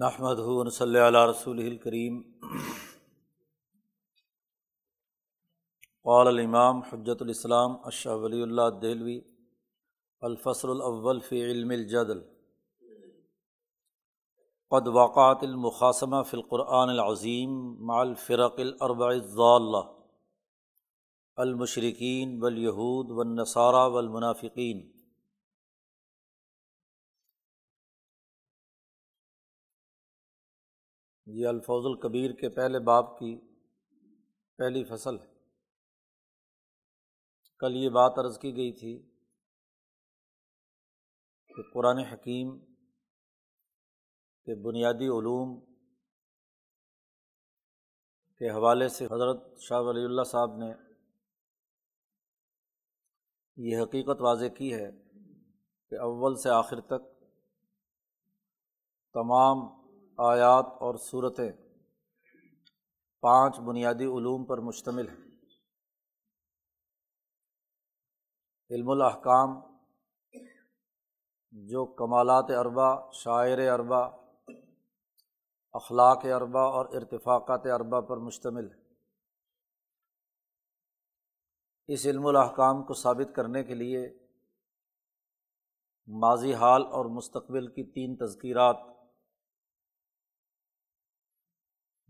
نحمد ہُون صلی اللہ رسول الکریم قال الامام حجت الاسلام اشہ ولی اللہ دہلوی الفصل الاول فی علم الجدل. قد وقعت المقاسمہ فی القرآن العظیم مع الفرق الاربع الضالہ المشرقین والیہود والنصارى والمنافقین. یہ الفوظ القبیر کے پہلے باپ کی پہلی فصل ہے۔ کل یہ بات عرض کی گئی تھی کہ قرآن حکیم کے بنیادی علوم کے حوالے سے حضرت شاہ ولی اللہ صاحب نے یہ حقیقت واضح کی ہے کہ اول سے آخر تک تمام آیات اور صورتیں پانچ بنیادی علوم پر مشتمل ہیں۔ علم الاحکام، جو کمالات اربا شاعر اربا اخلاق اربا اور ارتفاقات اربا پر مشتمل ہے اس علم الاحکام کو ثابت کرنے کے لیے ماضی حال اور مستقبل کی تین تذکیرات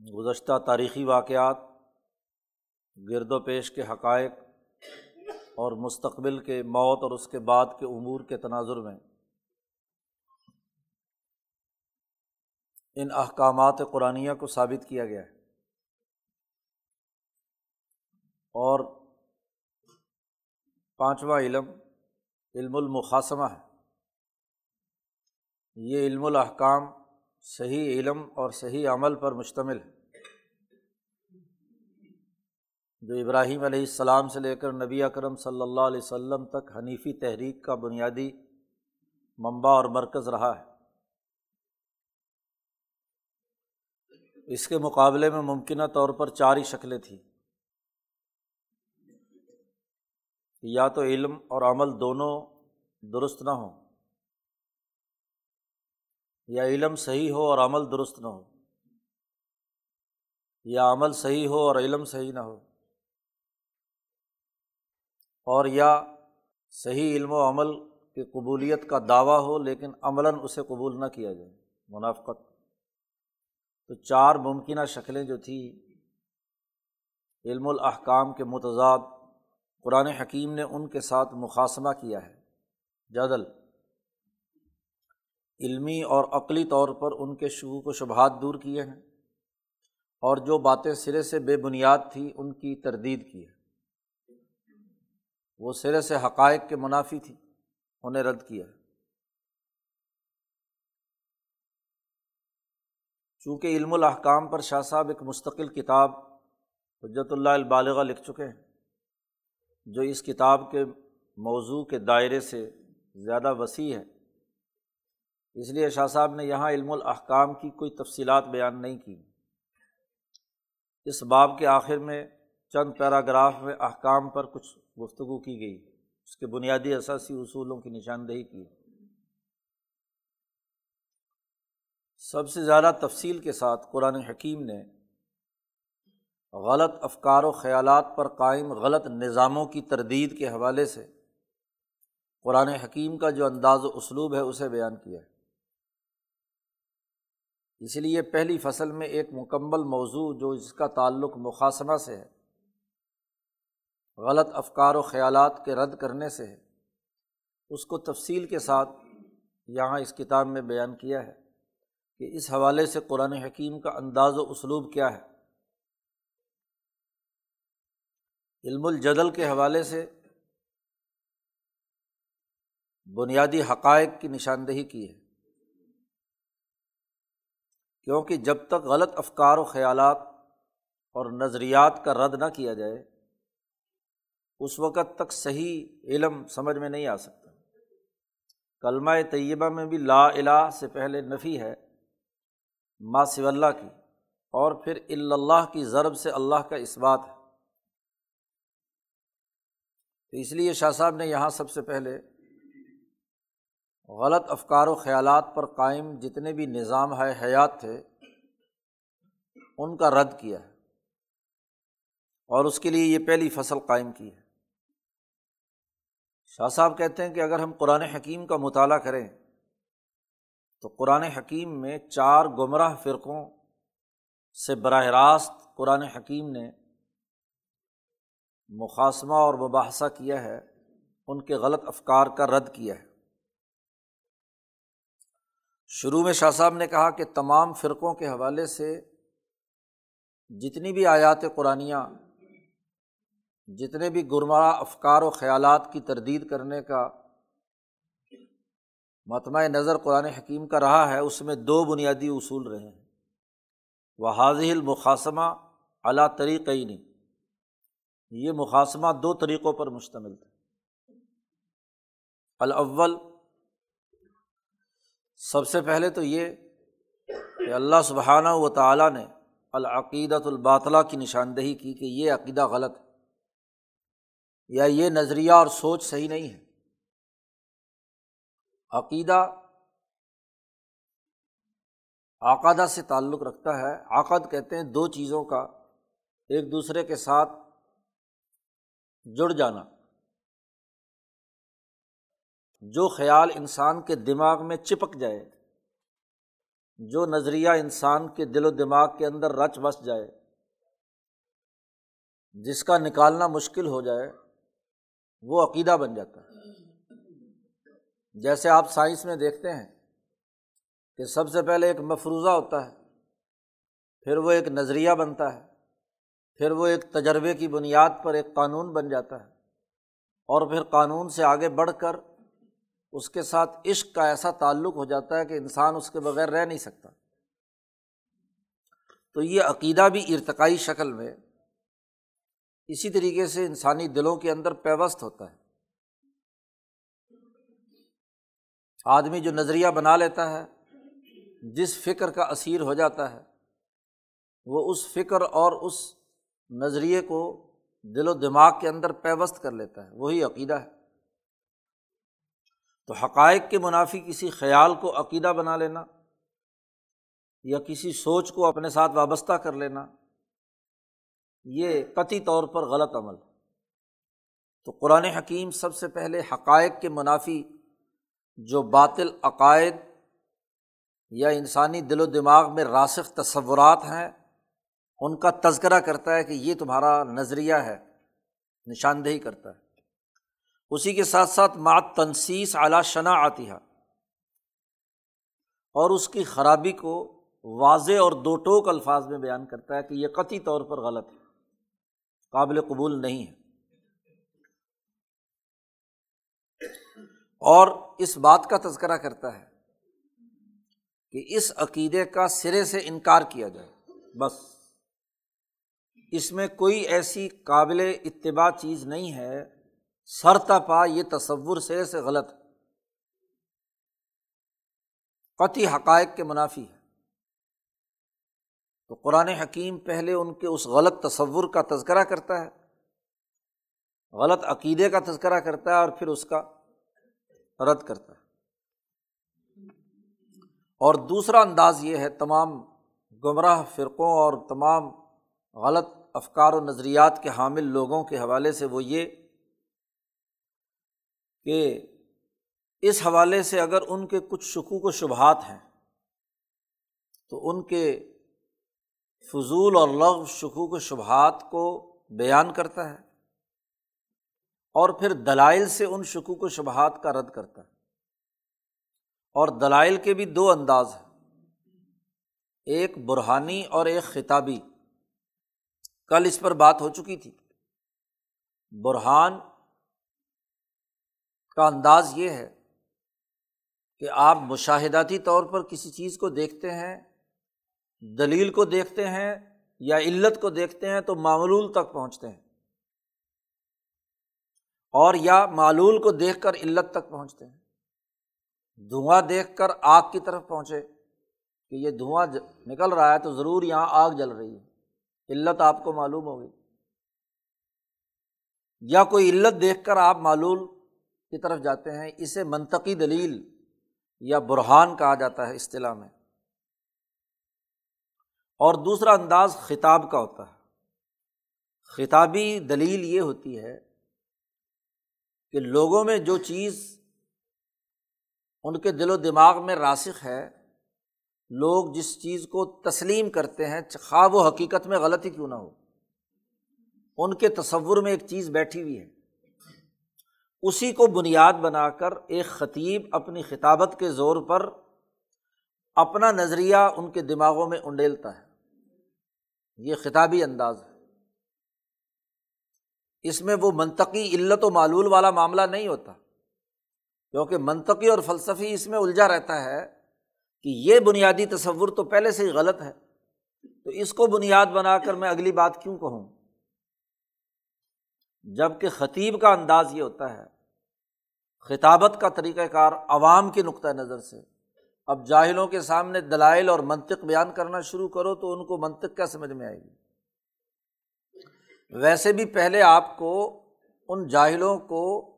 گزشتہ تاریخی واقعات، گرد و پیش کے حقائق اور مستقبل کے موت اور اس کے بعد کے امور کے تناظر میں ان احکامات قرآن کو ثابت کیا گیا ہے۔ اور پانچواں علم علم المقاسمہ ہے۔ یہ علم الاحکام صحیح علم اور صحیح عمل پر مشتمل ہے۔ جو ابراہیم علیہ السلام سے لے کر نبی اکرم صلی اللہ علیہ و سلم تک حنیفی تحریک کا بنیادی منبع اور مرکز رہا ہے۔ اس کے مقابلے میں ممکنہ طور پر چار ہی شکلیں تھیں۔ یا تو علم اور عمل دونوں درست نہ ہوں۔ یا علم صحیح ہو اور عمل درست نہ ہو۔ یا عمل صحیح ہو اور علم صحیح نہ ہو۔ اور یا صحیح علم و عمل کی قبولیت کا دعویٰ ہو لیکن عملاً اسے قبول نہ کیا جائے۔ منافقت۔ تو چار ممکنہ شکلیں جو تھیں۔ علم الاحکام کے متضاد۔ قرآن حکیم نے ان کے ساتھ مقاصمہ کیا ہے۔ جدل۔ علمی اور عقلی طور پر ان کے شعوق و شبہات دور کیے ہیں اور جو باتیں سرے سے بے بنیاد تھیں ان کی تردید کی ہے وہ سرے سے حقائق کے منافی تھی، انہیں رد کیا۔ ہے چونکہ علم الاحکام پر شاہ صاحب ایک مستقل کتاب حجرت اللہ البالغ لکھ چکے ہیں، جو اس کتاب کے موضوع کے دائرے سے زیادہ وسیع ہے۔ اس لیے شاہ صاحب نے یہاں علم الاحکام کی کوئی تفصیلات بیان نہیں کی۔ اس باب کے آخر میں چند پیراگراف میں احکام پر کچھ گفتگو کی گئی۔ اس کے بنیادی اثاثی اصولوں کی نشاندہی کی۔ سب سے زیادہ تفصیل کے ساتھ قرآن حکیم نے غلط افکار و خیالات پر قائم غلط نظاموں کی تردید کے حوالے سے قرآن حکیم کا جو انداز و اسلوب ہے، اسے بیان کیا ہے۔ اس لیے پہلی فصل میں ایک مکمل موضوع جو اس کا تعلق مقاصمہ سے ہے، غلط افکار و خیالات کے رد کرنے سے ہے۔ اس کو تفصیل کے ساتھ یہاں اس کتاب میں بیان کیا ہے کہ اس حوالے سے قرآن حکیم کا انداز و اسلوب کیا ہے۔ علم الجدل کے حوالے سے بنیادی حقائق کی نشاندہی کی ہے۔ کیونکہ جب تک غلط افکار و خیالات اور نظریات کا رد نہ کیا جائے، اس وقت تک صحیح علم سمجھ میں نہیں آ سکتا۔ کلمہ طیبہ میں بھی لا الہ سے پہلے نفی ہے، ما سی اللہ کی، اور پھر اللہ کی ضرب سے اللہ کا اس بات ہے۔ تو اس لیے شاہ صاحب نے یہاں سب سے پہلے غلط افکار و خیالات پر قائم جتنے بھی نظام ہے، حیات تھے، ان کا رد کیا ہے۔ اور اس کے لیے یہ پہلی فصل قائم کی ہے۔ شاہ صاحب کہتے ہیں کہ اگر ہم قرآن حکیم کا مطالعہ کریں تو قرآن حکیم میں چار گمراہ فرقوں سے براہ راست قرآن حکیم نے مقاصمہ اور مباحثہ کیا ہے، ان کے غلط افکار کا رد کیا ہے۔ شروع میں شاہ صاحب نے کہا کہ تمام فرقوں کے حوالے سے جتنی بھی آیات قرآن جتنے بھی گرمرہ افکار و خیالات کی تردید کرنے کا متمع نظر قرآن حکیم کا رہا ہے، اس میں دو بنیادی اصول رہے ہیں۔ وہ حاضل المقاسمہ اعلیٰ طریقہ ہی نہیں یہ مقاصمہ دو طریقوں پر مشتمل تھا۔ الاول سب سے پہلے تو یہ کہ اللہ سبحانہ و تعالیٰ نے العقیدت الباطلا کی نشاندہی کی کہ یہ عقیدہ غلط ہے یا یہ نظریہ اور سوچ صحیح نہیں ہے۔ عقیدہ عقادہ سے تعلق رکھتا ہے۔ عقد کہتے ہیں دو چیزوں کا، ایک دوسرے کے ساتھ جڑ جانا۔ جو خیال انسان کے دماغ میں چپک جائے، جو نظریہ انسان کے دل و دماغ کے اندر رچ بس جائے، جس کا نکالنا مشکل ہو جائے، وہ عقیدہ بن جاتا ہے۔ جیسے آپ سائنس میں دیکھتے ہیں کہ سب سے پہلے ایک مفروضہ ہوتا ہے، پھر وہ ایک نظریہ بنتا ہے، پھر وہ ایک تجربے کی بنیاد پر ایک قانون بن جاتا ہے، اور پھر قانون سے آگے بڑھ کر اس کے ساتھ عشق کا ایسا تعلق ہو جاتا ہے کہ انسان اس کے بغیر رہ نہیں سکتا۔ تو یہ عقیدہ بھی ارتقائی شکل میں اسی طریقے سے انسانی دلوں کے اندر پیوست ہوتا ہے۔ آدمی جو نظریہ بنا لیتا ہے، جس فکر کا اسیر ہو جاتا ہے، وہ اس فکر اور اس نظریے کو دل و دماغ کے اندر پیوست کر لیتا ہے۔ وہی عقیدہ ہے۔ تو حقائق کے منافی کسی خیال کو عقیدہ بنا لینا یا کسی سوچ کو اپنے ساتھ وابستہ کر لینا، یہ قطعی طور پر غلط عمل تو قرآن حکیم سب سے پہلے حقائق کے منافی جو باطل عقائد یا انسانی دل و دماغ میں راسخ تصورات ہیں، ان کا تذکرہ کرتا ہے کہ یہ تمہارا نظریہ ہے، نشاندہی کرتا ہے۔ اسی کے ساتھ ساتھ مات تنسیس اعلیٰ شنا آتی ہے اور اس کی خرابی کو واضح اور دو ٹوک الفاظ میں بیان کرتا ہے کہ یہ قطعی طور پر غلط ہے، قابل قبول نہیں ہے۔ اور اس بات کا تذکرہ کرتا ہے کہ اس عقیدے کا سرے سے انکار کیا جائے۔ بس۔ اس میں کوئی ایسی قابل اتباع چیز نہیں ہے سرتا پا یہ تصور سرے سے غلط قطعی حقائق کے منافی ہے تو قرآن حکیم پہلے ان کے اس غلط تصور کا تذکرہ کرتا ہے، غلط عقیدے کا تذکرہ کرتا ہے اور پھر اس کا رد کرتا ہے۔ اور دوسرا انداز یہ ہے، تمام گمراہ فرقوں اور تمام غلط افکار و نظریات کے حامل لوگوں کے حوالے سے وہ یہ کہ اس حوالے سے اگر ان کے کچھ شکوک و شبہات ہیں، تو ان کے فضول اور لغ شکوک و شبہات کو بیان کرتا ہے اور پھر دلائل سے ان شکوک و شبہات کا رد کرتا ہے۔ اور دلائل کے بھی دو انداز ہیں۔ ایک برہانی اور ایک خطابی۔ کل اس پر بات ہو چکی تھی۔ برہان کا انداز یہ ہے کہ آپ مشاہداتی طور پر کسی چیز کو دیکھتے ہیں، دلیل کو دیکھتے ہیں یا علت کو دیکھتے ہیں تو معمول تک پہنچتے ہیں۔ اور یا معلول کو دیکھ کر علت تک پہنچتے ہیں۔ دھواں دیکھ کر آگ کی طرف پہنچے کہ یہ دھواں نکل رہا ہے تو ضرور یہاں آگ جل رہی ہے۔ علت آپ کو معلوم ہوگی۔ یا کوئی علت دیکھ کر آپ معلول کی طرف جاتے ہیں، اسے منطقی دلیل یا برہان کہا جاتا ہے اصطلاح میں۔ اور دوسرا انداز خطاب کا ہوتا ہے۔ خطابی دلیل یہ ہوتی ہے کہ لوگوں میں جو چیز ان کے دل و دماغ میں راسخ ہے، لوگ جس چیز کو تسلیم کرتے ہیں، خواہ و حقیقت میں غلط ہی کیوں نہ ہو، ان کے تصور میں ایک چیز بیٹھی ہوئی ہے۔ اسی کو بنیاد بنا کر ایک خطیب اپنی خطابت کے زور پر اپنا نظریہ ان کے دماغوں میں انڈیلتا ہے۔ یہ خطابی انداز ہے۔ اس میں وہ منطقی علت و معلول والا معاملہ نہیں ہوتا، کیونکہ منطقی اور فلسفی اس میں الجھا رہتا ہے کہ یہ بنیادی تصور تو پہلے سے ہی غلط ہے۔ تو اس کو بنیاد بنا کر میں اگلی بات کیوں کہوں؟ جبکہ خطیب کا انداز یہ ہوتا ہے، خطابت کا طریقۂ کار عوام کے نقطۂ نظر سے۔ اب جاہلوں کے سامنے دلائل اور منطق بیان کرنا شروع کرو تو ان کو منطق کیا سمجھ میں آئے گی؟ ویسے بھی پہلے آپ کو ان جاہلوں کو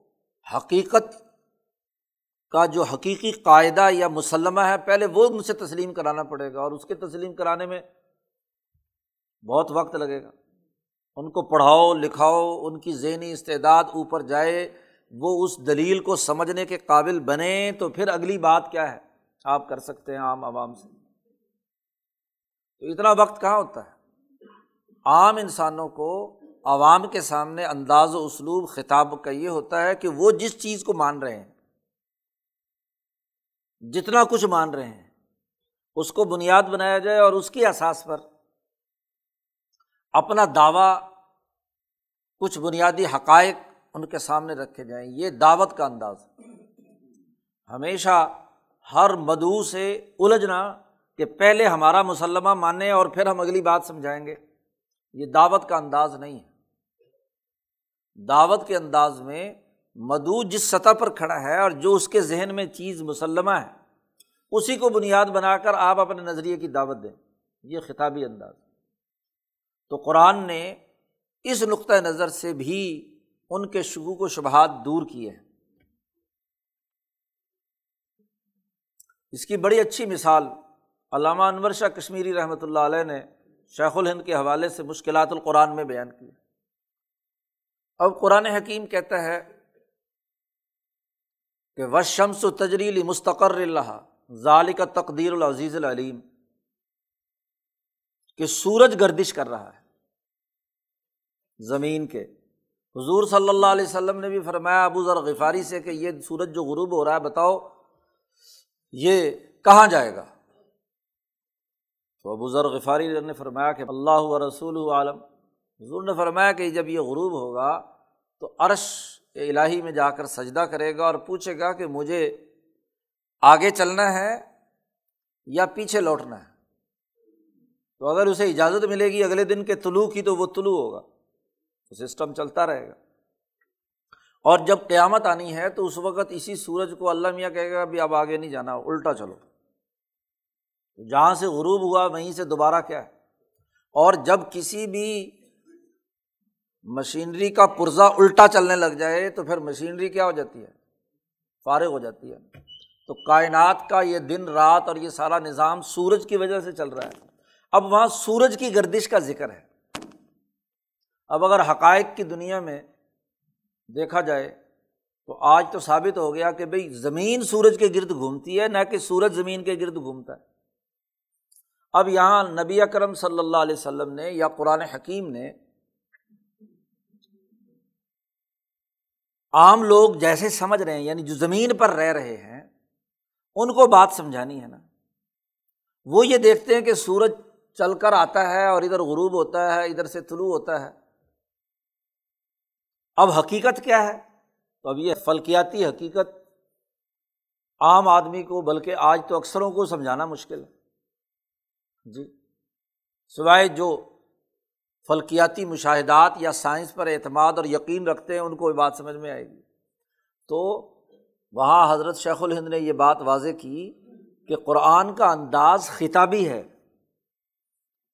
حقیقت کا جو حقیقی قاعدہ یا مسلمہ ہے، پہلے وہ ان سے تسلیم کرانا پڑے گا اور اس کے تسلیم کرانے میں بہت وقت لگے گا۔ ان کو پڑھاؤ، لکھاؤ، ان کی ذہنی استعداد اوپر جائے، وہ اس دلیل کو سمجھنے کے قابل بنے تو پھر اگلی بات کیا ہے؟ آپ کر سکتے ہیں عام عوام سے۔ تو اتنا وقت کہاں ہوتا ہے؟ عام انسانوں کو عوام کے سامنے انداز و اسلوب خطاب کا یہ ہوتا ہے کہ وہ جس چیز کو مان رہے ہیں، جتنا کچھ مان رہے ہیں، اس کو بنیاد بنایا جائے اور اس کی احساس پر اپنا دعویٰ کچھ بنیادی حقائق ان کے سامنے رکھے جائیں۔ یہ دعوت کا انداز ہمیشہ ہر مدعو سے الجھنا کہ پہلے ہمارا مسلمہ مانیں اور پھر ہم اگلی بات سمجھائیں گے۔ یہ دعوت کا انداز نہیں ہے۔ دعوت کے انداز میں مدعو جس سطح پر کھڑا ہے اور جو اس کے ذہن میں چیز مسلمہ ہے، اسی کو بنیاد بنا کر آپ اپنے نظریے کی دعوت دیں۔ یہ خطابی انداز تو قرآن نے اس نقطۂ نظر سے بھی ان کے شکوک و شبہات دور کیے ہیں۔ اس کی بڑی اچھی مثال علامہ انور شاہ کشمیری رحمۃ اللہ علیہ نے شیخ الہند کے حوالے سے مشکلات القرآن میں بیان کی۔ اب قرآن حکیم کہتا ہے کہ و شمس و تجریل مستقر اللہ ظال کا تقدیر العزیز العلیم کہ سورج گردش کر رہا ہے۔ زمین کے۔ حضور صلی اللہ علیہ وسلم نے بھی فرمایا، ابو ذر غفاری سے کہ یہ سورج جو غروب ہو رہا ہے، بتاؤ، یہ کہاں جائے گا؟ تو ابو ذر غفاری نے فرمایا کہ اللہ رسول عالم۔ حضور نے فرمایا کہ جب یہ غروب ہوگا تو عرش الہی میں جا کر سجدہ کرے گا اور پوچھے گا کہ مجھے آگے چلنا ہے یا پیچھے لوٹنا ہے۔ تو اگر اسے اجازت ملے گی اگلے دن کے طلوع کی تو وہ طلوع ہوگا۔ سسٹم چلتا رہے گا۔ اور جب قیامت آنی ہے تو اس وقت اسی سورج کو اللہ میاں کہے گا اب آگے نہیں جانا، الٹا چلو۔ جہاں سے غروب ہوا، وہیں سے دوبارہ کیا ہے؟ اور جب کسی بھی مشینری کا پرزا الٹا چلنے لگ جائے، تو پھر مشینری کیا ہو جاتی ہے؟ فارغ ہو جاتی ہے۔ تو کائنات کا یہ دن، رات اور یہ سارا نظام سورج کی وجہ سے چل رہا ہے۔ اب وہاں سورج کی گردش کا ذکر ہے۔ اب اگر حقائق کی دنیا میں دیکھا جائے تو آج تو ثابت ہو گیا کہ بھائی زمین سورج کے گرد گھومتی ہے، نہ کہ سورج زمین کے گرد گھومتا ہے۔ اب یہاں نبی اکرم صلی اللہ علیہ وسلم نے یا قرآن حکیم نے عام لوگ جیسے سمجھ رہے ہیں یعنی جو زمین پر رہ رہے ہیں، ان کو بات سمجھانی ہے نا۔ وہ یہ دیکھتے ہیں کہ سورج چل کر آتا ہے اور ادھر غروب ہوتا ہے، ادھر سے طلوع ہوتا ہے۔ اب حقیقت کیا ہے؟ تو اب یہ فلکیاتی حقیقت عام آدمی کو، بلکہ آج تو اکثروں کو سمجھانا مشکل ہے۔ جی۔ سوائے جو فلکیاتی مشاہدات یا سائنس پر اعتماد اور یقین رکھتے ہیں، ان کو یہ بات سمجھ میں آئے گی۔ تو وہاں حضرت شیخ الہند نے یہ بات واضح کی کہ قرآن کا انداز خطابی ہے۔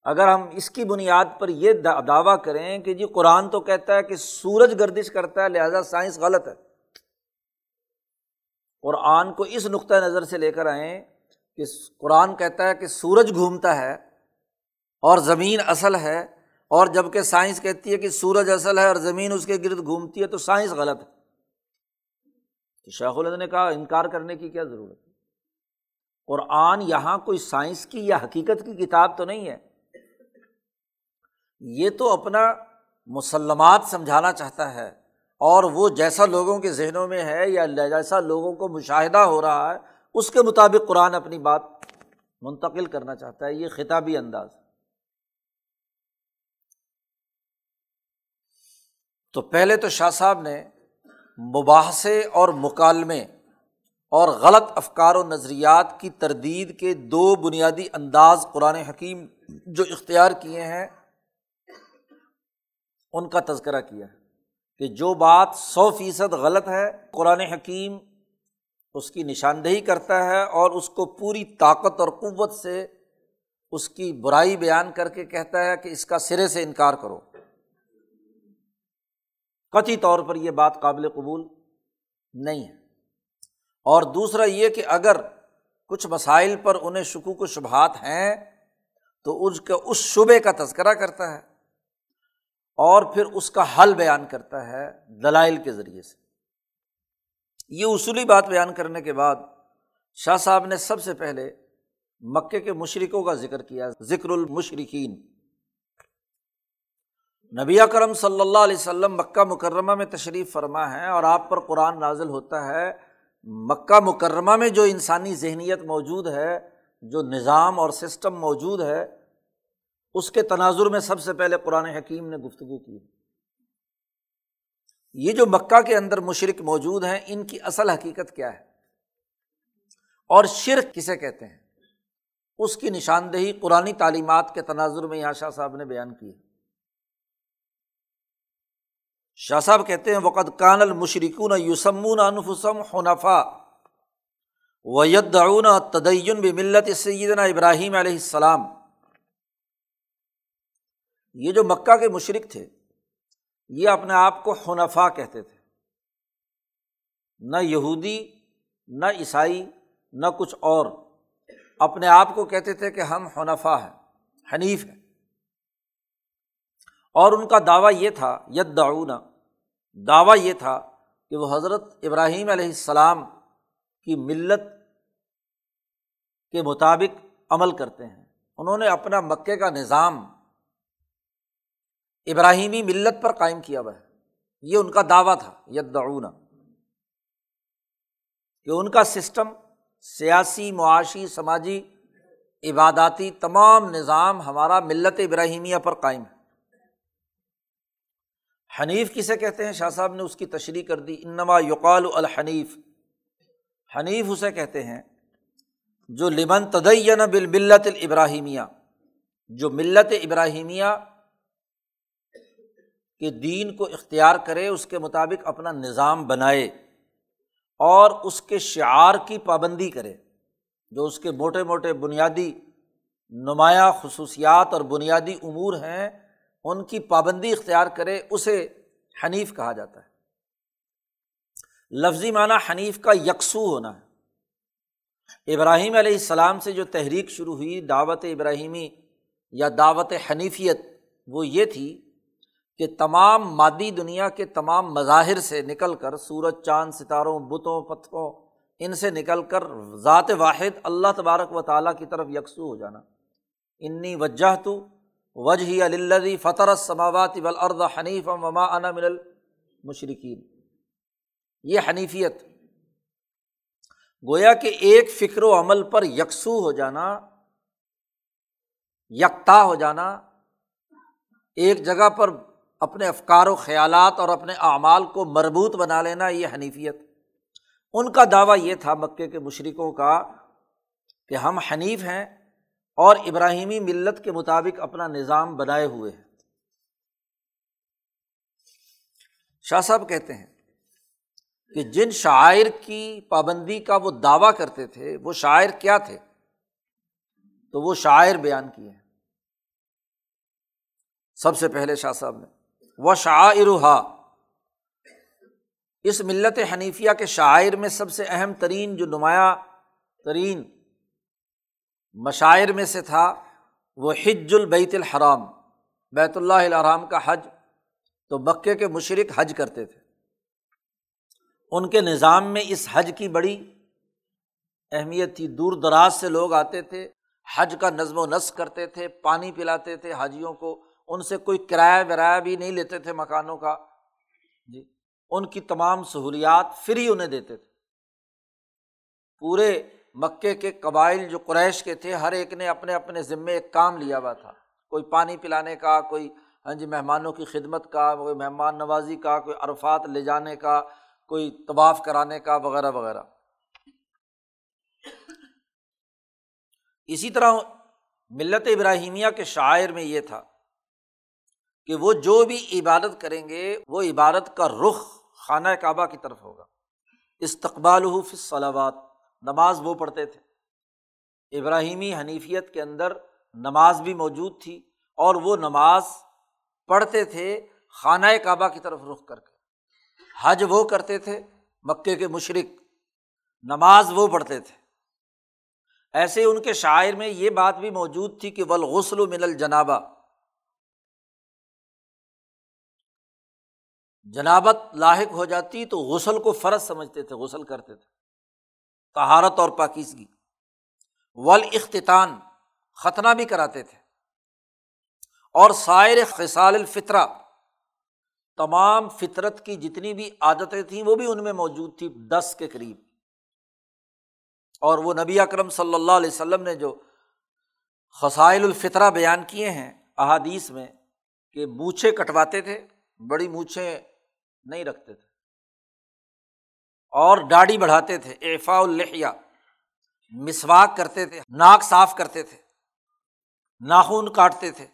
اگر ہم اس کی بنیاد پر یہ دعویٰ کریں کہ جی قرآن تو کہتا ہے کہ سورج گردش کرتا ہے، لہٰذا سائنس غلط ہے۔ قرآن کو اس نقطۂ نظر سے لے کر آئیں کہ قرآن کہتا ہے کہ سورج گھومتا ہے اور زمین اصل ہے، اور جبکہ سائنس کہتی ہے کہ سورج اصل ہے اور زمین اس کے گرد گھومتی ہے تو سائنس غلط ہے۔ تو شیخ الد نے کہا انکار کرنے کی کیا ضرورت ہے؟ قرآن یہاں کوئی سائنس کی یا حقیقت کی کتاب تو نہیں ہے۔ یہ تو اپنا مسلمات سمجھانا چاہتا ہے اور وہ جیسا لوگوں کے ذہنوں میں ہے یا جیسا لوگوں کو مشاہدہ ہو رہا ہے، اس کے مطابق قرآن اپنی بات منتقل کرنا چاہتا ہے، یہ خطابی انداز تو پہلے تو شاہ صاحب نے مباحثے اور مکالمے اور غلط افکار و نظریات کی تردید کے دو بنیادی انداز قرآن حکیم جو اختیار کیے ہیں ان کا تذکرہ کیا ہے کہ جو بات سو فیصد غلط ہے، قرآن حکیم اس کی نشاندہی کرتا ہے اور اس کو پوری طاقت اور قوت سے اس کی برائی بیان کر کے کہتا ہے کہ اس کا سرے سے انکار کرو۔ قطعی طور پر یہ بات قابل قبول نہیں ہے۔ اور دوسرا یہ کہ اگر کچھ مسائل پر انہیں شکوک و شبہات ہیں تو اس کا اس شبے کا تذکرہ کرتا ہے۔ اور پھر اس کا حل بیان کرتا ہے دلائل کے ذریعے سے۔ یہ اصولی بات بیان کرنے کے بعد شاہ صاحب نے سب سے پہلے مکے کے مشرقوں کا ذکر کیا، ذکر المشرقین نبی کرم صلی اللہ علیہ وسلم مکہ مکرمہ میں تشریف فرما ہے اور آپ پر قرآن نازل ہوتا ہے۔ مکہ مکرمہ میں جو انسانی ذہنیت موجود ہے، جو نظام اور سسٹم موجود ہے اس کے تناظر میں سب سے پہلے قرآن حکیم نے گفتگو کی۔ یہ جو مکہ کے اندر مشرق موجود ہیں، ان کی اصل حقیقت کیا ہے؟ اور شرک کسے کہتے ہیں؟ اس کی نشاندہی قرآن تعلیمات کے تناظر میں یہاں شاہ صاحب نے بیان کی۔ شاہ صاحب کہتے ہیں وقت کان المشرقن یوسمون انفسم حنفا ویدعون تدین بملت سیدنا ابراہیم علیہ السلام یہ جو مکہ کے مشرق تھے، یہ اپنے آپ کو حنفا کہتے تھے۔ نہ یہودی، نہ عیسائی، نہ کچھ اور، اپنے آپ کو کہتے تھے کہ ہم حنفا ہیں، حنیف ہیں۔ اور ان کا دعویٰ یہ تھا ید دعونا دعویٰ یہ تھا کہ وہ حضرت ابراہیم علیہ السلام کی ملت کے مطابق عمل کرتے ہیں۔ انہوں نے اپنا مکے کا نظام ابراہیمی ملت پر قائم کیا ہوا ہے۔ یہ ان کا دعویٰ تھا، یدعونا۔ کہ ان کا سسٹم، سیاسی، معاشی، سماجی، عباداتی تمام نظام ہمارا ملت ابراہیمیہ پر قائم ہے۔ حنیف کسے کہتے ہیں؟ شاہ صاحب نے اس کی تشریح کر دی، انما یقال الحنیف۔ حنیف اسے کہتے ہیں جو لمن تدین بالملت الابراہیمیہ، جو ملت ابراہیمیہ کہ دین کو اختیار کرے، اس کے مطابق اپنا نظام بنائے اور اس کے شعار کی پابندی کرے، جو اس کے موٹے موٹے بنیادی نمایاں خصوصیات اور بنیادی امور ہیں، ان کی پابندی اختیار کرے، اسے حنیف کہا جاتا ہے۔ لفظی معنی حنیف کا یکسو ہونا ہے۔ ابراہیم علیہ السلام سے جو تحریک شروع ہوئی، دعوت ابراہیمی یا دعوت حنیفیت، وہ یہ تھی کہ تمام مادی دنیا کے تمام مظاہر سے نکل کر سورج، چاند، ستاروں، بتوں، پتھروں، ان سے نکل کر ذات واحد اللہ تبارک و تعالیٰ کی طرف یکسو ہو جانا۔ انی وجہ تو وجہ علی فطر سماوات ولاد حنیف وما انا من المشرقین یہ حنیفیت۔ گویا کہ ایک فکر و عمل پر یکسو ہو جانا، یکتا ہو جانا، ایک جگہ پر اپنے افکار و خیالات اور اپنے اعمال کو مربوط بنا لینا یہ حنیفیت۔ ان کا دعویٰ یہ تھا مکے کے مشرقوں کا کہ ہم حنیف ہیں اور ابراہیمی ملت کے مطابق اپنا نظام بنائے ہوئے ہیں۔ شاہ صاحب کہتے ہیں کہ جن شاعر کی پابندی کا وہ دعویٰ کرتے تھے، وہ شاعر کیا تھے؟ تو وہ شاعر بیان کیے ہیں۔ سب سے پہلے شاہ صاحب نے و شاعرہ اس ملت حنیفیہ کے شاعر میں سب سے اہم ترین جو نمایاں ترین مشاعر میں سے تھا وہ حج البیت الحرام۔ بیت اللہ الحرام کا حج تو مکے کے مشرق حج کرتے تھے۔ ان کے نظام میں اس حج کی بڑی اہمیت تھی۔ دور دراز سے لوگ آتے تھے، حج کا نظم و نسق کرتے تھے، پانی پلاتے تھے، حاجیوں کو ان سے کوئی کرایہ ورایہ بھی نہیں لیتے تھے مکانوں کا۔ جی ان کی تمام سہولیات فری انہیں دیتے تھے۔ پورے مکے کے قبائل جو قریش کے تھے، ہر ایک نے اپنے اپنے ذمے ایک کام لیا ہوا تھا۔ کوئی پانی پلانے کا، کوئی ہاں جی مہمانوں کی خدمت کا، کوئی مہمان نوازی کا، کوئی عرفات لے جانے کا، کوئی طواف کرانے کا، وغیرہ وغیرہ۔ اسی طرح ملت ابراہیمیہ کے شاعر میں یہ تھا۔ کہ وہ جو بھی عبادت کریں گے، وہ عبادت کا رخ خانہ کعبہ کی طرف ہوگا۔ استقبال صلابات نماز وہ پڑھتے تھے۔ ابراہیمی حنیفیت کے اندر نماز بھی موجود تھی اور وہ نماز پڑھتے تھے خانہ کعبہ کی طرف رخ کر کے۔ حج وہ کرتے تھے مکے کے مشرق نماز وہ پڑھتے تھے۔ ایسے ان کے شاعر میں یہ بات بھی موجود تھی کہ ولغسل من الجنابہ جنابت لاحق ہو جاتی تو غسل کو فرض سمجھتے تھے، غسل کرتے تھے۔ تہارت اور پاکیزگی۔ ول اختتان ختنہ بھی کراتے تھے۔ اور سائر خسال الفطرہ۔ تمام فطرت کی جتنی بھی عادتیں تھیں، وہ بھی ان میں موجود تھی دس کے قریب۔ اور وہ نبی اکرم صلی اللہ علیہ وسلم نے جو خسائل الفطرہ بیان کیے ہیں، احادیث میں کہ مونچھیں کٹواتے تھے، بڑی مونچھیں نہیں رکھتے تھے۔ اور ڈاڑی بڑھاتے تھے ایفا الحیا مسواک کرتے تھے، ناک صاف کرتے تھے، ناخون کاٹتے تھے۔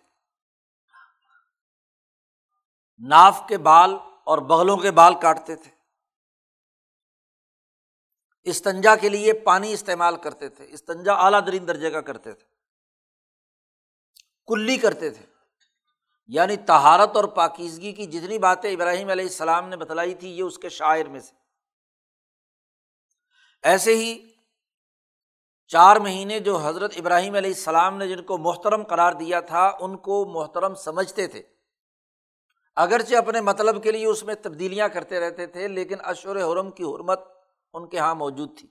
ناف کے بال اور بغلوں کے بال کاٹتے تھے۔ استنجا کے لیے پانی استعمال کرتے تھے، استنجا اعلیٰ ترین درجے کا کرتے تھے۔ کلی کرتے تھے۔ یعنی تہارت اور پاکیزگی کی جتنی باتیں ابراہیم علیہ السلام نے بتلائی تھی، یہ اس کے شاعر میں سے۔ ایسے ہی چار مہینے جو حضرت ابراہیم علیہ السلام نے جن کو محترم قرار دیا تھا، ان کو محترم سمجھتے تھے۔ اگرچہ اپنے مطلب کے لیے اس میں تبدیلیاں کرتے رہتے تھے، لیکن اشور حرم کی حرمت ان کے یہاں موجود تھی۔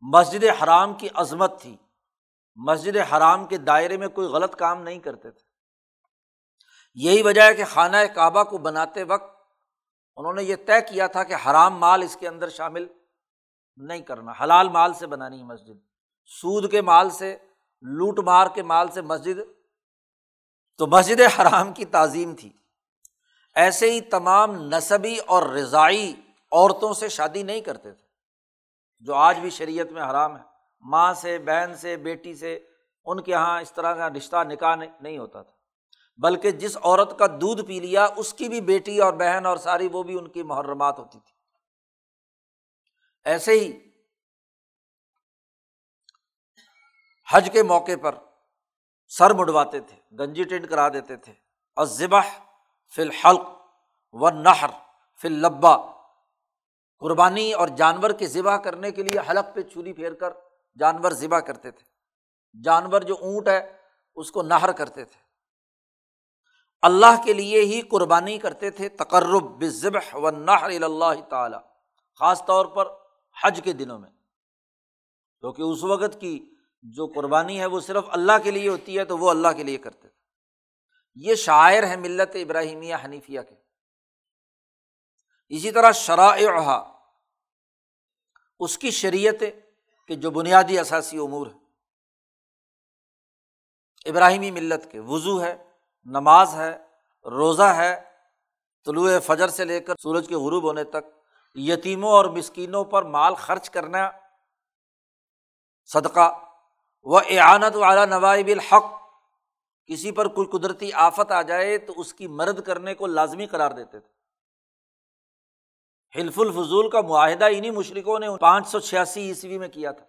مسجد حرام کی عظمت تھی۔ مسجد حرام کے دائرے میں کوئی غلط کام نہیں کرتے تھے۔ یہی وجہ ہے کہ خانہ کعبہ کو بناتے وقت انہوں نے یہ طے کیا تھا کہ حرام مال اس کے اندر شامل نہیں کرنا، حلال مال سے بنانی ہے مسجد۔ سود کے مال سے، لوٹ مار کے مال سے مسجد۔ تو مسجد حرام کی تعظیم تھی۔ ایسے ہی تمام نصبی اور رضائی عورتوں سے شادی نہیں کرتے تھے، جو آج بھی شریعت میں حرام ہے۔ ماں سے، بہن سے، بیٹی سے، ان کے یہاں اس طرح کا رشتہ نکاح نہیں ہوتا تھا۔ بلکہ جس عورت کا دودھ پی لیا، اس کی بھی بیٹی اور بہن اور ساری وہ بھی ان کی محرمات ہوتی تھی۔ ایسے ہی حج کے موقع پر سر مڑواتے تھے، گنجی ٹینٹ کرا دیتے تھے۔ اور ذبح فی الحلق و نہر فی البا قربانی اور جانور کے ذبح کرنے کے لیے حلق پہ چوری پھیر کر جانور ذبح کرتے تھے۔ جانور جو اونٹ ہے، اس کو نہر کرتے تھے۔ اللہ کے لیے ہی قربانی کرتے تھے، تقرب بذبح و نہر اللہ تعالیٰ، خاص طور پر حج کے دنوں میں۔ کیونکہ اس وقت کی جو قربانی ہے، وہ صرف اللہ کے لیے ہوتی ہے، تو وہ اللہ کے لیے کرتے تھے۔ یہ شاعر ہے ملت ابراہیمیہ حنیفیہ کے۔ اسی طرح شرائع اس کی شریعت کہ جو بنیادی اثاثی امور ہے ابراہیمی ملت کے، وضو ہے نماز ہے، روزہ ہے، طلوع فجر سے لے کر سورج کے غروب ہونے تک یتیموں اور مسکینوں پر مال خرچ کرنا صدقہ۔ و اعانت والا نوائب الحق۔ کسی پر کوئی قدرتی آفت آ جائے تو اس کی مرد کرنے کو لازمی قرار دیتے تھے۔ حلف الفضول کا معاہدہ انہیں مشرقوں نے پانچ سو چھیاسی عیسوی میں کیا تھا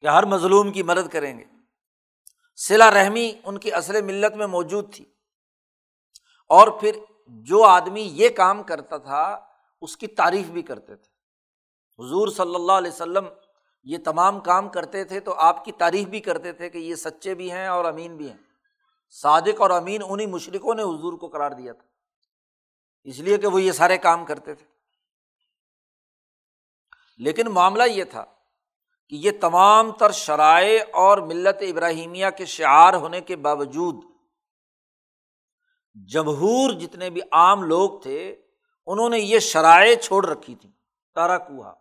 کہ ہر مظلوم کی مدد کریں گے۔ سلا رحمی ان کی اصل ملت میں موجود تھی۔ اور پھر جو آدمی یہ کام کرتا تھا، اس کی تعریف بھی کرتے تھے۔ حضور صلی اللہ علیہ وسلم یہ تمام کام کرتے تھے تو آپ کی تعریف بھی کرتے تھے کہ یہ سچے بھی ہیں اور امین بھی ہیں۔ صادق اور امین انہیں مشرقوں نے حضور کو قرار دیا تھا۔ اس لیے کہ وہ یہ سارے کام کرتے تھے۔ لیکن معاملہ یہ تھا یہ تمام تر شرائع اور ملت ابراہیمیہ کے شعار ہونے کے باوجود جمہور جتنے بھی عام لوگ تھے، انہوں نے یہ شرائع چھوڑ رکھی تھی تارا کوہا۔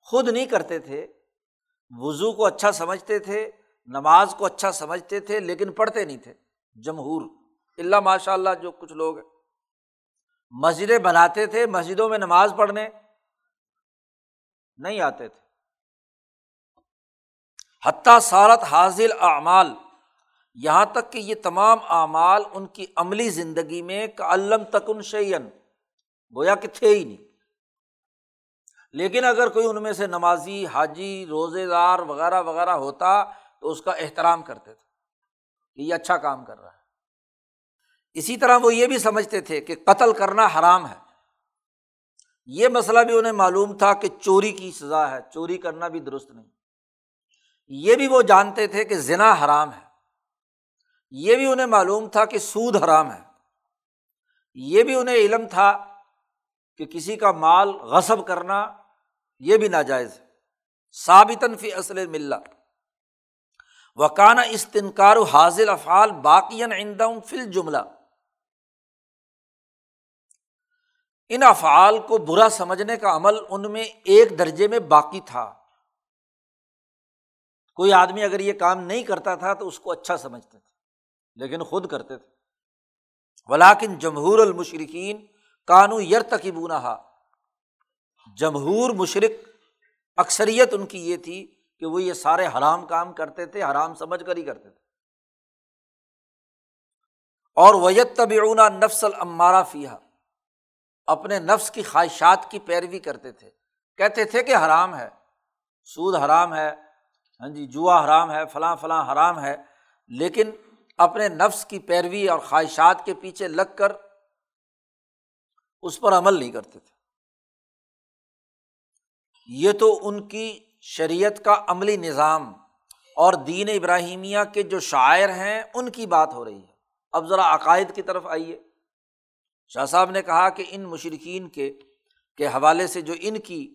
خود نہیں کرتے تھے، وضو کو اچھا سمجھتے تھے، نماز کو اچھا سمجھتے تھے، لیکن پڑھتے نہیں تھے۔ جمہور، اللہ ماشاء اللہ جو کچھ لوگ ہیں مسجدیں بناتے تھے، مسجدوں میں نماز پڑھنے نہیں آتے تھے۔ حتیٰ سارت حاضل اعمال۔ یہاں تک کہ یہ تمام اعمال ان کی عملی زندگی میں کلم تکن شعین گویا کہ تھے ہی نہیں۔ لیکن اگر کوئی ان میں سے نمازی، حاجی روزے دار وغیرہ وغیرہ ہوتا تو اس کا احترام کرتے تھے کہ یہ اچھا کام کر رہا ہے۔ اسی طرح وہ یہ بھی سمجھتے تھے کہ قتل کرنا حرام ہے۔ یہ مسئلہ بھی انہیں معلوم تھا کہ چوری کی سزا ہے، چوری کرنا بھی درست نہیں۔ یہ بھی وہ جانتے تھے کہ ذنا حرام ہے۔ یہ بھی انہیں معلوم تھا کہ سود حرام ہے۔ یہ بھی انہیں علم تھا کہ کسی کا مال غصب کرنا یہ بھی ناجائز ہے۔ ثابتاً فی اصل مل وکانہ استنکار و حاضل افعال باقی فل جملہ ان افعال کو برا سمجھنے کا عمل ان میں ایک درجے میں باقی تھا۔ کوئی آدمی اگر یہ کام نہیں کرتا تھا تو اس کو اچھا سمجھتے تھے، لیکن خود کرتے تھے۔ ولاکن جمہور المشرقین کانو یر تقیبونہ جمہور مشرق اکثریت ان کی یہ تھی کہ وہ یہ سارے حرام کام کرتے تھے، حرام سمجھ کر ہی کرتے تھے۔ اور ویت طبعون نفس المارا فیا اپنے نفس کی خواہشات کی پیروی کرتے تھے۔ کہتے تھے کہ حرام ہے، سود حرام ہے ہاں جی جوا حرام ہے، فلاں فلاں حرام ہے، لیکن اپنے نفس کی پیروی اور خواہشات کے پیچھے لگ کر اس پر عمل نہیں کرتے تھے۔ یہ تو ان کی شریعت کا عملی نظام اور دین ابراہیمیہ کے جو شاعر ہیں، ان کی بات ہو رہی ہے۔ اب ذرا عقائد کی طرف آئیے۔ شاہ صاحب نے کہا کہ ان مشرقین کے کے حوالے سے جو ان کی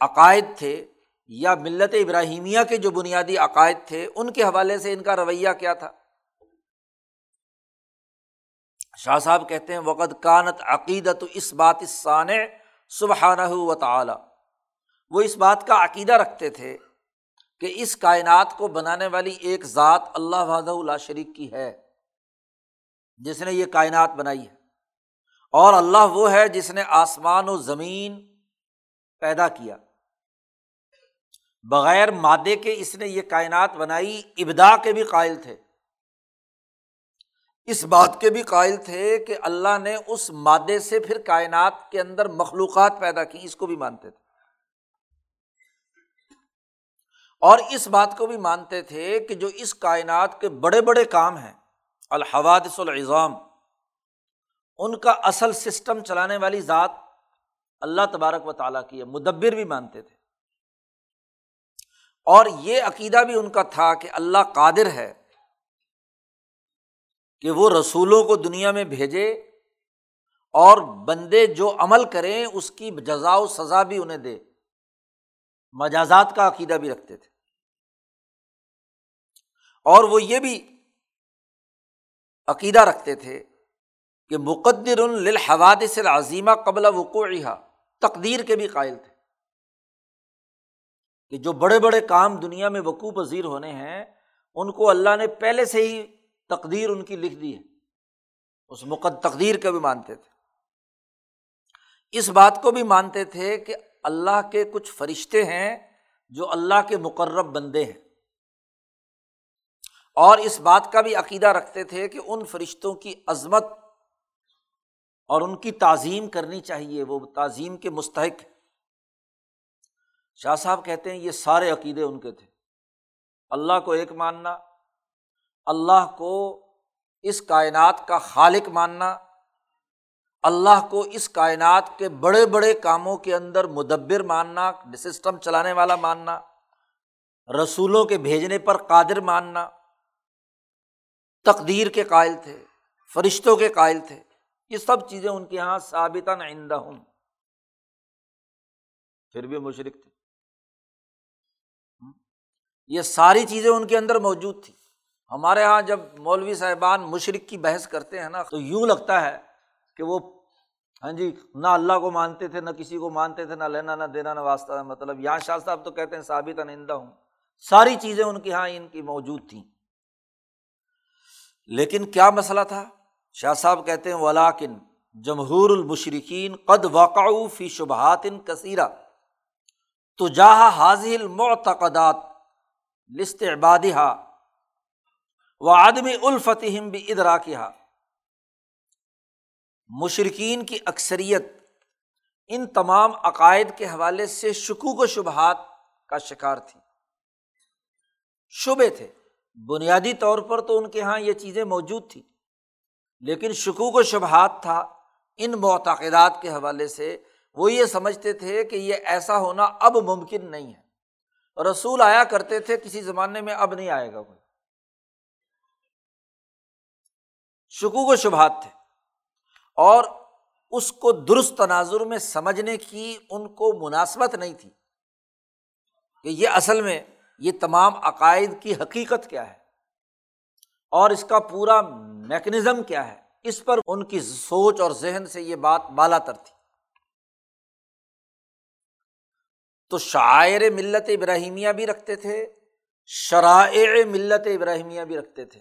عقائد تھے یا ملت ابراہیمیہ کے جو بنیادی عقائد تھے، ان کے حوالے سے ان کا رویہ کیا تھا؟ شاہ صاحب کہتے ہیں وقت کانت عقیدت اس بات سان سبحانہ و تعالی وہ اس بات کا عقیدہ رکھتے تھے کہ اس کائنات کو بنانے والی ایک ذات اللہ وحدہ اللہ شریک کی ہے، جس نے یہ کائنات بنائی ہے۔ اور اللہ وہ ہے جس نے آسمان و زمین پیدا کیا۔ بغیر مادے کے اس نے یہ کائنات بنائی ابدا کے بھی قائل تھے۔ اس بات کے بھی قائل تھے کہ اللہ نے اس مادے سے پھر کائنات کے اندر مخلوقات پیدا کی، اس کو بھی مانتے تھے۔ اور اس بات کو بھی مانتے تھے کہ جو اس کائنات کے بڑے بڑے کام ہیں، الحوادث العظام، ان کا اصل سسٹم چلانے والی ذات اللہ تبارک و تعالیٰ کی ہے، مدبر بھی مانتے تھے۔ اور یہ عقیدہ بھی ان کا تھا کہ اللہ قادر ہے کہ وہ رسولوں کو دنیا میں بھیجے اور بندے جو عمل کریں اس کی جزا و سزا بھی انہیں دے۔ مجازات کا عقیدہ بھی رکھتے تھے۔ اور وہ یہ بھی عقیدہ رکھتے تھے کہ مقدر الحوادث العظیمہ قبل وقوع تقدیر کے بھی قائل تھے۔ کہ جو بڑے بڑے کام دنیا میں وقوع پذیر ہونے ہیں، ان کو اللہ نے پہلے سے ہی تقدیر ان کی لکھ دی ہے۔ اس مقد، تقدیر کا بھی مانتے تھے۔ اس بات کو بھی مانتے تھے کہ اللہ کے کچھ فرشتے ہیں جو اللہ کے مقرب بندے ہیں۔ اور اس بات کا بھی عقیدہ رکھتے تھے کہ ان فرشتوں کی عظمت اور ان کی تعظیم کرنی چاہیے، وہ تعظیم کے مستحق شاہ صاحب کہتے ہیں یہ سارے عقیدے ان کے تھے۔ اللہ کو ایک ماننا، اللہ کو اس کائنات کا خالق ماننا، اللہ کو اس کائنات کے بڑے بڑے کاموں کے اندر مدبر ماننا، سسٹم چلانے والا ماننا، رسولوں کے بھیجنے پر قادر ماننا، تقدیر کے قائل تھے، فرشتوں کے قائل تھے، یہ سب چیزیں ان کے یہاں ثابت آئندہ ہوں پھر بھی مشرق تھے۔ یہ ساری چیزیں ان کے اندر موجود تھی ہمارے یہاں جب مولوی صاحبان مشرق کی بحث کرتے ہیں نا، تو یوں لگتا ہے کہ وہ ہاں جی نہ اللہ کو مانتے تھے، نہ کسی کو مانتے تھے، نہ لینا، نہ دینا، نہ واسطہ مطلب یہاں شاہ صاحب تو کہتے ہیں ثابت انندہ ہوں۔ ساری چیزیں ان کے یہاں ان کی موجود تھیں۔ لیکن کیا مسئلہ تھا؟ شاہ صاحب کہتے ہیں ولاکن جمہور المشرقین قد واقع فی شبہات کثیرہ۔ تو جہاں حاضل معتقدات لست عبادہ و آدمی الفتم بھی ادرا کیا مشرقین کی اکثریت ان تمام عقائد کے حوالے سے شکوک و شبہات کا شکار تھی۔ شبے تھے، بنیادی طور پر تو ان کے یہاں یہ چیزیں موجود تھیں، لیکن شکوک و شبہات تھا ان معتقدات کے حوالے سے۔ وہ یہ سمجھتے تھے کہ یہ ایسا ہونا اب ممکن نہیں ہے۔ رسول آیا کرتے تھے، کسی زمانے میں اب نہیں آئے گا کوئی۔ شکوک و شبہات تھے۔ اور اس کو درست تناظر میں سمجھنے کی ان کو مناسبت نہیں تھی کہ یہ اصل میں یہ تمام عقائد کی حقیقت کیا ہے اور اس کا پورا میکنزم کیا ہے۔ اس پر ان کی سوچ اور ذہن سے یہ بات بالا تر تھی۔ تو شاعر ملت ابراہیمیہ بھی رکھتے تھے، شرائع ملت ابراہیمیہ بھی رکھتے تھے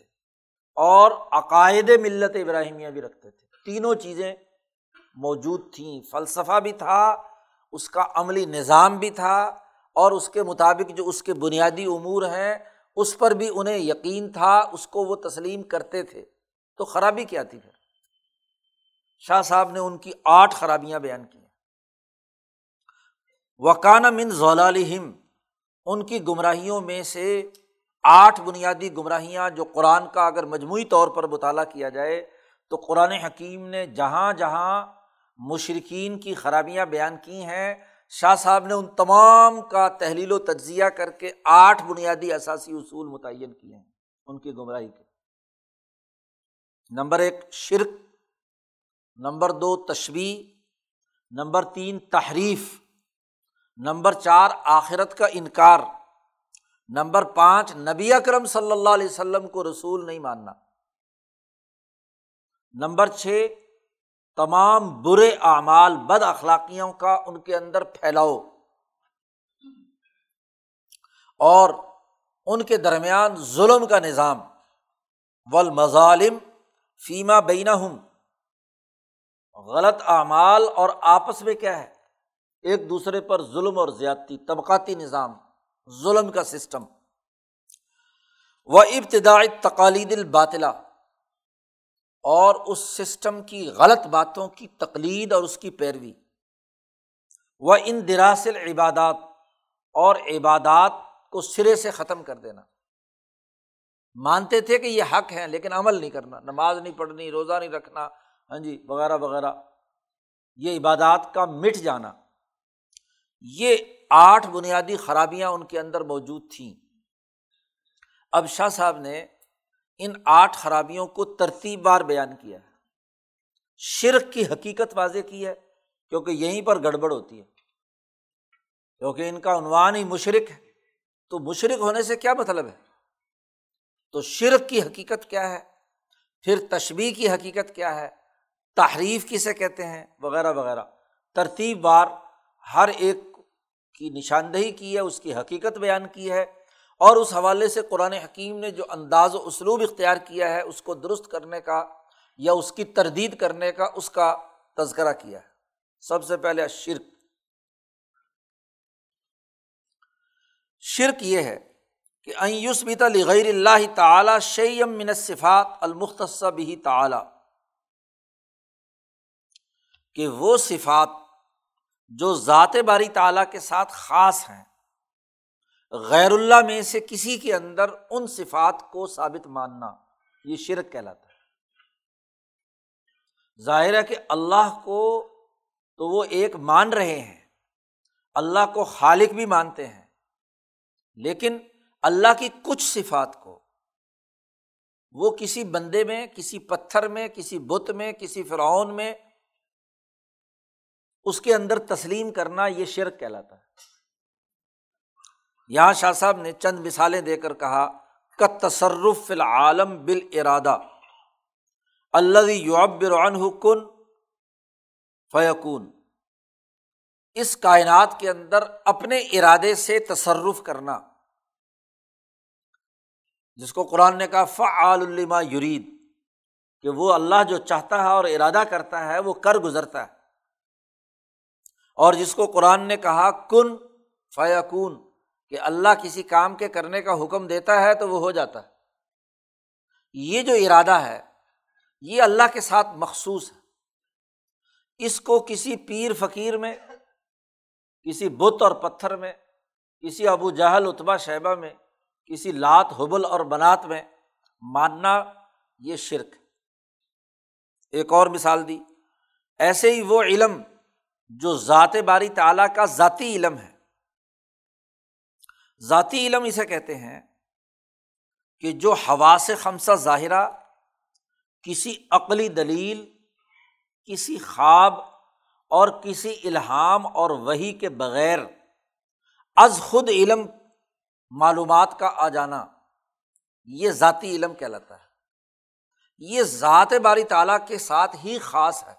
اور عقائد ملت ابراہیمیہ بھی رکھتے تھے۔ تینوں چیزیں موجود تھیں۔ فلسفہ بھی تھا، اس کا عملی نظام بھی تھا اور اس کے مطابق جو اس کے بنیادی امور ہیں، اس پر بھی انہیں یقین تھا، اس کو وہ تسلیم کرتے تھے۔ تو خرابی کیا تھی پھر؟ شاہ صاحب نے ان کی آٹھ خرابیاں بیان کی۔ وکانہ من ضلالہم ان کی گمراہیوں میں سے آٹھ بنیادی گمراہیاں جو قرآن کا اگر مجموعی طور پر مطالعہ کیا جائے، تو قرآن حکیم نے جہاں جہاں مشرقین کی خرابیاں بیان کی ہیں، شاہ صاحب نے ان تمام کا تحلیل و تجزیہ کر کے آٹھ بنیادی اثاثی اصول متعین کیے ہیں ان کی گمراہی کے۔ نمبر ایک، شرک، نمبر دو تشویح نمبر تین، تحریف۔ نمبر چار، آخرت کا انکار۔ نمبر پانچ، نبی اکرم صلی اللہ علیہ وسلم کو رسول نہیں ماننا۔ نمبر چھ، تمام برے اعمال، بد اخلاقیوں کا ان کے اندر پھیلاؤ۔ اور ان کے درمیان ظلم کا نظام۔ مظالم فیما بینا ہوں غلط اعمال اور آپس میں کیا ہے؟ ایک دوسرے پر ظلم اور زیادتی، طبقاتی نظام، ظلم کا سسٹم۔ وہ ابتدائی تقالید الباطلا اور اس سسٹم کی غلط باتوں کی تقلید اور اس کی پیروی۔ وہ ان دراصل عبادات اور عبادات کو سرے سے ختم کر دینا۔ مانتے تھے کہ یہ حق ہے لیکن عمل نہیں کرنا۔ نماز نہیں پڑھنی، روزہ نہیں رکھنا ہاں جی وغیرہ وغیرہ۔ یہ عبادات کا مٹ جانا۔ یہ آٹھ بنیادی خرابیاں ان کے اندر موجود تھیں۔ اب شاہ صاحب نے ان آٹھ خرابیوں کو ترتیب بار بیان کیا ہے۔ شرک کی حقیقت واضح کی ہے، کیونکہ یہیں پر گڑبڑ ہوتی ہے۔ کیونکہ ان کا عنوان ہی مشرق ہے۔ تو مشرق ہونے سے کیا مطلب ہے؟ تو شرک کی حقیقت کیا ہے؟ پھر تشبیح کی حقیقت کیا ہے؟ تحریف کسے کہتے ہیں؟ وغیرہ وغیرہ۔ ترتیب بار ہر ایک کی نشاندہی کی ہے، اس کی حقیقت بیان کی ہے۔ اور اس حوالے سے قرآن حکیم نے جو انداز و اسلوب اختیار کیا ہے، اس کو درست کرنے کا یا اس کی تردید کرنے کا، اس کا تذکرہ کیا ہے۔ سب سے پہلے شرک۔ شرک یہ ہے کہ ایوس بیتا لغیر اللہ تعالیٰ شیم من صفات المختص بھی تعلیٰ کہ وہ صفات جو ذات باری تعالیٰ کے ساتھ خاص ہیں، غیر اللہ میں سے کسی کے اندر ان صفات کو ثابت ماننا، یہ شرک کہلاتا ہے۔ ظاہر ہے کہ اللہ کو تو وہ ایک مان رہے ہیں، اللہ کو خالق بھی مانتے ہیں، لیکن اللہ کی کچھ صفات کو، وہ کسی بندے میں، کسی پتھر میں، کسی بت میں، کسی فرعون میں اس کے اندر تسلیم کرنا یہ شرک کہلاتا ہے۔ یہاں شاہ صاحب نے چند مثالیں دے کر کہا تصرف فی العالم بال ارادہ اللہ یعبر عنہ کن فیقون اس کائنات کے اندر اپنے ارادے سے تصرف کرنا۔ جس کو قرآن نے کہا، فعال الما یرید کہ وہ اللہ جو چاہتا ہے اور ارادہ کرتا ہے، وہ کر گزرتا ہے۔ اور جس کو قرآن نے کہا، کن فیقون کہ اللہ کسی کام کے کرنے کا حکم دیتا ہے تو وہ ہو جاتا ہے۔ یہ جو ارادہ ہے، یہ اللہ کے ساتھ مخصوص ہے۔ اس کو کسی پیر فقیر میں، کسی بت اور پتھر میں، کسی ابو جہل اتبا شیبہ میں، کسی لات، حبل اور بنات میں ماننا یہ شرک ایک اور مثال دی۔ ایسے ہی وہ علم جو ذات باری تعالیٰ کا ذاتی علم ہے۔ ذاتی علم اسے کہتے ہیں کہ جو ہوا سے خمسہ ظاہرہ، کسی عقلی دلیل، کسی خواب اور کسی الحام اور وہی کے بغیر از خود علم معلومات کا آ جانا، یہ ذاتی علم کہلاتا ہے۔ یہ ذات باری تعالیٰ کے ساتھ ہی خاص ہے۔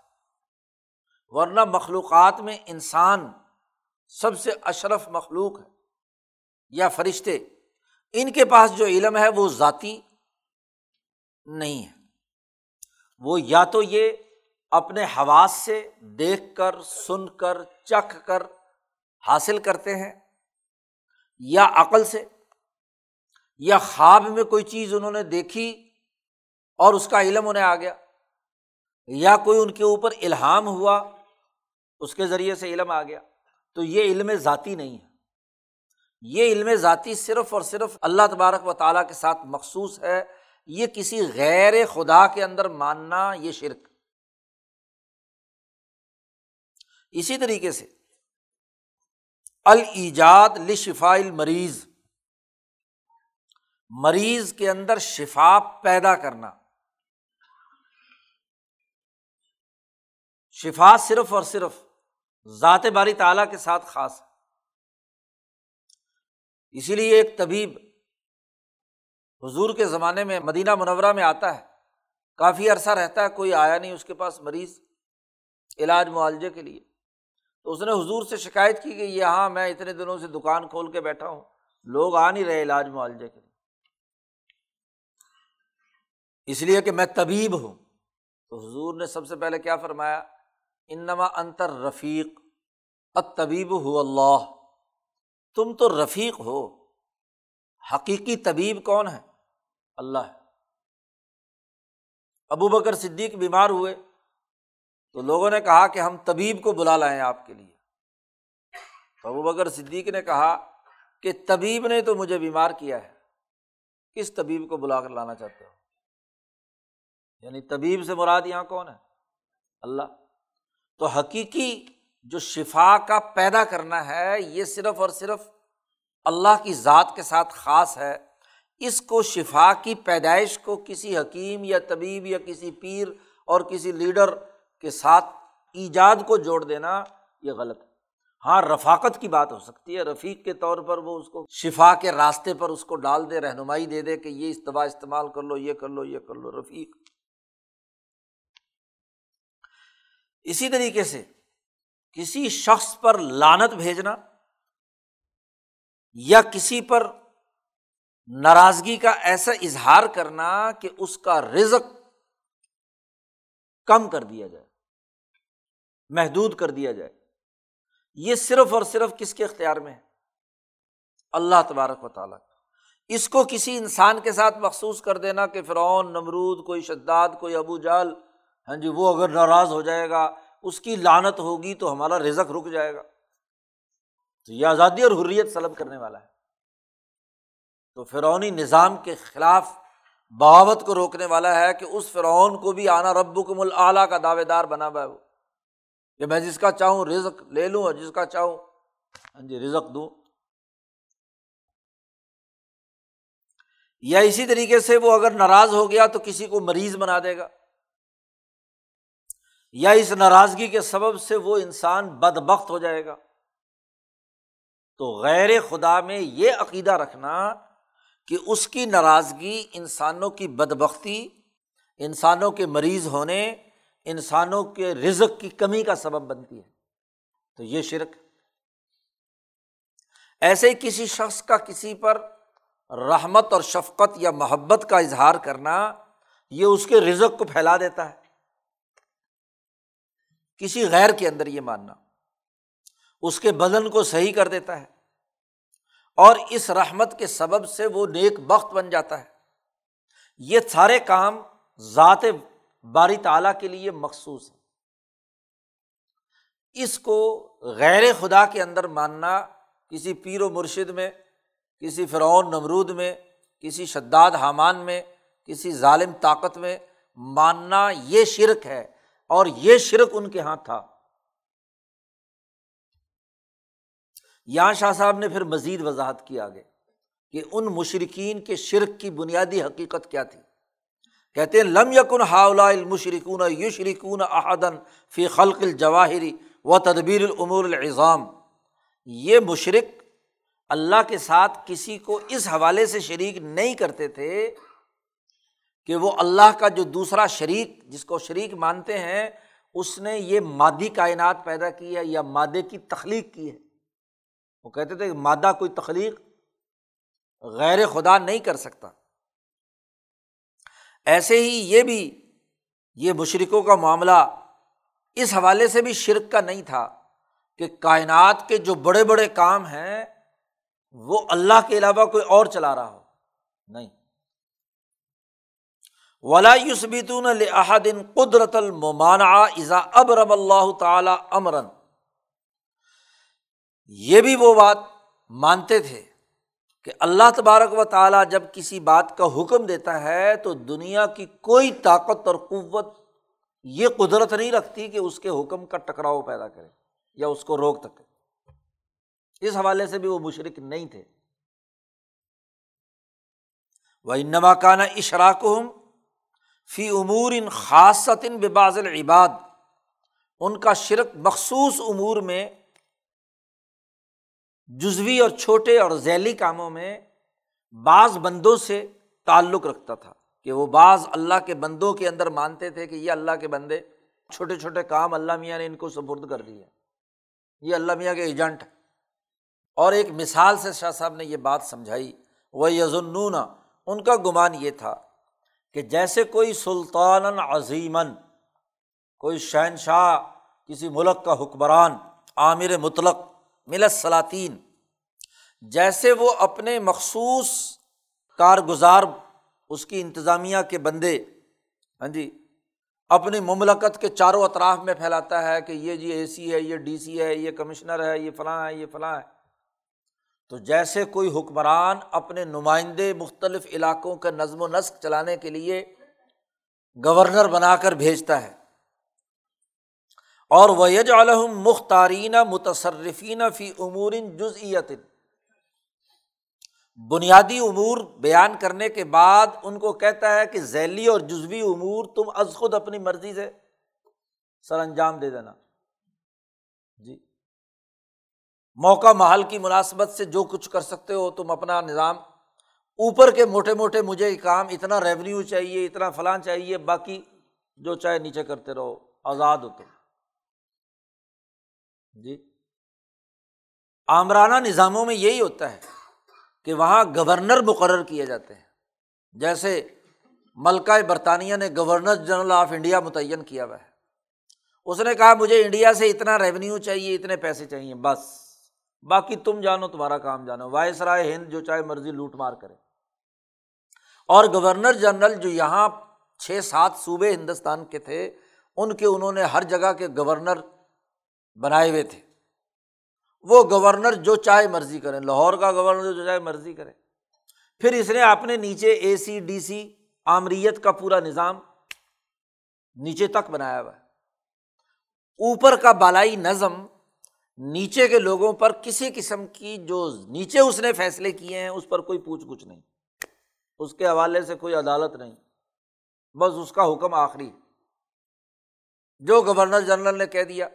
ورنہ مخلوقات میں انسان سب سے اشرف مخلوق ہے۔ یا فرشتے، ان کے پاس جو علم ہے وہ ذاتی نہیں ہے۔ وہ یا تو یہ اپنے حواس سے دیکھ کر، سن کر، چکھ کر حاصل کرتے ہیں، یا عقل سے، یا خواب میں کوئی چیز انہوں نے دیکھی اور اس کا علم انہیں آ گیا، یا کوئی ان کے اوپر الہام ہوا۔ اس کے ذریعے سے علم آ گیا۔ تو یہ علم ذاتی نہیں ہے۔ یہ علم ذاتی صرف اور صرف اللہ تبارک و تعالیٰ کے ساتھ مخصوص ہے۔ یہ کسی غیر خدا کے اندر ماننا یہ شرک۔ اسی طریقے سے الجاد لشفا المریض۔ مریض کے اندر شفا پیدا کرنا۔ شفا صرف اور صرف ذات باری تعالیٰ کے ساتھ خاص ہے۔ اسی لیے ایک طبیب حضور کے زمانے میں مدینہ منورہ میں آتا ہے۔ کافی عرصہ رہتا ہے، کوئی آیا نہیں اس کے پاس مریض علاج معالجے کے لیے۔ تو اس نے حضور سے شکایت کی کہ یہاں میں اتنے دنوں سے دکان کھول کے بیٹھا ہوں، لوگ آ نہیں رہے علاج معالجے کے لیے۔ اس لیے کہ میں طبیب ہوں۔ تو حضور نے سب سے پہلے کیا فرمایا؟ انما انتر رفیق اب طبیب ہو اللہ۔ تم تو رفیق ہو۔ حقیقی طبیب کون ہے؟ اللہ ہے۔ ابو بکر صدیق بیمار ہوئے۔ تو لوگوں نے کہا کہ ہم طبیب کو بلا لائیں آپ کے لیے۔ تو ابو بکر صدیق نے کہا کہ طبیب نے تو مجھے بیمار کیا ہے۔ کس طبیب کو بلا کر لانا چاہتے ہو؟ یعنی طبیب سے مراد یہاں کون ہے؟ اللہ۔ تو حقیقی جو شفا کا پیدا کرنا ہے، یہ صرف اور صرف اللہ کی ذات کے ساتھ خاص ہے۔ اس کو شفا کی پیدائش کو کسی حکیم یا طبیب یا کسی پیر اور کسی لیڈر کے ساتھ ایجاد کو جوڑ دینا، یہ غلط ہے۔ ہاں رفاقت کی بات ہو سکتی ہے۔ رفیق کے طور پر وہ اس کو شفا کے راستے پر اس کو ڈال دے، رہنمائی دے دے کہ یہ استباع استعمال کر لو، یہ کر لو، یہ کر لو۔ رفیق اسی طریقے سے کسی شخص پر لانت بھیجنا یا کسی پر ناراضگی کا ایسا اظہار کرنا کہ اس کا رزق کم کر دیا جائے، محدود کر دیا جائے۔ یہ صرف اور صرف کس کے اختیار میں ہے؟ اللہ تبارک و تعالیٰ اس کو کسی انسان کے ساتھ مخصوص کر دینا کہ فرعون، نمرود، کوئی شداد، کوئی ابو جال ہاں جی وہ اگر ناراض ہو جائے گا، اس کی لانت ہوگی تو ہمارا رزق رک جائے گا۔ تو یہ آزادی اور حریت سلب کرنے والا ہے۔ تو فرونی نظام کے خلاف بغاوت کو روکنے والا ہے کہ اس فرعون کو بھی آنا رب کم العلیٰ کا دعوے دار بنا ہوا ہے وہ۔ کہ میں جس کا چاہوں رزق لے لوں اور جس کا چاہوں ہاں جی رزق دوں۔ یا اسی طریقے سے وہ اگر ناراض ہو گیا تو کسی کو مریض بنا دے گا۔ یا اس ناراضگی کے سبب سے وہ انسان بد بخت ہو جائے گا۔ تو غیر خدا میں یہ عقیدہ رکھنا کہ اس کی ناراضگی انسانوں کی بد بختی انسانوں کے مریض ہونے، انسانوں کے رزق کی کمی کا سبب بنتی ہے۔ تو یہ شرک۔ ایسے ہی کسی شخص کا کسی پر رحمت اور شفقت یا محبت کا اظہار کرنا، یہ اس کے رزق کو پھیلا دیتا ہے۔ کسی غیر کے اندر یہ ماننا۔ اس کے بدن کو صحیح کر دیتا ہے اور اس رحمت کے سبب سے وہ نیک بخت بن جاتا ہے۔ یہ سارے کام ذات باری تعالیٰ کے لیے مخصوص ہے اس کو غیر خدا کے اندر ماننا، کسی پیر و مرشد میں، کسی فرعون نمرود میں، کسی شداد حامان میں، کسی ظالم طاقت میں ماننا یہ شرک ہے۔ اور یہ شرک ان کے یہاں تھا۔ یہاں شاہ صاحب نے پھر مزید وضاحت کی آگے کہ ان مشرقین کے شرک کی بنیادی حقیقت کیا تھی۔ کہتے ہیں، لم یکن ہاؤلا المشرکون یو شریکون احدن فی خلق الجواہری و تدبیر العمور العظام۔ یہ مشرق اللہ کے ساتھ کسی کو اس حوالے سے شریک نہیں کرتے تھے کہ وہ اللہ کا جو دوسرا شریک جس کو شریک مانتے ہیں، اس نے یہ مادی کائنات پیدا کی ہے یا مادے کی تخلیق کی ہے۔ وہ کہتے تھے کہ مادہ کوئی تخلیق غیر خدا نہیں کر سکتا۔ ایسے ہی یہ بھی، یہ مشرقوں کا معاملہ اس حوالے سے بھی شرک کا نہیں تھا کہ کائنات کے جو بڑے بڑے کام ہیں، وہ اللہ کے علاوہ کوئی اور چلا رہا ہو۔ نہیں۔ ولا یوسبیتون الحدن قدرت المانا ازا اب رب اللہ تعالی امرن۔ یہ بھی وہ بات مانتے تھے کہ اللہ تبارک و تعالیٰ جب کسی بات کا حکم دیتا ہے تو دنیا کی کوئی طاقت اور قوت یہ قدرت نہیں رکھتی کہ اس کے حکم کا ٹکراؤ پیدا کرے یا اس کو روک سکے اس حوالے سے بھی وہ مشرق نہیں تھے۔ وہ انما کانا اشراک ہوں فی امور ان خاصت ان بباز العباد، ان کا شرک مخصوص امور میں جزوی اور چھوٹے اور ذیلی کاموں میں بعض بندوں سے تعلق رکھتا تھا کہ وہ بعض اللہ کے بندوں کے اندر مانتے تھے کہ یہ اللہ کے بندے، چھوٹے چھوٹے کام اللہ میاں نے ان کو سپرد کر دیا یہ اللہ میاں کے ایجنٹ۔ اور ایک مثال سے شاہ صاحب نے یہ بات سمجھائی وہ یزنون ان کا گمان یہ تھا کہ جیسے کوئی سلطان عظیمن کوئی شہنشاہ، کسی ملک کا حکمران، عامر مطلق ملت سلاطین جیسے وہ اپنے مخصوص کارگزار، اس کی انتظامیہ کے بندے ہاں جی اپنی مملکت کے چاروں اطراف میں پھیلاتا ہے کہ یہ جی اے سی ہے، یہ ڈی سی ہے، یہ کمشنر ہے، یہ فلاں ہے، یہ فلاں ہے۔ تو جیسے کوئی حکمران اپنے نمائندے مختلف علاقوں کا نظم و نسق چلانے کے لیے گورنر بنا کر بھیجتا ہے، اور ویج الحم مختارین متصرفین فی امور جزیت بنیادی امور بیان کرنے کے بعد ان کو کہتا ہے کہ ذیلی اور جزوی امور تم از خود اپنی مرضی سے سر انجام دے دینا۔ جی۔ موقع محل کی مناسبت سے جو کچھ کر سکتے ہو، تم اپنا نظام اوپر کے موٹے موٹے مجھے کام اتنا ریونیو چاہیے، اتنا فلاں چاہیے، باقی جو چاہے نیچے کرتے رہو، آزاد ہو تم۔ جی۔ آمرانہ نظاموں میں یہی ہوتا ہے کہ وہاں گورنر مقرر کیے جاتے ہیں۔ جیسے ملکہ برطانیہ نے گورنر جنرل آف انڈیا متعین کیا ہوا ہے۔ اس نے کہا، مجھے انڈیا سے اتنا ریونیو چاہیے، اتنے پیسے چاہیے، بس۔ باقی تم جانو، تمہارا کام جانو۔ وائس رائے ہند جو چاہے مرضی لوٹ مار کرے۔ اور گورنر جنرل جو یہاں چھ سات صوبے ہندوستان کے تھے، ان کے انہوں نے ہر جگہ کے گورنر بنائے ہوئے تھے۔ وہ گورنر جو چاہے مرضی کرے، لاہور کا گورنر جو چاہے مرضی کرے۔ پھر اس نے اپنے نیچے اے سی، ڈی سی، آمریت کا پورا نظام نیچے تک بنایا ہوا ہے۔ اوپر کا بالائی نظم نیچے کے لوگوں پر کسی قسم کی جو نیچے اس نے فیصلے کیے ہیں، اس پر کوئی پوچھ گچھ نہیں۔ اس کے حوالے سے کوئی عدالت نہیں۔ بس اس کا حکم آخری۔ جو گورنر جنرل نے کہہ دیا،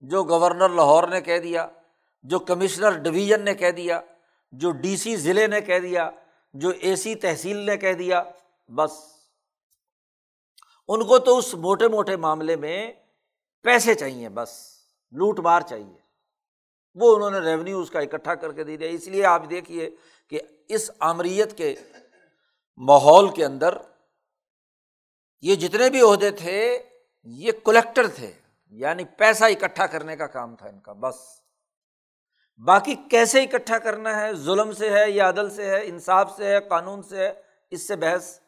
جو گورنر لاہور نے کہہ دیا، جو کمشنر ڈویژن نے کہہ دیا، جو ڈی سی ضلع نے کہہ دیا، جو اے سی تحصیل نے کہہ دیا، بس۔ ان کو تو اس موٹے موٹے معاملے میں پیسے چاہیے، بس۔ لوٹ مار چاہیے۔ وہ انہوں نے ریونیو اس کا اکٹھا کر کے دے دیا۔ اس لیے آپ دیکھیے کہ اس آمریت کے ماحول کے اندر یہ جتنے بھی عہدے تھے، یہ کلیکٹر تھے یعنی پیسہ اکٹھا کرنے کا کام تھا ان کا، بس۔ باقی کیسے اکٹھا کرنا ہے، ظلم سے ہے، یا عدل سے ہے، انصاف سے ہے، قانون سے ہے، اس سے بحث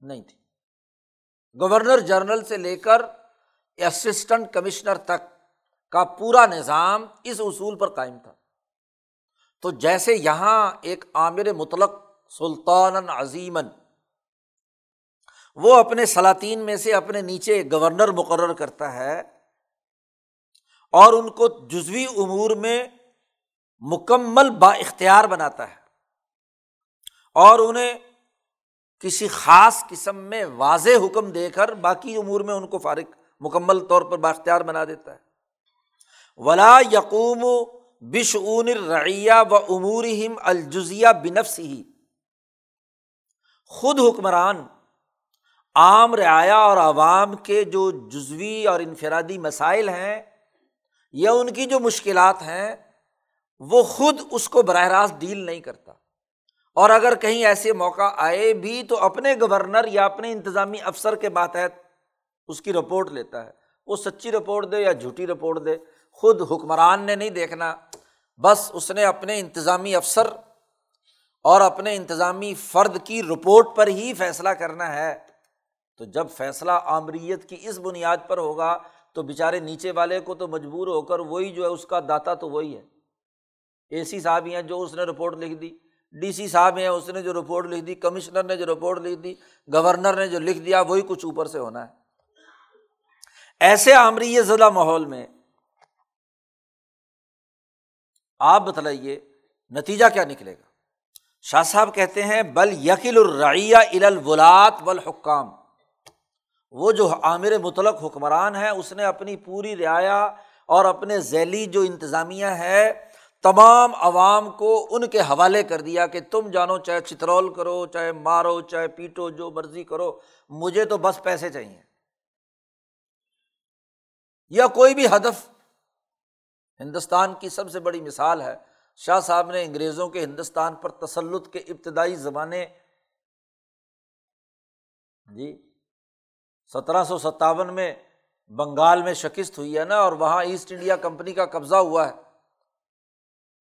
نہیں تھی۔ گورنر جنرل سے لے کر اسسٹنٹ کمشنر تک کا پورا نظام اس اصول پر قائم تھا۔ تو جیسے یہاں ایک عامر مطلق سلطان عظیمن وہ اپنے سلاطین میں سے اپنے نیچے گورنر مقرر کرتا ہے اور ان کو جزوی امور میں مکمل با اختیار بناتا ہے اور انہیں کسی خاص قسم میں واضح حکم دے کر باقی امور میں ان کو فارغ، مکمل طور پر با اختیار بنا دیتا ہے۔ ولا یقوم بشعون رعیہ و امور الجزیہ بنفس ہی خود حکمران، عام رعایا اور عوام کے جو جزوی اور انفرادی مسائل ہیں یا ان کی جو مشکلات ہیں، وہ خود اس کو براہ راست ڈیل نہیں کرتا۔ اور اگر کہیں ایسے موقع آئے بھی تو اپنے گورنر یا اپنے انتظامی افسر کے ماتحت اس کی رپورٹ لیتا ہے۔ وہ سچی رپورٹ دے یا جھوٹی رپورٹ دے۔ خود حکمران نے نہیں دیکھنا، بس اس نے اپنے انتظامی افسر اور اپنے انتظامی فرد کی رپورٹ پر ہی فیصلہ کرنا ہے۔ تو جب فیصلہ آمریت کی اس بنیاد پر ہوگا، تو بےچارے نیچے والے کو تو مجبور ہو کر وہی جو ہے اس کا داتا تو وہی ہے۔ اے سی صاحب ہیں جو اس نے رپورٹ لکھ دی، ڈی سی صاحب ہیں اس نے جو رپورٹ لکھ دی، کمشنر نے جو رپورٹ لکھ دی، گورنر نے جو لکھ دیا، وہی کچھ اوپر سے ہونا ہے۔ ایسے آمری زدہ ماحول میں آپ بتلائیے، نتیجہ کیا نکلے گا؟ شاہ صاحب کہتے ہیں، بل یقل الرعیہ الولاد والحکام۔ وہ جو عامر مطلق حکمران ہے اس نے اپنی پوری رعایا اور اپنے ذیلی جو انتظامیہ ہے، تمام عوام کو ان کے حوالے کر دیا کہ تم جانو، چاہے چترول کرو، چاہے مارو، چاہے پیٹو، جو مرضی کرو، مجھے تو بس پیسے چاہیے۔ یا کوئی بھی ہدف ہندوستان کی سب سے بڑی مثال ہے۔ شاہ صاحب نے انگریزوں کے ہندوستان پر تسلط کے ابتدائی زمانے جی سترہ سو ستاون میں بنگال میں شکست ہوئی ہے نا اور وہاں ایسٹ انڈیا کمپنی کا قبضہ ہوا ہے۔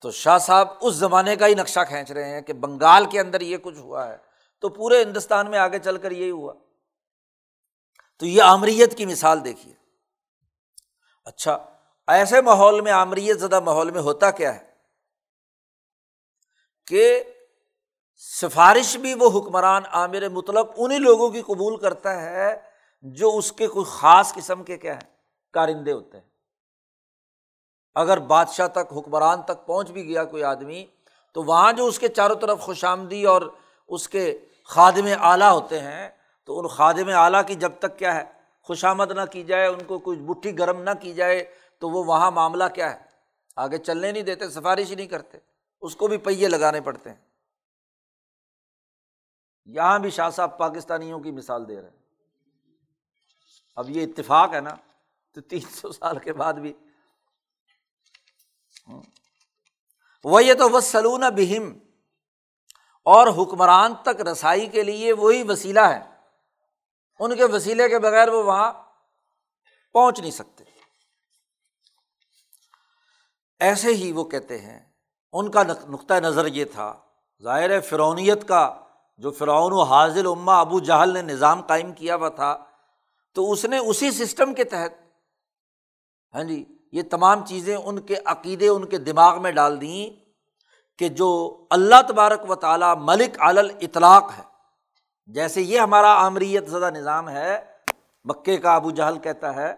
تو شاہ صاحب اس زمانے کا ہی نقشہ کھینچ رہے ہیں کہ بنگال کے اندر یہ کچھ ہوا ہے۔ تو پورے ہندوستان میں آگے چل کر یہی ہوا۔ تو یہ آمریت کی مثال دیکھیے۔ اچھا ایسے ماحول میں آمریت زدہ ماحول میں ہوتا کیا ہے؟ کہ سفارش بھی وہ حکمران عامر مطلب انہیں لوگوں کی قبول کرتا ہے جو اس کے کوئی خاص قسم کے کیا ہے کارندے ہوتے ہیں۔ اگر بادشاہ تک، حکمران تک پہنچ بھی گیا کوئی آدمی، تو وہاں جو اس کے چاروں طرف خوش آمدی اور اس کے خادم اعلیٰ ہوتے ہیں، تو ان خادم اعلیٰ کی جب تک کیا ہے، خوش آمد نہ کی جائے، ان کو کوئی مٹھی گرم نہ کی جائے تو وہ وہاں معاملہ کیا ہے؟ آگے چلنے نہیں دیتے، سفارش ہی نہیں کرتے، اس کو بھی پہیے لگانے پڑتے ہیں۔ یہاں بھی شاہ صاحب پاکستانیوں کی مثال دے رہے ہیں۔ اب یہ اتفاق ہے نا، تو تین سو سال کے بعد بھی۔ وہ یہ تو وہ سلون بہم اور حکمران تک رسائی کے لیے وہی وسیلہ ہے۔ ان کے وسیلے کے بغیر وہ وہاں پہنچ نہیں سکتے۔ ایسے ہی وہ کہتے ہیں، ان کا نقطۂ نظر یہ تھا، ظاہر فرونیت کا، جو فرعون و حاضل اما ابو جہل نے نظام قائم کیا ہوا تھا، تو اس نے اسی سسٹم کے تحت ہاں جی یہ تمام چیزیں ان کے عقیدے، ان کے دماغ میں ڈال دیں کہ جو اللہ تبارک و تعالیٰ ملک عل اطلاق ہے۔ جیسے یہ ہمارا آمریت زدہ نظام ہے، مکے کا ابو جہل کہتا ہے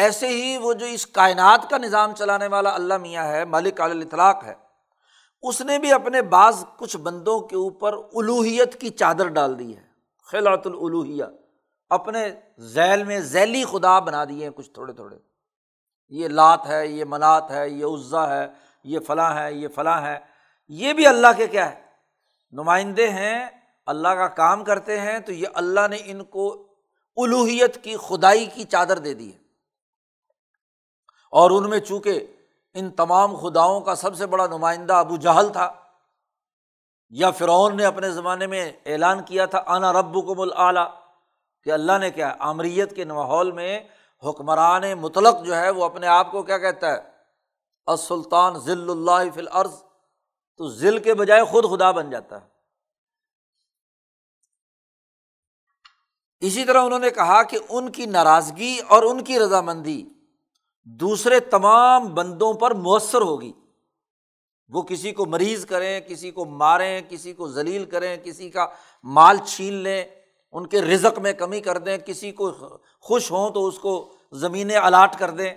ایسے ہی وہ جو اس کائنات کا نظام چلانے والا اللہ میاں ہے ملک علی اطلاق ہے، اس نے بھی اپنے بعض کچھ بندوں کے اوپر الوحیت کی چادر ڈال دی ہے۔ خلاط الوحیہ اپنے ذیل میں ذیلی خدا بنا دیے ہیں کچھ تھوڑے تھوڑے۔ یہ لات ہے، یہ منات ہے، یہ عزا ہے، یہ فلاں ہے، یہ فلاں ہے۔ یہ بھی اللہ کے کیا ہے؟ نمائندے ہیں، اللہ کا کام کرتے ہیں تو یہ اللہ نے ان کو الوحیت کی خدائی کی چادر دے دی ہے۔ اور ان میں چونکہ ان تمام خداؤں کا سب سے بڑا نمائندہ ابو جہل تھا، یا فرعون نے اپنے زمانے میں اعلان کیا تھا، انا رب کو مل کہ اللہ نے کیا، آمریت کے ماحول میں حکمران مطلق جو ہے وہ اپنے آپ کو کیا کہتا ہے، السلطان ذل اللہ فی الارض، تو ذل کے بجائے خود خدا بن جاتا ہے۔ اسی طرح انہوں نے کہا کہ ان کی ناراضگی اور ان کی رضامندی دوسرے تمام بندوں پر مؤثر ہوگی۔ وہ کسی کو مریض کریں، کسی کو ماریں، کسی کو ذلیل کریں، کسی کا مال چھین لیں، ان کے رزق میں کمی کر دیں، کسی کو خوش ہوں تو اس کو زمینیں الاٹ کر دیں۔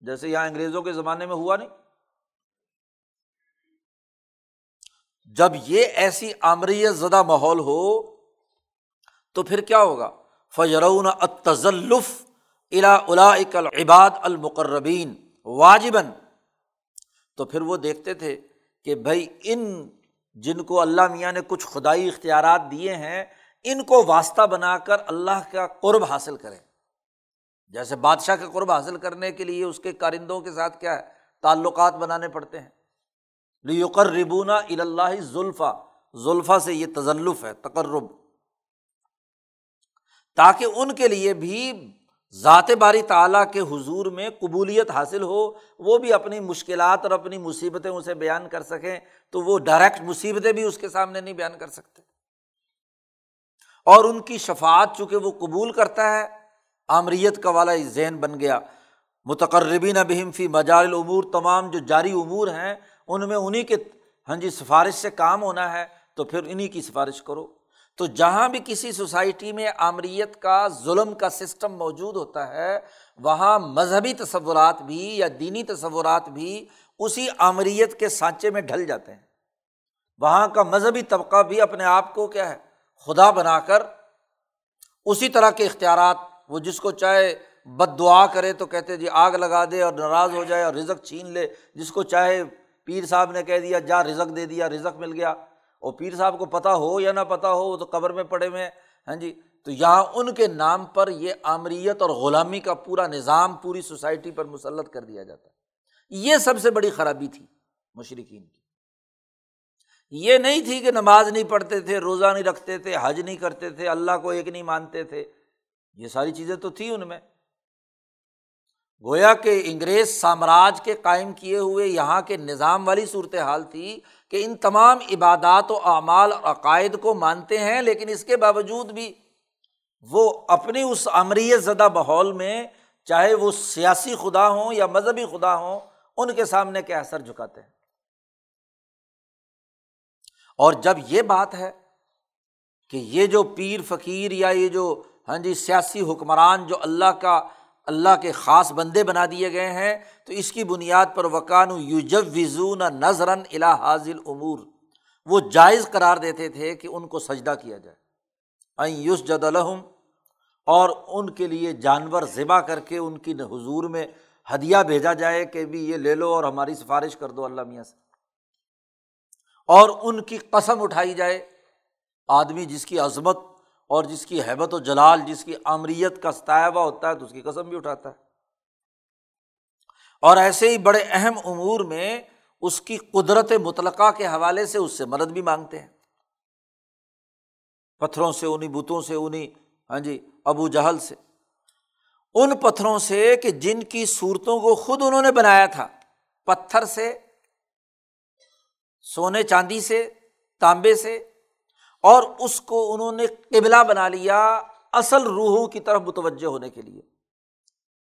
جیسے یہاں انگریزوں کے زمانے میں ہوا نہیں۔ جب یہ ایسی آمریت زدہ ماحول ہو تو پھر کیا ہوگا؟ فجرون اتزلف الا الا عباد المقربین واجباً۔ تو پھر وہ دیکھتے تھے کہ بھائی ان جن کو اللہ میاں نے کچھ خدائی اختیارات دیے ہیں، ان کو واسطہ بنا کر اللہ کا قرب حاصل کریں۔ جیسے بادشاہ کا قرب حاصل کرنے کے لیے اس کے کارندوں کے ساتھ کیا ہے؟ تعلقات بنانے پڑتے ہیں۔ لیقر ربونا الا زلفا زلفا سے یہ تزلف ہے، تقرب۔ تاکہ ان کے لیے بھی ذات باری تعلیٰ کے حضور میں قبولیت حاصل ہو، وہ بھی اپنی مشکلات اور اپنی مصیبتیں اسے بیان کر سکیں، تو وہ ڈائریکٹ مصیبتیں بھی اس کے سامنے نہیں بیان کر سکتے۔ اور ان کی شفات چونکہ وہ قبول کرتا ہے، آمریت کا والا ذہن بن گیا۔ متقربین بہم فی مجال امور تمام جو جاری امور ہیں، ان میں انہیں کے ہاں جی سفارش سے کام ہونا ہے، تو پھر انہیں کی سفارش کرو۔ تو جہاں بھی کسی سوسائٹی میں آمریت کا ظلم کا سسٹم موجود ہوتا ہے، وہاں مذہبی تصورات بھی یا دینی تصورات بھی اسی آمریت کے سانچے میں ڈھل جاتے ہیں۔ وہاں کا مذہبی طبقہ بھی اپنے آپ کو کیا ہے، خدا بنا کر اسی طرح کے اختیارات، وہ جس کو چاہے بد دعا کرے تو کہتے جی آگ لگا دے اور ناراض ہو جائے اور رزق چھین لے، جس کو چاہے پیر صاحب نے کہہ دیا، جا رزق دے دیا، رزق مل گیا۔ اور پیر صاحب کو پتہ ہو یا نہ پتہ ہو، وہ تو قبر میں پڑے ہوئے ہاں جی؟ تو یہاں ان کے نام پر یہ آمریت اور غلامی کا پورا نظام، پوری سوسائٹی پر مسلط کر دیا جاتا ہے۔ یہ سب سے بڑی خرابی تھی مشرقین کی۔ یہ نہیں تھی کہ نماز نہیں پڑھتے تھے، روزہ نہیں رکھتے تھے، حج نہیں کرتے تھے، اللہ کو ایک نہیں مانتے تھے۔ یہ ساری چیزیں تو تھیں ان میں۔ گویا کہ انگریز سامراج کے قائم کیے ہوئے یہاں کے نظام والی صورت حال تھی کہ ان تمام عبادات و اعمال اور عقائد کو مانتے ہیں، لیکن اس کے باوجود بھی وہ اپنی اس امریت زدہ ماحول میں چاہے وہ سیاسی خدا ہوں یا مذہبی خدا ہوں، ان کے سامنے کیا اثر جھکاتے ہیں؟ اور جب یہ بات ہے کہ یہ جو پیر فقیر یا یہ جو ہاں جی سیاسی حکمران جو اللہ کا اللہ کے خاص بندے بنا دیے گئے ہیں، تو اس کی بنیاد پر وکان یوجب وزون الا حاضل امور۔ وہ جائز قرار دیتے تھے کہ ان کو سجدہ کیا جائے۔ این یوس جد الحم اور ان کے لیے جانور ذبح کر کے ان کی حضور میں ہدیہ بھیجا جائے کہ بھی یہ لے لو اور ہماری سفارش کر دو اللہ میاں سے۔ اور ان کی قسم اٹھائی جائے۔ آدمی جس کی عظمت اور جس کی حیبت و جلال، جس کی آمریت کا ستائبہ ہوتا ہے تو اس کی قسم بھی اٹھاتا ہے۔ اور ایسے ہی بڑے اہم امور میں اس کی قدرت مطلقہ کے حوالے سے اس سے مدد بھی مانگتے ہیں۔ پتھروں سے انہیں بتوں سے انہیں ہاں جی ابو جہل سے۔ ان پتھروں سے کہ جن کی صورتوں کو خود انہوں نے بنایا تھا۔ پتھر سے، سونے چاندی سے، تانبے سے اور اس کو انہوں نے قبلہ بنا لیا اصل روحوں کی طرف متوجہ ہونے کے لیے۔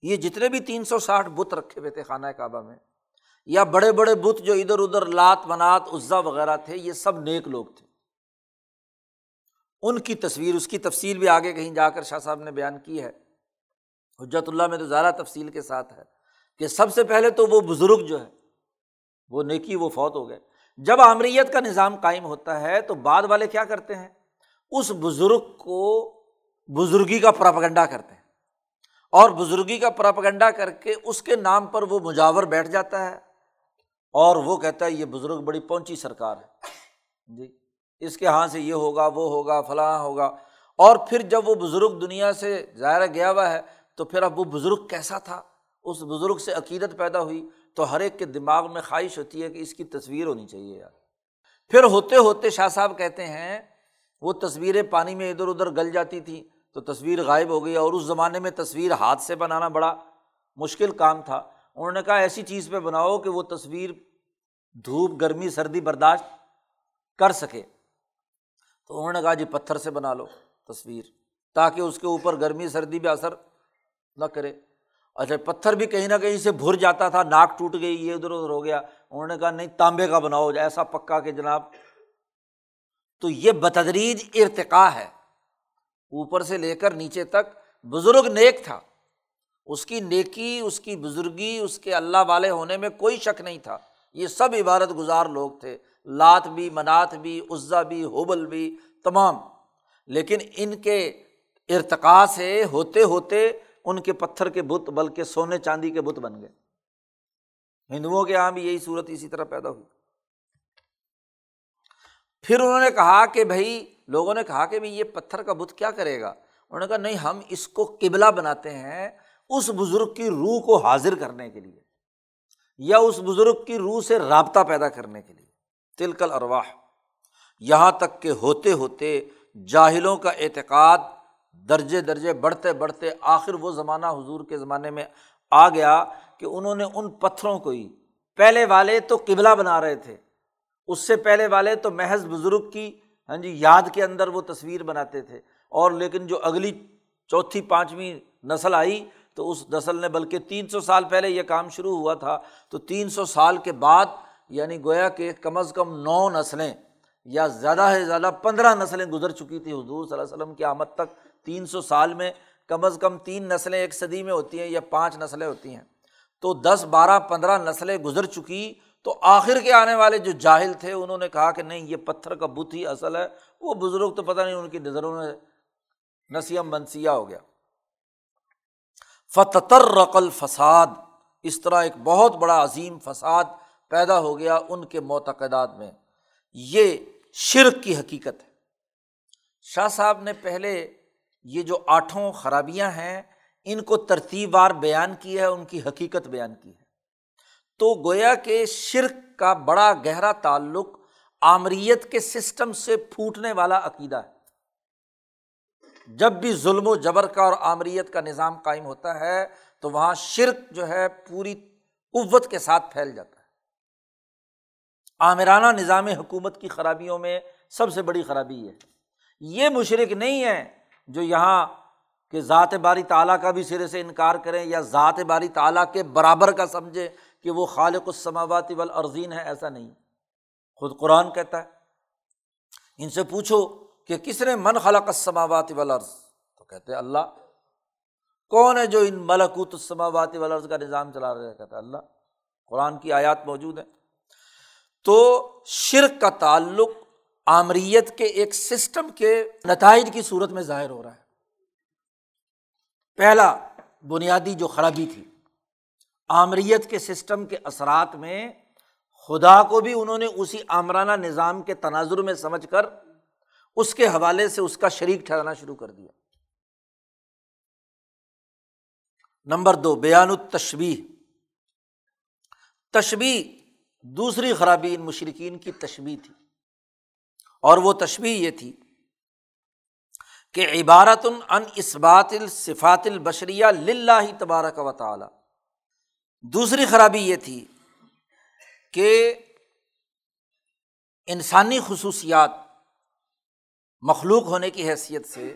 یہ جتنے بھی تین سو ساٹھ بت رکھے ہوئے تھے خانہ کعبہ میں، یا بڑے بڑے بت جو ادھر ادھر لات منات عزا وغیرہ تھے، یہ سب نیک لوگ تھے۔ ان کی تصویر، اس کی تفصیل بھی آگے کہیں جا کر شاہ صاحب نے بیان کی ہے۔ حجرت اللہ میں تو زیادہ تفصیل کے ساتھ ہے کہ سب سے پہلے تو وہ بزرگ جو ہے، وہ نیکی، وہ فوت ہو گئے۔ جب آمریت کا نظام قائم ہوتا ہے تو بعد والے کیا کرتے ہیں؟ اس بزرگ کو بزرگی کا پراپگنڈا کرتے ہیں۔ اور بزرگی کا پراپگنڈا کر کے اس کے نام پر وہ مجاور بیٹھ جاتا ہے اور وہ کہتا ہے، یہ بزرگ بڑی پہنچی سرکار ہے۔ جی اس کے یہاں سے یہ ہوگا، وہ ہوگا، فلاں ہوگا۔ اور پھر جب وہ بزرگ دنیا سے ظاہر گیا ہوا ہے تو پھر اب وہ بزرگ کیسا تھا؟ اس بزرگ سے عقیدت پیدا ہوئی۔ تو ہر ایک کے دماغ میں خواہش ہوتی ہے کہ اس کی تصویر ہونی چاہیے یار۔ پھر ہوتے ہوتے شاہ صاحب کہتے ہیں، وہ تصویریں پانی میں ادھر ادھر گل جاتی تھیں، تو تصویر غائب ہو گئی اور اس زمانے میں تصویر ہاتھ سے بنانا بڑا مشکل کام تھا۔ انہوں نے کہا، ایسی چیز پہ بناؤ کہ وہ تصویر دھوپ، گرمی، سردی برداشت کر سکے۔ تو انہوں نے کہا جی پتھر سے بنا لو تصویر تاکہ اس کے اوپر گرمی، سردی بھی اثر نہ کرے۔ اچھا پتھر بھی کہیں نہ کہیں سے بھر جاتا تھا، ناک ٹوٹ گئی، یہ ادھر ادھر ہو گیا۔ انہوں نے کہا، نہیں، تانبے کا بناؤ، ایسا پکا کہ جناب۔ تو یہ بتدریج ارتقا ہے۔ اوپر سے لے کر نیچے تک بزرگ نیک تھا۔ اس کی نیکی، اس کی بزرگی، اس کے اللہ والے ہونے میں کوئی شک نہیں تھا۔ یہ سب عبارت گزار لوگ تھے۔ لات بھی، منات بھی عزا بھی ہوبل بھی، تمام۔ لیکن ان کے ارتقا سے ہوتے ہوتے ان کے پتھر کے بت، بلکہ سونے چاندی کے بت بن گئے۔ ہندوؤں کے یہاں بھی یہی صورت اسی طرح پیدا ہوئی۔ پھر انہوں نے کہا کہ بھائی، لوگوں نے کہا کہ بھائی، یہ پتھر کا بت کیا کرے گا؟ انہوں نے کہا، نہیں، ہم اس کو قبلہ بناتے ہیں اس بزرگ کی روح کو حاضر کرنے کے لیے، یا اس بزرگ کی روح سے رابطہ پیدا کرنے کے لیے۔ تلکل ارواح یہاں تک کہ ہوتے ہوتے جاہلوں کا اعتقاد درجے درجے بڑھتے بڑھتے آخر وہ زمانہ حضور کے زمانے میں آ گیا کہ انہوں نے ان پتھروں کو ہی، پہلے والے تو قبلہ بنا رہے تھے، اس سے پہلے والے تو محض بزرگ کی ہاں جی یاد کے اندر وہ تصویر بناتے تھے۔ اور لیکن جو اگلی چوتھی، پانچویں نسل آئی تو اس نسل نے بلکہ تین سو سال پہلے یہ کام شروع ہوا تھا۔ تو تین سو سال کے بعد یعنی گویا کہ کم از کم نو نسلیں یا زیادہ سے زیادہ پندرہ نسلیں گزر چکی تھیں۔ حضور صلی اللہ علیہ وسلم کی آمد تک تین سو سال میں کم از کم تین نسلیں ایک صدی میں ہوتی ہیں یا پانچ نسلیں ہوتی ہیں۔ تو دس بارہ پندرہ نسلیں گزر چکی، تو آخر کے آنے والے جو جاہل تھے، انہوں نے کہا کہ نہیں، یہ پتھر کا بت ہی اصل ہے۔ وہ بزرگ تو پتہ نہیں ان کی نظروں میں نسیم منسیہ ہو گیا۔ فتر رقل فساد اس طرح ایک بہت بڑا عظیم فساد پیدا ہو گیا ان کے معتقدات میں۔ یہ شرک کی حقیقت ہے۔ شاہ صاحب نے پہلے یہ جو آٹھوں خرابیاں ہیں، ان کو ترتیب وار بیان کی ہے، ان کی حقیقت بیان کی ہے۔ تو گویا کہ شرک کا بڑا گہرا تعلق آمریت کے سسٹم سے پھوٹنے والا عقیدہ ہے۔ جب بھی ظلم و جبر کا اور آمریت کا نظام قائم ہوتا ہے، تو وہاں شرک جو ہے پوری قوت کے ساتھ پھیل جاتا ہے۔ آمرانہ نظام حکومت کی خرابیوں میں سب سے بڑی خرابی ہے۔ یہ مشرق نہیں ہے جو یہاں کہ ذات باری تعالیٰ کا بھی سرے سے انکار کریں یا ذات باری تعالیٰ کے برابر کا سمجھے کہ وہ خالق السماواتی والارضین ہے، ایسا نہیں۔ خود قرآن کہتا ہے۔ ان سے پوچھو کہ کس نے من خلق السماوات والارض؟ تو کہتے اللہ۔ کون ہے جو ان ملکوت السماوات والارض کا نظام چلا رہا ہے؟ کہتا اللہ۔ قرآن کی آیات موجود ہیں۔ تو شرک کا تعلق آمریت کے ایک سسٹم کے نتائج کی صورت میں ظاہر ہو رہا ہے۔ پہلا، بنیادی جو خرابی تھی۔ آمریت کے سسٹم کے اثرات میں خدا کو بھی انہوں نے اسی آمرانہ نظام کے تناظر میں سمجھ کر اس کے حوالے سے اس کا شریک ٹھہرانا شروع کر دیا۔ نمبر دو، بیان التشبی تشبی دوسری خرابی ان مشرقین کی تشبی تھی۔ اور وہ تشبی یہ تھی کہ عبارت ان اسبات الصفات البشریہ للہ تبارک و تعالی۔ دوسری خرابی یہ تھی کہ انسانی خصوصیات مخلوق ہونے کی حیثیت سے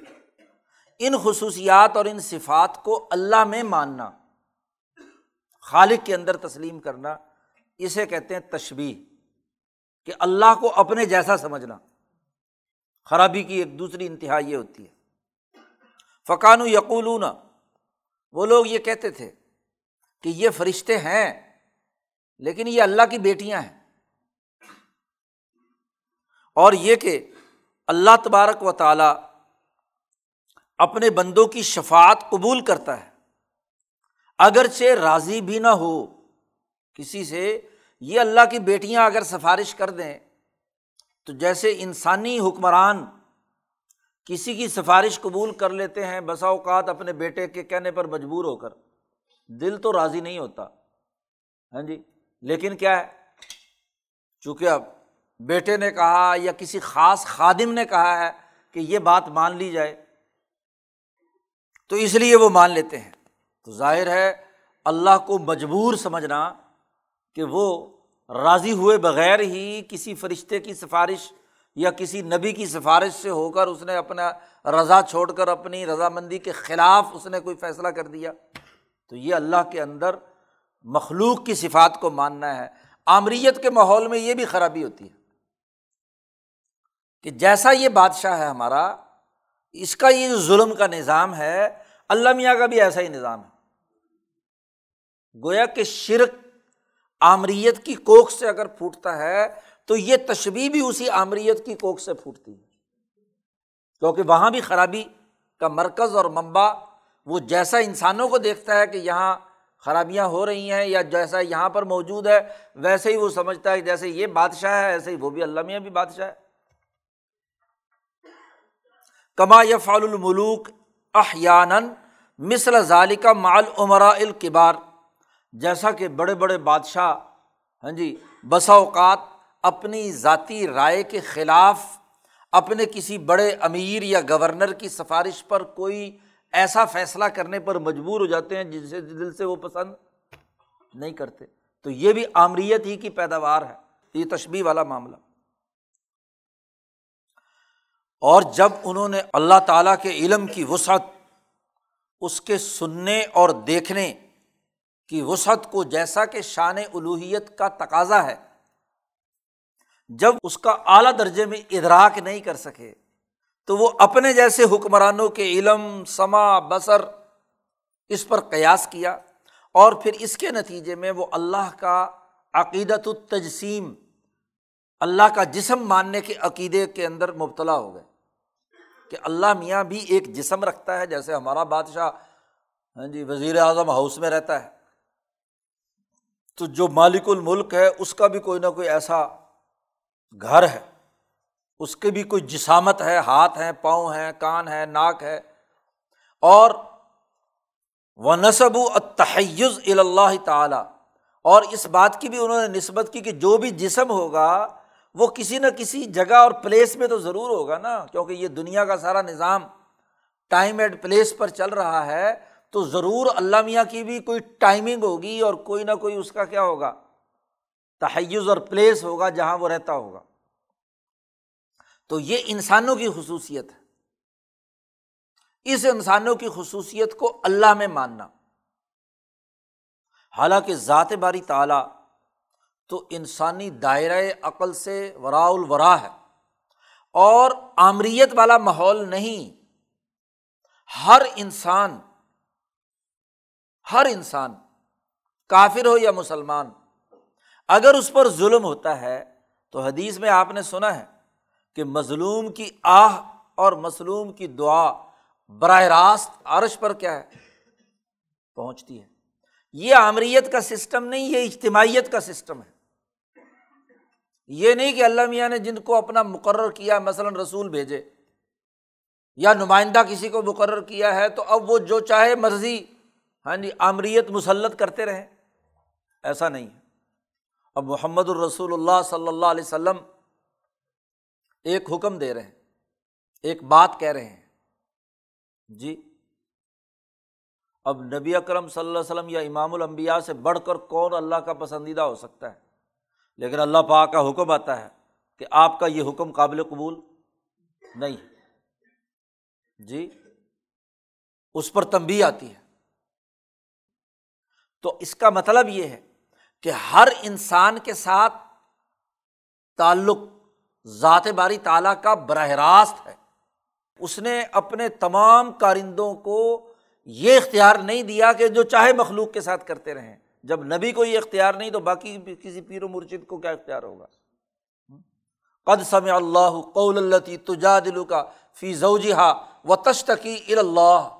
ان خصوصیات اور ان صفات کو اللہ میں ماننا، خالق کے اندر تسلیم کرنا، اسے کہتے ہیں تشبیح کہ اللہ کو اپنے جیسا سمجھنا۔ خرابی کی ایک دوسری انتہا یہ ہوتی ہے۔ فقان و یقولون وہ لوگ یہ کہتے تھے کہ یہ فرشتے ہیں، لیکن یہ اللہ کی بیٹیاں ہیں۔ اور یہ کہ اللہ تبارک و تعالی اپنے بندوں کی شفات قبول کرتا ہے۔ اگرچہ راضی بھی نہ ہو، کسی سے یہ اللہ کی بیٹیاں اگر سفارش کر دیں تو جیسے انسانی حکمران کسی کی سفارش قبول کر لیتے ہیں، بسا اوقات اپنے بیٹے کے کہنے پر مجبور ہو کر۔ دل تو راضی نہیں ہوتا۔ ہاں جی؟ لیکن کیا ہے؟ چونکہ اب بیٹے نے کہا یا کسی خاص خادم نے کہا ہے کہ یہ بات مان لی جائے۔ تو اس لیے وہ مان لیتے ہیں۔ تو ظاہر ہے، اللہ کو مجبور سمجھنا کہ وہ راضی ہوئے بغیر ہی کسی فرشتے کی سفارش یا کسی نبی کی سفارش سے ہو کر اس نے اپنا رضا چھوڑ کر اپنی رضامندی کے خلاف اس نے کوئی فیصلہ کر دیا۔ تو یہ اللہ کے اندر مخلوق کی صفات کو ماننا ہے۔ آمریت کے ماحول میں یہ بھی خرابی ہوتی ہے کہ جیسا یہ بادشاہ ہے ہمارا، اس کا یہ جو ظلم کا نظام ہے، اللہ میاں کا بھی ایسا ہی نظام ہے۔ گویا کہ شرک آمریت کی کوکھ سے اگر پھوٹتا ہے، تو یہ تشبیح بھی اسی آمریت کی کوکھ سے پھوٹتی ہے۔ کیونکہ وہاں بھی خرابی کا مرکز اور منبع وہ جیسا انسانوں کو دیکھتا ہے کہ یہاں خرابیاں ہو رہی ہیں یا جیسا یہاں پر موجود ہے، ویسے ہی وہ سمجھتا ہے جیسے یہ بادشاہ ہے، ایسے ہی وہ بھی اللہ میاں بھی بادشاہ ہے۔ کما یا فعال الملوک احیان مثل ذالکہ مال عمرا الکبار۔ جیسا کہ بڑے بڑے بادشاہ ہاں جی بسا اوقات اپنی ذاتی رائے کے خلاف اپنے کسی بڑے امیر یا گورنر کی سفارش پر کوئی ایسا فیصلہ کرنے پر مجبور ہو جاتے ہیں جن سے دل سے وہ پسند نہیں کرتے۔ تو یہ بھی آمریت ہی کی پیداوار ہے، یہ تشبیح والا معاملہ۔ اور جب انہوں نے اللہ تعالیٰ کے علم کی وسعت، اس کے سننے اور دیکھنے کی وسعت کو جیسا کہ شان الوحیت کا تقاضا ہے، جب اس کا اعلیٰ درجے میں ادراک نہیں کر سکے، تو وہ اپنے جیسے حکمرانوں کے علم سما بسر اس پر قیاس کیا اور پھر اس کے نتیجے میں وہ اللہ کا عقیدت التجسیم، اللہ کا جسم ماننے کے عقیدے کے اندر مبتلا ہو گئے۔ کہ اللہ میاں بھی ایک جسم رکھتا ہے، جیسے ہمارا بادشاہ ہاں جی وزیر اعظم ہاؤس میں رہتا ہے۔ تو جو مالک الملک ہے، اس کا بھی کوئی نہ کوئی ایسا گھر ہے۔ اس کے بھی کوئی جسامت ہے، ہاتھ ہیں، پاؤں ہیں، کان ہے ناک ہے۔ اور وہ نصب و تحیز اللہ تعالیٰ اور اس بات کی بھی انہوں نے نسبت کی کہ جو بھی جسم ہوگا، وہ کسی نہ کسی جگہ اور پلیس میں تو ضرور ہوگا نا، کیونکہ یہ دنیا کا سارا نظام ٹائم اینڈ پلیس پر چل رہا ہے۔ تو ضرور اللہ میاں کی بھی کوئی ٹائمنگ ہوگی اور کوئی نہ کوئی اس کا کیا ہوگا؟ تحیز اور پلیس ہوگا جہاں وہ رہتا ہوگا۔ تو یہ انسانوں کی خصوصیت ہے۔ اس انسانوں کی خصوصیت کو اللہ میں ماننا۔ حالانکہ ذات باری تعالیٰ تو انسانی دائرۂ عقل سے ورا الورا ہے اور آمریت والا ماحول نہیں۔ ہر انسان ہر انسان، کافر ہو یا مسلمان، اگر اس پر ظلم ہوتا ہے تو حدیث میں آپ نے سنا ہے کہ مظلوم کی آہ اور مظلوم کی دعا براہ راست عرش پر کیا ہے؟ پہنچتی ہے۔ یہ آمریت کا سسٹم نہیں، یہ اجتماعیت کا سسٹم ہے۔ یہ نہیں کہ اللہ میاں نے جن کو اپنا مقرر کیا، مثلاً رسول بھیجے یا نمائندہ کسی کو مقرر کیا ہے تو اب وہ جو چاہے مرضی ہاں جی آمریت مسلط کرتے رہیں۔ ایسا نہیں ہے۔ اب محمد الرسول اللہ صلی اللہ علیہ وسلم ایک حکم دے رہے ہیں، ایک بات کہہ رہے ہیں۔ جی اب نبی اکرم صلی اللہ علیہ وسلم یا امام الانبیاء سے بڑھ کر کون اللہ کا پسندیدہ ہو سکتا ہے؟ لیکن اللہ پاک کا حکم آتا ہے کہ آپ کا یہ حکم قابل قبول نہیں۔ جی اس پر تنبی آتی ہے۔ تو اس کا مطلب یہ ہے کہ ہر انسان کے ساتھ تعلق، ذات باری تعالیٰ کا براہ راست ہے۔ اس نے اپنے تمام کارندوں کو یہ اختیار نہیں دیا کہ جو چاہے مخلوق کے ساتھ کرتے رہیں۔ جب نبی کو یہ اختیار نہیں تو باقی کسی پیر و مرشد کو کیا اختیار ہوگا؟ قد سم اللہ قول اللہ تجا دلو کا فی زوجہ و تشتقی اللہ۔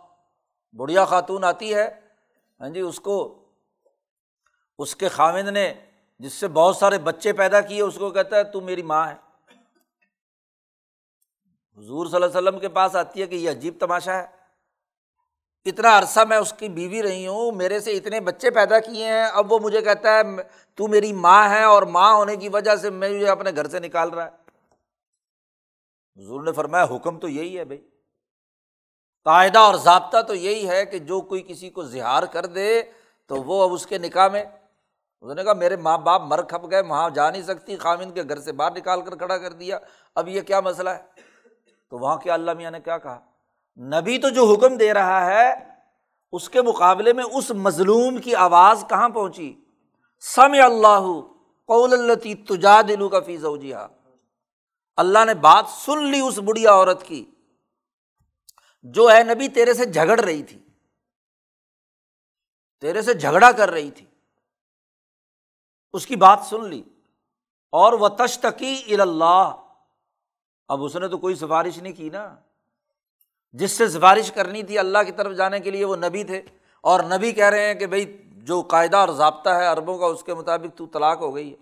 بڑھیا خاتون آتی ہے۔ ہاں جی اس کو اس کے خامند نے جس سے بہت سارے بچے پیدا کیے، اس کو کہتا ہے تو میری ماں ہے. حضور صلی اللہ علیہ وسلم کے پاس آتی ہے کہ یہ عجیب تماشا ہے۔ اتنا عرصہ میں اس کی بیوی رہی ہوں، میرے سے اتنے بچے پیدا کیے ہیں، اب وہ مجھے کہتا ہے، تو میری ماں ہے اور ماں ہونے کی وجہ سے میں اپنے گھر سے نکال رہا ہے. حضور نے فرمایا، حکم تو یہی ہے بھائی۔ قاعدہ اور ضابطہ تو یہی ہے کہ جو کوئی کسی کو زہار کر دے تو وہ اب اس کے نکاح میں اس نے کہا میرے ماں باپ مر کھپ گئے، وہاں جا نہیں سکتی، خامن کے گھر سے باہر نکال کر کھڑا کر دیا۔ اب یہ کیا مسئلہ ہے؟ تو وہاں کے اللہ میاں نے کیا کہا؟ نبی تو جو حکم دے رہا ہے، اس کے مقابلے میں اس مظلوم کی آواز کہاں پہنچی؟ سم اللہ قول اللہ تجا دلو کا فیض اللہ نے بات سن لی اس بڑھیا عورت کی، جو ہے نبی تیرے سے جھگڑ رہی تھی۔ تیرے سے جھگڑا کر رہی تھی۔ اس کی بات سن لی۔ اور وہ تشتقی اللہ اب اس نے تو کوئی سفارش نہیں کی نا۔ جس سے سفارش کرنی تھی اللہ کی طرف جانے کے لیے وہ نبی تھے۔ اور نبی کہہ رہے ہیں کہ بھائی جو قاعدہ اور ضابطہ ہے اربوں کا، اس کے مطابق تو طلاق ہو گئی ہے۔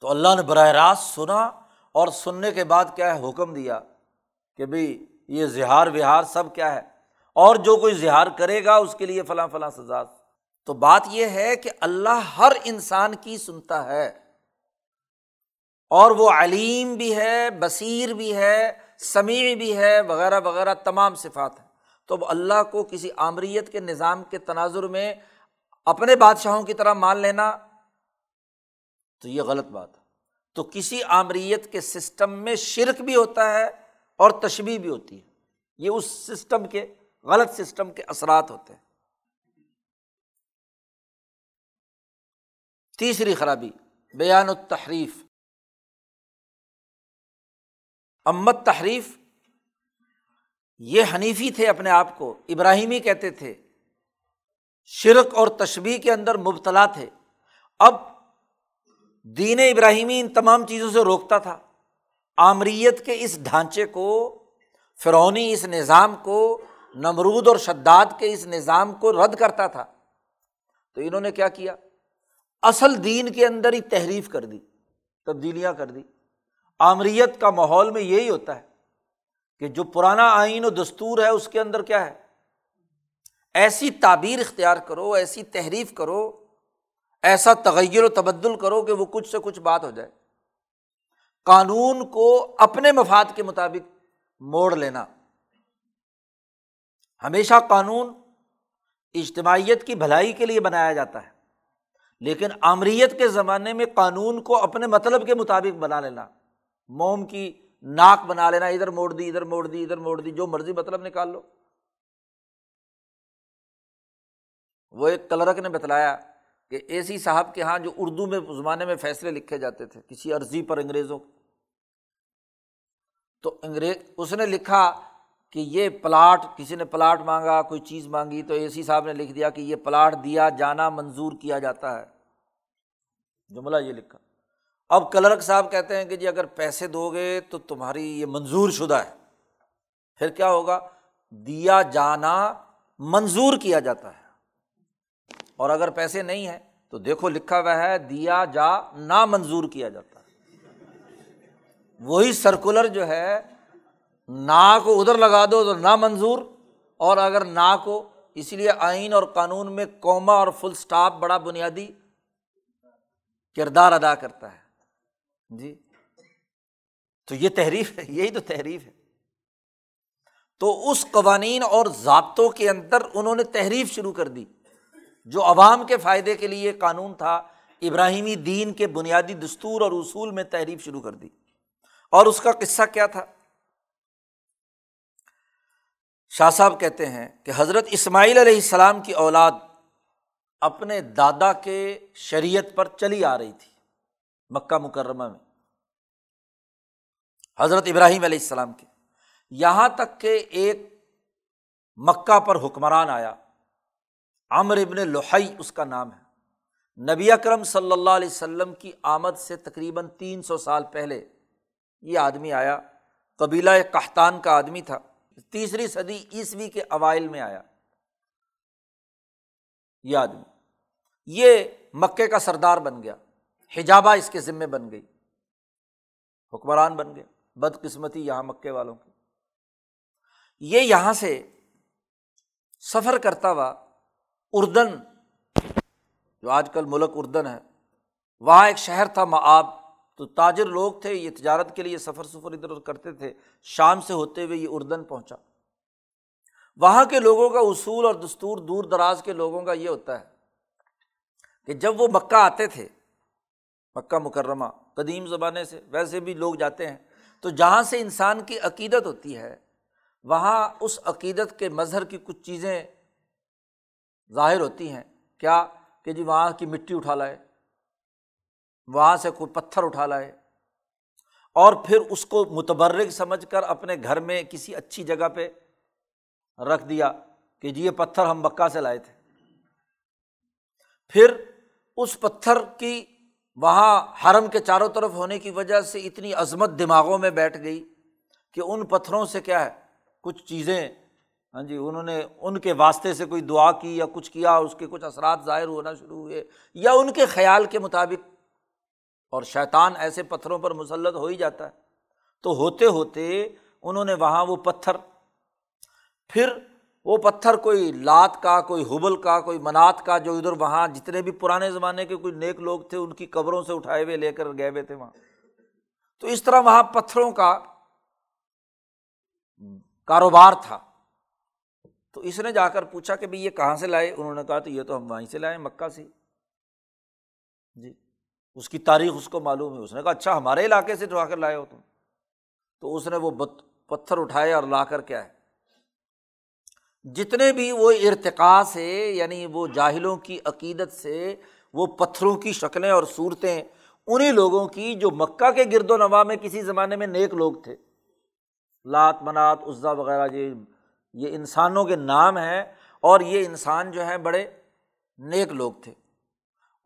تو اللہ نے براہ راست سنا اور سننے کے بعد کیا ہے؟ حکم دیا کہ بھائی یہ زہار وہار سب کیا ہے۔ اور جو کوئی زہار کرے گا، اس کے لیے فلاں فلاں سزا تو بات یہ ہے کہ اللہ ہر انسان کی سنتا ہے۔ اور وہ علیم بھی ہے، بصیر بھی ہے، سمیع بھی ہے، وغیرہ وغیرہ تمام صفات ہیں۔ تو اب اللہ کو کسی آمریت کے نظام کے تناظر میں اپنے بادشاہوں کی طرح مان لینا، تو یہ غلط بات ہے۔ تو کسی آمریت کے سسٹم میں شرک بھی ہوتا ہے اور تشبی بھی ہوتی ہے۔ یہ اس سسٹم کے، غلط سسٹم کے اثرات ہوتے ہیں۔ تیسری خرابی، بیان التحریف۔ امت تحریف یہ حنیفی تھے اپنے آپ کو، ابراہیمی کہتے تھے۔ شرک اور تشبیح کے اندر مبتلا تھے۔ اب دین ابراہیمی ان تمام چیزوں سے روکتا تھا۔ آمریت کے اس ڈھانچے کو فرونی اس نظام کو، نمرود اور شداد کے اس نظام کو رد کرتا تھا۔ تو انہوں نے کیا کیا؟ اصل دین کے اندر ہی تحریف کر دی، تبدیلیاں کر دی۔ آمریت کا ماحول میں یہی ہوتا ہے کہ جو پرانا آئین و دستور ہے، اس کے اندر کیا ہے؟ ایسی تعبیر اختیار کرو، ایسی تحریف کرو، ایسا تغیر و تبدل کرو کہ وہ کچھ سے کچھ بات ہو جائے۔ قانون کو اپنے مفاد کے مطابق موڑ لینا۔ ہمیشہ قانون اجتماعیت کی بھلائی کے لیے بنایا جاتا ہے۔ لیکن آمریت کے زمانے میں قانون کو اپنے مطلب کے مطابق بنا لینا، موم کی ناک بنا لینا، ادھر موڑ دی، ادھر موڑ دی، ادھر موڑ دی، جو مرضی مطلب نکال لو۔ وہ ایک کلرک نے بتلایا کہ اے سی صاحب کے یہاں جو اردو میں زمانے میں فیصلے لکھے جاتے تھے، کسی عرضی پر انگریزوں۔ تو انگریز، اس نے لکھا کہ یہ پلاٹ، کسی نے پلاٹ مانگا، کوئی چیز مانگی تو اے سی صاحب نے لکھ دیا کہ یہ پلاٹ دیا، جانا منظور کیا جاتا ہے۔ جملہ یہ لکھا۔ اب کلرک صاحب کہتے ہیں کہ جی اگر پیسے دو گے تو تمہاری یہ منظور شدہ ہے۔ پھر کیا ہوگا؟ دیا جانا منظور کیا جاتا ہے۔ اور اگر پیسے نہیں ہیں تو دیکھو لکھا ہوا ہے، دیا جا نا منظور کیا جاتا ہے۔ وہی سرکولر جو ہے نا کو ادھر لگا دو تو نا منظور اور اگر نا کو اس لیے آئین اور قانون میں کوما اور فل اسٹاپ بڑا بنیادی کردار ادا کرتا ہے۔ جی۔ تو یہ تحریف ہے، یہی تو تحریف ہے۔ تو اس قوانین اور ضابطوں کے اندر انہوں نے تحریف شروع کر دی، جو عوام کے فائدے کے لیے قانون تھا، ابراہیمی دین کے بنیادی دستور اور اصول میں تحریف شروع کر دی۔ اور اس کا قصہ کیا تھا؟ شاہ صاحب کہتے ہیں کہ حضرت اسماعیل علیہ السلام کی اولاد اپنے دادا کے شریعت پر چلی آ رہی تھی مکہ مکرمہ میں۔ حضرت ابراہیم علیہ السلام کے۔ یہاں تک کہ ایک مکہ پر حکمران آیا۔ عمر ابن لوہئی اس کا نام ہے۔ نبی اکرم صلی اللہ علیہ وسلم کی آمد سے تقریباً تین سو سال پہلے یہ آدمی آیا۔ قبیلہ قحطان کا آدمی تھا۔ تیسری صدی عیسوی کے اوائل میں آیا۔ یہ آدمی یہ مکے کا سردار بن گیا۔ حجابہ اس کے ذمے بن گئی۔ حکمران بن گیا بدقسمتی یہاں مکے والوں کی۔ یہ یہاں سے سفر کرتا ہوا اردن، جو آج کل ملک اردن ہے، وہاں ایک شہر تھا معاب تو تاجر لوگ تھے، یہ تجارت کے لیے سفر سفر ادھر ادھر کرتے تھے۔ شام سے ہوتے ہوئے یہ اردن پہنچا۔ وہاں کے لوگوں کا اصول اور دستور دور دراز کے لوگوں کا یہ ہوتا ہے کہ جب وہ مکہ آتے تھے، مکہ مکرمہ قدیم زمانے سے، ویسے بھی لوگ جاتے ہیں، تو جہاں سے انسان کی عقیدت ہوتی ہے، وہاں اس عقیدت کے مظہر کی کچھ چیزیں ظاہر ہوتی ہیں۔ کیا؟ کہ جی وہاں کی مٹی اٹھا لائے۔ وہاں سے کوئی پتھر اٹھا لائے اور پھر اس کو متبرک سمجھ کر اپنے گھر میں کسی اچھی جگہ پہ رکھ دیا کہ جی یہ پتھر ہم مکہ سے لائے تھے۔ پھر اس پتھر کی وہاں حرم کے چاروں طرف ہونے کی وجہ سے اتنی عظمت دماغوں میں بیٹھ گئی کہ ان پتھروں سے کیا ہے، کچھ چیزیں ہاں جی انہوں نے ان کے واسطے سے کوئی دعا کی یا کچھ کیا، اس کے کچھ اثرات ظاہر ہونا شروع ہوئے یا ان کے خیال کے مطابق اور شیطان ایسے پتھروں پر مسلط ہو ہی جاتا ہے۔ تو ہوتے ہوتے انہوں نے وہاں وہ پتھر، پھر وہ پتھر کوئی لات کا، کوئی حبل کا، کوئی منات کا، جو ادھر وہاں جتنے بھی پرانے زمانے کے کوئی نیک لوگ تھے، ان کی قبروں سے اٹھائے ہوئے لے کر گئے ہوئے تھے وہاں۔ تو اس طرح وہاں پتھروں کا کاروبار تھا۔ تو اس نے جا کر پوچھا کہ بھائی یہ کہاں سے لائے؟ انہوں نے کہا تو یہ تو ہم وہیں سے لائے مکہ سے۔ جی۔ اس کی تاریخ اس کو معلوم ہے، اس نے کہا اچھا ہمارے علاقے سے اٹھا کر لائے ہو تم۔ تو اس نے وہ پتھر اٹھائے اور لا کر کیا ہے جتنے بھی وہ ارتقا سے یعنی وہ جاہلوں کی عقیدت سے، وہ پتھروں کی شکلیں اور صورتیں، انہیں لوگوں کی جو مکہ کے گرد و نواح میں کسی زمانے میں نیک لوگ تھے۔ لات، منات، عزا وغیرہ، یہ یہ انسانوں کے نام ہیں اور یہ انسان جو ہے بڑے نیک لوگ تھے۔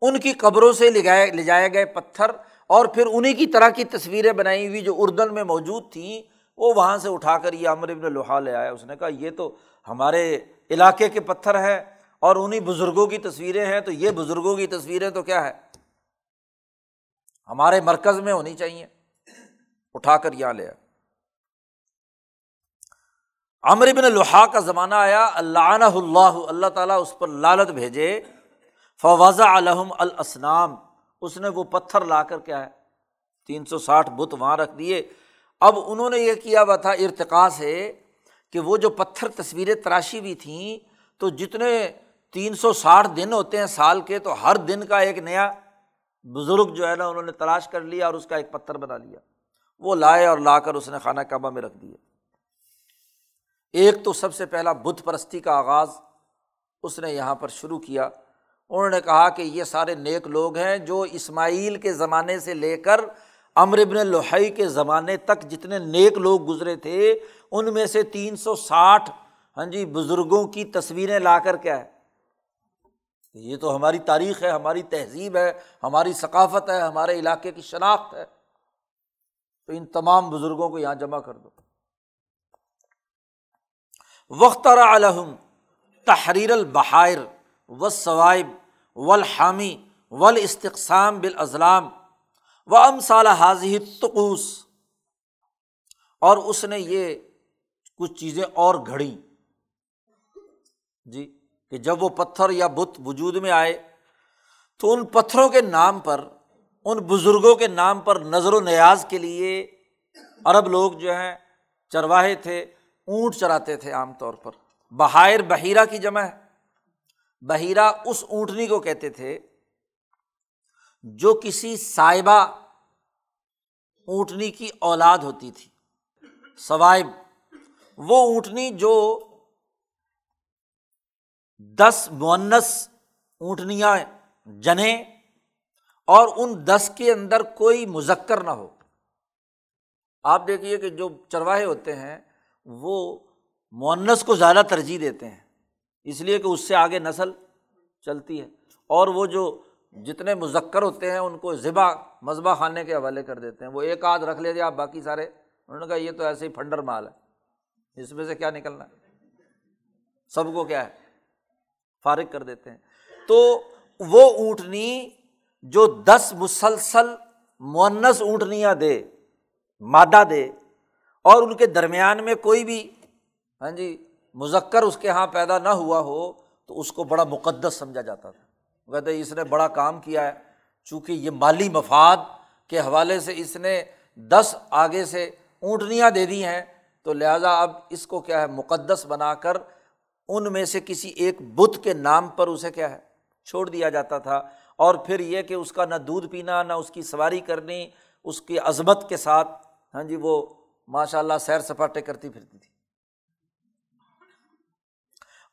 ان کی قبروں سے لگائے لے جائے گئے پتھر اور پھر انہیں کی طرح کی تصویریں بنائی ہوئی جو اردن میں موجود تھیں، وہ وہاں سے اٹھا کر یہ امر ابن لوہا لے آیا اس نے کہا، یہ تو ہمارے علاقے کے پتھر ہیں اور انہیں بزرگوں کی تصویریں ہیں، تو یہ بزرگوں کی تصویریں تو کیا ہے؟ ہمارے مرکز میں ہونی چاہیے۔ اٹھا کر یہاں لے امر ابن لوہا کا زمانہ آیا اللہ اللہ اللہ تعالیٰ اس پر لالت بھیجے۔ فوضا الحم الاسنام۔ اس نے وہ پتھر لا کر کیا ہے تین سو ساٹھ بت وہاں رکھ دیے۔ اب انہوں نے یہ کیا ہوا تھا ارتقا سے کہ وہ جو پتھر تصویریں تراشی ہوئی تھیں، تو جتنے تین سو ساٹھ دن ہوتے ہیں سال کے، تو ہر دن کا ایک نیا بزرگ جو ہے نا، انہوں نے تلاش کر لیا اور اس کا ایک پتھر بنا لیا۔ وہ لائے اور لا کر اس نے خانہ کعبہ میں رکھ دیا ایک تو سب سے پہلا بت پرستی کا آغاز اس نے یہاں پر شروع کیا۔ انہوں نے کہا کہ یہ سارے نیک لوگ ہیں جو اسماعیل کے زمانے سے لے کر امر ابن لوہئی کے زمانے تک جتنے نیک لوگ گزرے تھے، ان میں سے تین سو ساٹھ ہاں جی بزرگوں کی تصویریں لا کر کیا ہے یہ تو ہماری تاریخ ہے، ہماری تہذیب ہے، ہماری ثقافت ہے، ہمارے علاقے کی شناخت ہے۔ تو ان تمام بزرگوں کو یہاں جمع کر دو۔ وقت الحم تحریر البحائر و ثوائب و الحامی ول استقسام بالازلام و ام صال حاضی تقوس اور اس نے یہ کچھ چیزیں اور گھڑی جی کہ جب وہ پتھر یا بت وجود میں آئے تو ان پتھروں کے نام پر، ان بزرگوں کے نام پر نظر و نیاز کے لیے عرب لوگ جو ہیں چرواہے تھے، اونٹ چراتے تھے عام طور پر۔ بہائر بحیرہ کی جمع ہے۔ بحیرہ اس اونٹنی کو کہتے تھے جو کسی صاحبہ اونٹنی کی اولاد ہوتی تھی۔ سوائب، وہ اونٹنی جو دس مونس اونٹنیاں جنے اور ان دس کے اندر کوئی مذکر نہ ہو۔ آپ دیکھیے کہ جو چرواہے ہوتے ہیں، وہ مونس کو زیادہ ترجیح دیتے ہیں۔ اس لیے کہ اس سے آگے نسل چلتی ہے اور وہ جو جتنے مذکر ہوتے ہیں ان کو ذبح، مذبح خانے کے حوالے کر دیتے ہیں۔ وہ ایک آدھ رکھ لیتے آپ باقی سارے۔ انہوں نے کہا یہ تو ایسے ہی پھنڈر مال ہے۔ اس میں سے کیا نکلنا؟ ہے سب کو کیا ہے؟ فارغ کر دیتے ہیں۔ تو وہ اونٹنی جو دس مسلسل مونس اونٹنیاں دے، مادہ دے، اور ان کے درمیان میں کوئی بھی ہاں جی مذکر اس کے یہاں پیدا نہ ہوا ہو تو اس کو بڑا مقدس سمجھا جاتا تھا۔ کہتے اس نے بڑا کام کیا ہے۔ چونکہ یہ مالی مفاد کے حوالے سے اس نے دس آگے سے اونٹنیاں دے دی ہیں، تو لہٰذا اب اس کو کیا ہے، مقدس بنا کر ان میں سے کسی ایک بت کے نام پر اسے کیا ہے، چھوڑ دیا جاتا تھا۔ اور پھر یہ کہ اس کا نہ دودھ پینا، نہ اس کی سواری کرنی، اس کی عظمت کے ساتھ ہاں جی وہ ماشاء اللہ سیر سپاٹے کرتی پھرتی تھی۔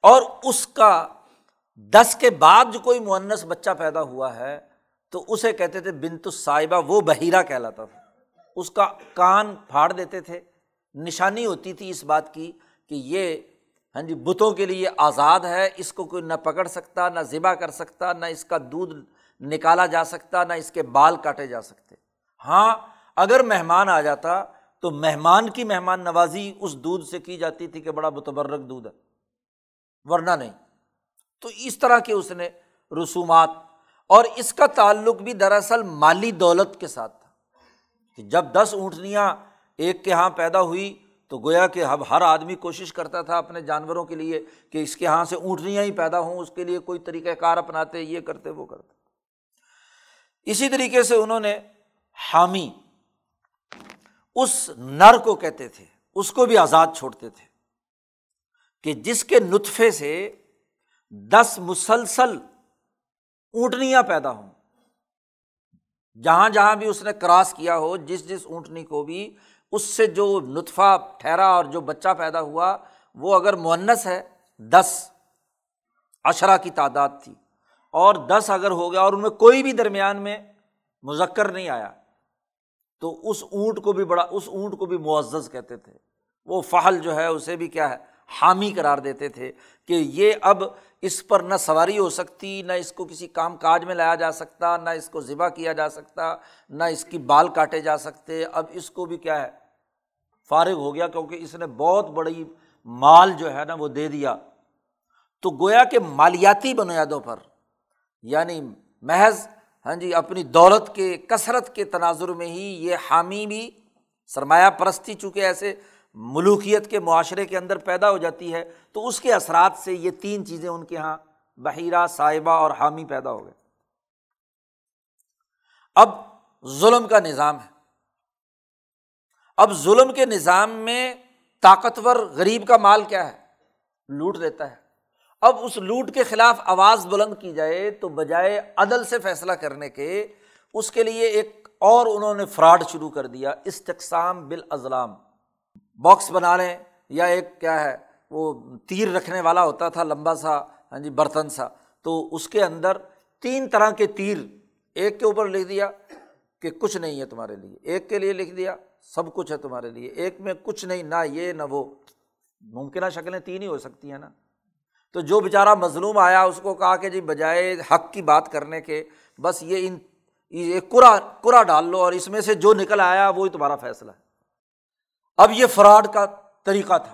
اور اس کا دس کے بعد جو کوئی معنس بچہ پیدا ہوا ہے، تو اسے کہتے تھے بنت صاحبہ، وہ بحیرہ کہلاتا تھا۔ اس کا کان پھاڑ دیتے تھے۔ نشانی ہوتی تھی اس بات کی کہ یہ ہاں جی بتوں کے لیے آزاد ہے، اس کو کوئی نہ پکڑ سکتا، نہ ذبح کر سکتا، نہ اس کا دودھ نکالا جا سکتا، نہ اس کے بال کاٹے جا سکتے۔ ہاں اگر مہمان آ جاتا تو مہمان کی مہمان نوازی اس دودھ سے کی جاتی تھی کہ بڑا متبرک دودھ ہے۔ ورنہ نہیں۔ تو اس طرح کے اس نے رسومات اور اس کا تعلق بھی دراصل مالی دولت کے ساتھ تھا۔ کہ جب دس اونٹنیاں ایک کے یہاں پیدا ہوئی تو گویا کہ اب ہر آدمی کوشش کرتا تھا اپنے جانوروں کے لیے کہ اس کے یہاں سے اونٹنیاں ہی پیدا ہوں، اس کے لیے کوئی طریقۂ کار اپناتے، یہ کرتے، وہ کرتے۔ اسی طریقے سے انہوں نے حامی اس نر کو کہتے تھے، اس کو بھی آزاد چھوڑتے تھے۔ کہ جس کے نطفے سے دس مسلسل اونٹنیاں پیدا ہوں۔ جہاں جہاں بھی اس نے کراس کیا ہو، جس جس اونٹنی کو بھی، اس سے جو نطفہ ٹھہرا اور جو بچہ پیدا ہوا، وہ اگر معنس ہے، دس اشرا کی تعداد تھی۔ اور دس اگر ہو گیا اور ان میں کوئی بھی درمیان میں مذکر نہیں آیا، تو اس اونٹ کو بھی بڑا، اس اونٹ کو بھی معزز کہتے تھے۔ وہ فہل جو ہے، اسے بھی کیا ہے؟ حامی قرار دیتے تھے کہ یہ اب اس پر نہ سواری ہو سکتی، نہ اس کو کسی کام کاج میں لایا جا سکتا، نہ اس کو ذبح کیا جا سکتا، نہ اس کی بال کاٹے جا سکتے۔ اب اس کو بھی کیا ہے؟ فارغ ہو گیا کیونکہ اس نے بہت بڑی مال جو ہے نا وہ دے دیا۔ تو گویا کہ مالیاتی بنیادوں پر یعنی محض ہاں جی اپنی دولت کے، کثرت کے تناظر میں ہی یہ حامی بھی سرمایہ پرستی، چونکہ ایسے ملوکیت کے معاشرے کے اندر پیدا ہو جاتی ہے، تو اس کے اثرات سے یہ تین چیزیں ان کے یہاں بحیرہ، صاحبہ اور حامی پیدا ہو گئے۔ اب ظلم کا نظام ہے۔ اب ظلم کے نظام میں طاقتور غریب کا مال کیا ہے؟ لوٹ لیتا ہے۔ اب اس لوٹ کے خلاف آواز بلند کی جائے تو بجائے عدل سے فیصلہ کرنے کے اس کے لیے ایک اور انہوں نے فراڈ شروع کر دیا، استقسام بالازلام۔ باکس بنا لیں، یا ایک کیا ہے، وہ تیر رکھنے والا ہوتا تھا، لمبا سا ہاں جی برتن سا۔ تو اس کے اندر تین طرح کے تیر ایک کے اوپر لکھ دیا کہ کچھ نہیں ہے تمہارے لیے۔ ایک کے لیے لکھ دیا، سب کچھ ہے تمہارے لیے۔ ایک میں کچھ نہیں، نہ یہ، نہ وہ۔ ممکنہ شکلیں تین ہی ہو سکتی ہیں نا۔ تو جو بیچارہ مظلوم آیا، اس کو کہا کہ جی بجائے حق کی بات کرنے کے، بس یہ ان، یہ کرا کرا ڈال لو اور اس میں سے جو نکل آیا، وہی تمہارا فیصلہ ہے۔ اب یہ فراڈ کا طریقہ تھا۔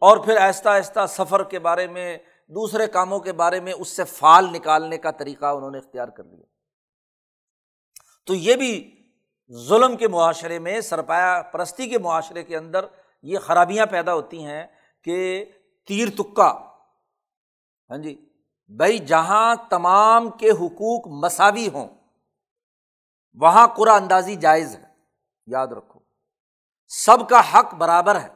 اور پھر آہستہ آہستہ سفر کے بارے میں، دوسرے کاموں کے بارے میں اس سے فال نکالنے کا طریقہ انہوں نے اختیار کر لیا۔ تو یہ بھی ظلم کے معاشرے میں، سرپایا پرستی کے معاشرے کے اندر یہ خرابیاں پیدا ہوتی ہیں کہ تیر تکا۔ ہاں جی بھائی جہاں تمام کے حقوق مساوی ہوں، وہاں قرآن اندازی جائز ہے۔ یاد رکھو۔ سب کا حق برابر ہے۔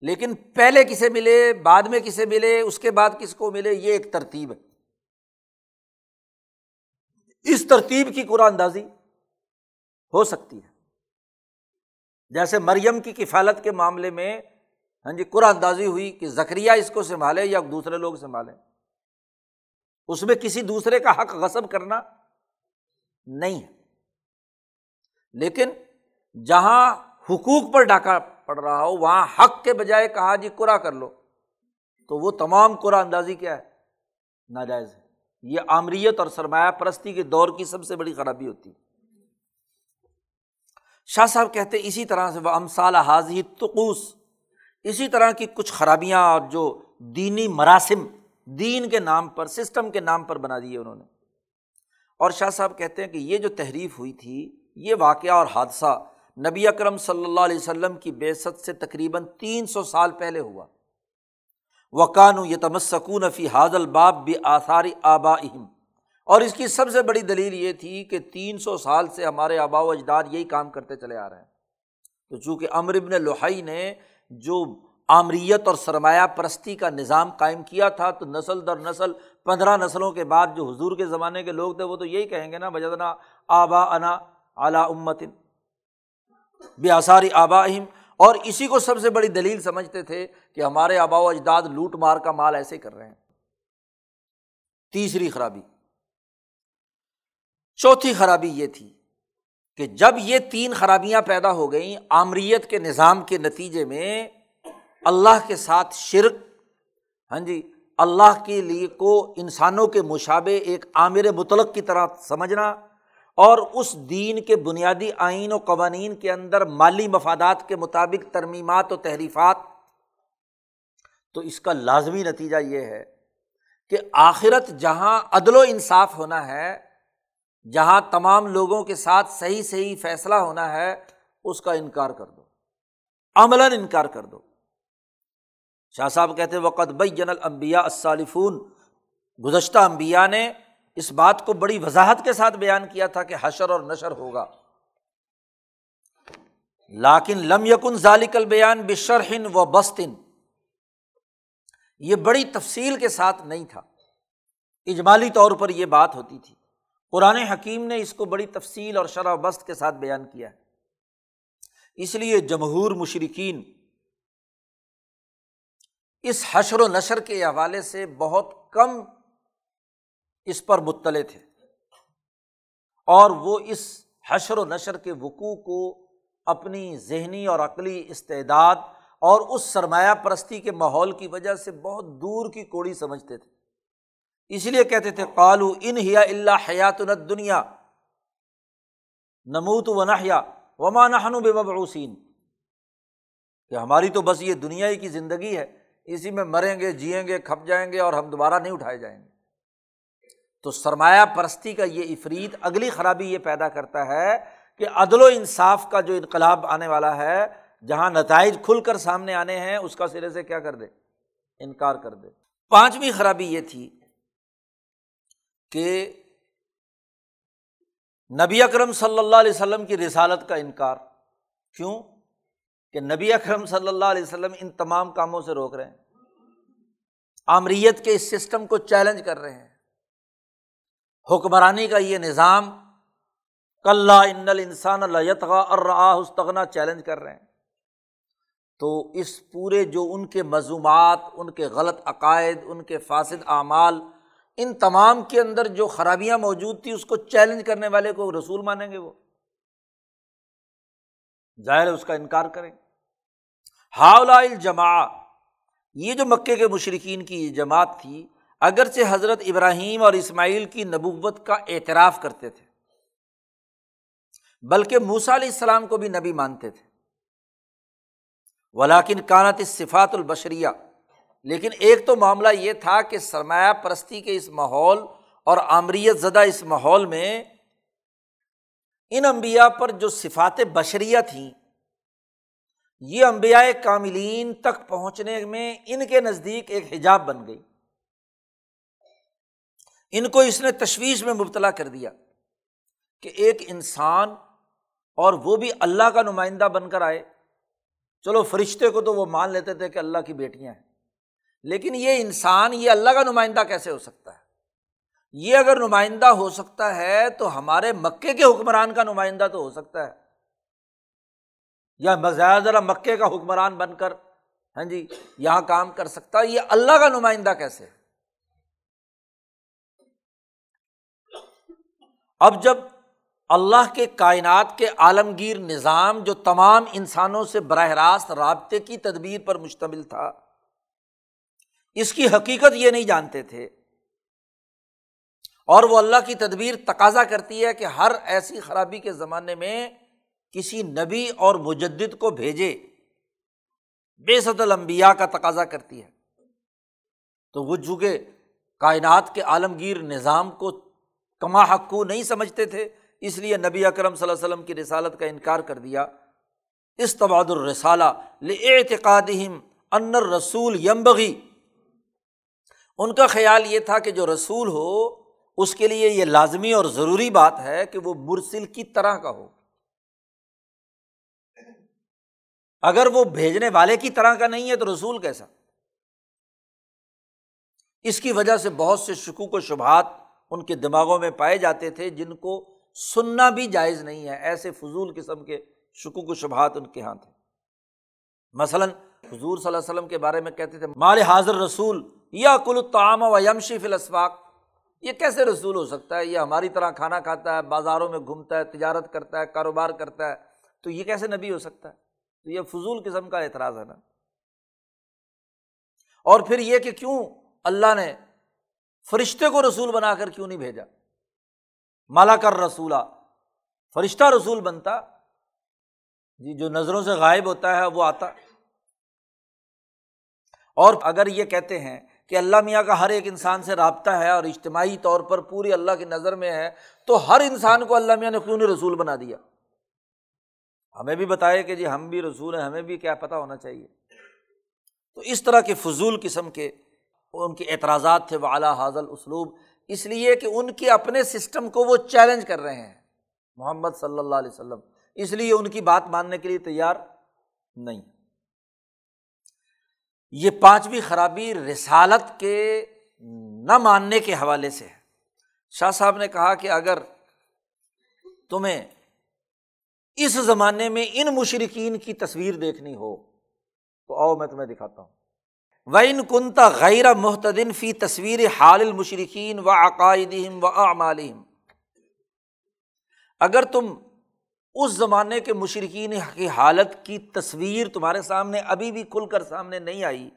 لیکن پہلے کسے ملے، بعد میں کسے ملے، اس کے بعد کس کو ملے، یہ ایک ترتیب ہے۔ اس ترتیب کی قرآن اندازی ہو سکتی ہے۔ جیسے مریم کی کفالت کے معاملے میں ہاں جی قرآن اندازی ہوئی کہ زکریہ اس کو سنبھالے یا دوسرے لوگ سنبھالیں۔ اس میں کسی دوسرے کا حق غصب کرنا نہیں ہے۔ لیکن جہاں حقوق پر ڈاکہ پڑ رہا ہو، وہاں حق کے بجائے کہا جی کرا کر لو۔ تو وہ تمام قرآ اندازی کیا ہے؟ ناجائز ہے۔ یہ آمریت اور سرمایہ پرستی کے دور کی سب سے بڑی خرابی ہوتی۔ ہے شاہ صاحب کہتے اسی طرح سے وہ امسال حاضی تقوس اسی طرح کی کچھ خرابیاں اور جو دینی مراسم، دین کے نام پر، سسٹم کے نام پر بنا دیے انہوں نے۔ اور شاہ صاحب کہتے ہیں کہ یہ جو تحریف ہوئی تھی، یہ واقعہ اور حادثہ نبی اکرم صلی اللہ علیہ وسلم کی بے ست سے تقریباً تین سو سال پہلے ہوا۔ وقان یہ تمسکون فی حاضل باب بھی آثاری آبا اہم اور اس کی سب سے بڑی دلیل یہ تھی کہ تین سو سال سے ہمارے آبا و اجداد یہی کام کرتے چلے آ رہے ہیں۔ تو چونکہ امر ابن لوہائی نے جو آمریت اور سرمایہ پرستی کا نظام قائم کیا تھا، تو نسل در نسل پندرہ نسلوں کے بعد جو حضور کے زمانے کے لوگ تھے، وہ تو یہی کہیں گے نا بجدنا آبا انا اعلیٰ امتن۔ بے آثاری آباہم اور اسی کو سب سے بڑی دلیل سمجھتے تھے کہ ہمارے آبا و اجداد لوٹ مار کا مال ایسے کر رہے ہیں۔ تیسری خرابی۔ چوتھی خرابی یہ تھی کہ جب یہ تین خرابیاں پیدا ہو گئیں، آمریت کے نظام کے نتیجے میں اللہ کے ساتھ شرک ہاں جی اللہ کے لیے کو انسانوں کے مشابے ایک عامر مطلق کی طرح سمجھنا اور اس دین کے بنیادی آئین و قوانین کے اندر مالی مفادات کے مطابق ترمیمات و تحریفات۔ تو اس کا لازمی نتیجہ یہ ہے کہ آخرت جہاں عدل و انصاف ہونا ہے، جہاں تمام لوگوں کے ساتھ صحیح صحیح فیصلہ ہونا ہے، اس کا انکار کر دو۔ عملاً انکار کر دو۔ شاہ صاحب کہتے وقت بئی جنل امبیا الصالفون گزشتہ امبیا نے اس بات کو بڑی وضاحت کے ساتھ بیان کیا تھا کہ حشر اور نشر ہوگا۔ لاکن لم یکن ذالک بیان بشرحن و بستن یہ بڑی تفصیل کے ساتھ نہیں تھا۔ اجمالی طور پر یہ بات ہوتی تھی۔ قرآن حکیم نے اس کو بڑی تفصیل اور شرح بست کے ساتھ بیان کیا ہے۔ اس لیے جمہور مشرقین اس حشر و نشر کے حوالے سے بہت کم اس پر مطلع تھے۔ اور وہ اس حشر و نشر کے وقوع کو اپنی ذہنی اور عقلی استعداد اور اس سرمایہ پرستی کے ماحول کی وجہ سے بہت دور کی کوڑی سمجھتے تھے۔ اس لیے کہتے تھے کالو ان ہیا اللہ حیات دنیا نموت و نحیا، وما نحن بے مبروسین کہ ہماری تو بس یہ دنیا ہی کی زندگی ہے، اسی میں مریں گے، جئیں گے، کھپ جائیں گے اور ہم دوبارہ نہیں اٹھائے جائیں گے۔ تو سرمایہ پرستی کا یہ افرید اگلی خرابی یہ پیدا کرتا ہے کہ عدل و انصاف کا جو انقلاب آنے والا ہے، جہاں نتائج کھل کر سامنے آنے ہیں، اس کا سرے سے کیا کر دے؟ انکار کر دے۔ پانچویں خرابی یہ تھی کہ نبی اکرم صلی اللہ علیہ وسلم کی رسالت کا انکار۔ کیوں؟ کہ نبی اکرم صلی اللہ علیہ وسلم ان تمام کاموں سے روک رہے ہیں۔ آمریت کے اس سسٹم کو چیلنج کر رہے ہیں۔ حکمرانی کا یہ نظام کل ان انسان التغا اور استغنا چیلنج کر رہے ہیں۔ تو اس پورے جو ان کے مضومات ان کے غلط عقائد، ان کے فاصد اعمال، ان تمام کے اندر جو خرابیاں موجود تھیں، اس کو چیلنج کرنے والے کو رسول مانیں گے وہ۔ ظاہر اس کا انکار کریں۔ ہاؤلا جما یہ جو مکے کے مشرقین کی یہ جماعت تھی اگرچہ حضرت ابراہیم اور اسماعیل کی نبوت کا اعتراف کرتے تھے، بلکہ موسا علیہ السلام کو بھی نبی مانتے تھے۔ ولاکن کانت صفات البشریہ، لیکن ایک تو معاملہ یہ تھا کہ سرمایہ پرستی کے اس ماحول اور آمریت زدہ اس ماحول میں ان امبیا پر جو صفات بشریہ تھیں، یہ امبیا کاملین تک پہنچنے میں ان کے نزدیک ایک حجاب بن گئی۔ ان کو اس نے تشویش میں مبتلا کر دیا کہ ایک انسان اور وہ بھی اللہ کا نمائندہ بن کر آئے۔ چلو فرشتے کو تو وہ مان لیتے تھے کہ اللہ کی بیٹیاں ہیں۔ لیکن یہ انسان، یہ اللہ کا نمائندہ کیسے ہو سکتا ہے؟ یہ اگر نمائندہ ہو سکتا ہے تو ہمارے مکے کے حکمران کا نمائندہ تو ہو سکتا ہے۔ یا مزید ذرا مکے کا حکمران بن کر ہاں جی یہاں کام کر سکتا ہے۔ یہ اللہ کا نمائندہ کیسے ہے؟ اب جب اللہ کے کائنات کے عالمگیر نظام جو تمام انسانوں سے براہ راست رابطے کی تدبیر پر مشتمل تھا، اس کی حقیقت یہ نہیں جانتے تھے۔ اور وہ اللہ کی تدبیر تقاضا کرتی ہے کہ ہر ایسی خرابی کے زمانے میں کسی نبی اور مجدد کو بھیجے۔ بے صد المبیا کا تقاضا کرتی ہے۔ تو وہ چونکہ کائنات کے عالمگیر نظام کو کما حقو نہیں سمجھتے تھے، اس لیے نبی اکرم صلی اللہ علیہ وسلم کی رسالت کا انکار کر دیا۔ اس تباد الرسالہ اعتقادہم انر رسول یمبغی ان کا خیال یہ تھا کہ جو رسول ہو، اس کے لیے یہ لازمی اور ضروری بات ہے کہ وہ مرسل کی طرح کا ہو۔ اگر وہ بھیجنے والے کی طرح کا نہیں ہے تو رسول کیسا؟ اس کی وجہ سے بہت سے شکوک و شبہات ان کے دماغوں میں پائے جاتے تھے جن کو سننا بھی جائز نہیں ہے۔ ایسے فضول قسم کے شکوک و شبہات ان کے یہاں تھے۔ مثلاً حضور صلی اللہ علیہ وسلم کے بارے میں کہتے تھے، مال حاضر رسول یا کل تعام و یمشی فی الاسواق. یہ کیسے رسول ہو سکتا ہے؟ یہ ہماری طرح کھانا کھاتا ہے، بازاروں میں گھومتا ہے، تجارت کرتا ہے، کاروبار کرتا ہے۔ تو یہ کیسے نبی ہو سکتا ہے؟ تو یہ فضول قسم کا اعتراض ہے نا۔ اور پھر یہ کہ کیوں اللہ نے فرشتے کو رسول بنا کر کیوں نہیں بھیجا؟ مالا کر رسولہ فرشتہ رسول بنتا۔ جی جو نظروں سے غائب ہوتا ہے، وہ آتا۔ اور اگر یہ کہتے ہیں کہ اللہ میاں کا ہر ایک انسان سے رابطہ ہے اور اجتماعی طور پر پوری اللہ کی نظر میں ہے، تو ہر انسان کو اللہ میاں نے کیوں نہیں رسول بنا دیا؟ ہمیں بھی بتائے کہ جی ہم بھی رسول ہیں، ہمیں بھی کیا پتہ ہونا چاہیے۔ تو اس طرح کے فضول قسم کے ان کے اعتراضات تھے وہ اعلیٰ حاضل اسلوب اس لیے کہ ان کے اپنے سسٹم کو وہ چیلنج کر رہے ہیں۔ محمد صلی اللہ علیہ وسلم، اس لیے ان کی بات ماننے کے لیے تیار نہیں۔ یہ پانچویں خرابی رسالت کے نہ ماننے کے حوالے سے ہے۔ شاہ صاحب نے کہا کہ اگر تمہیں اس زمانے میں ان مشرقین کی تصویر دیکھنی ہو تو آؤ میں تمہیں دکھاتا ہوں۔ و ان کنتا غیر محتدن فی تصویر حال المشرقین و عقائدہم و اعمالہم اگر تم اس زمانے کے مشرقین کی حالت کی تصویر تمہارے سامنے ابھی بھی کھل کر سامنے نہیں آئی،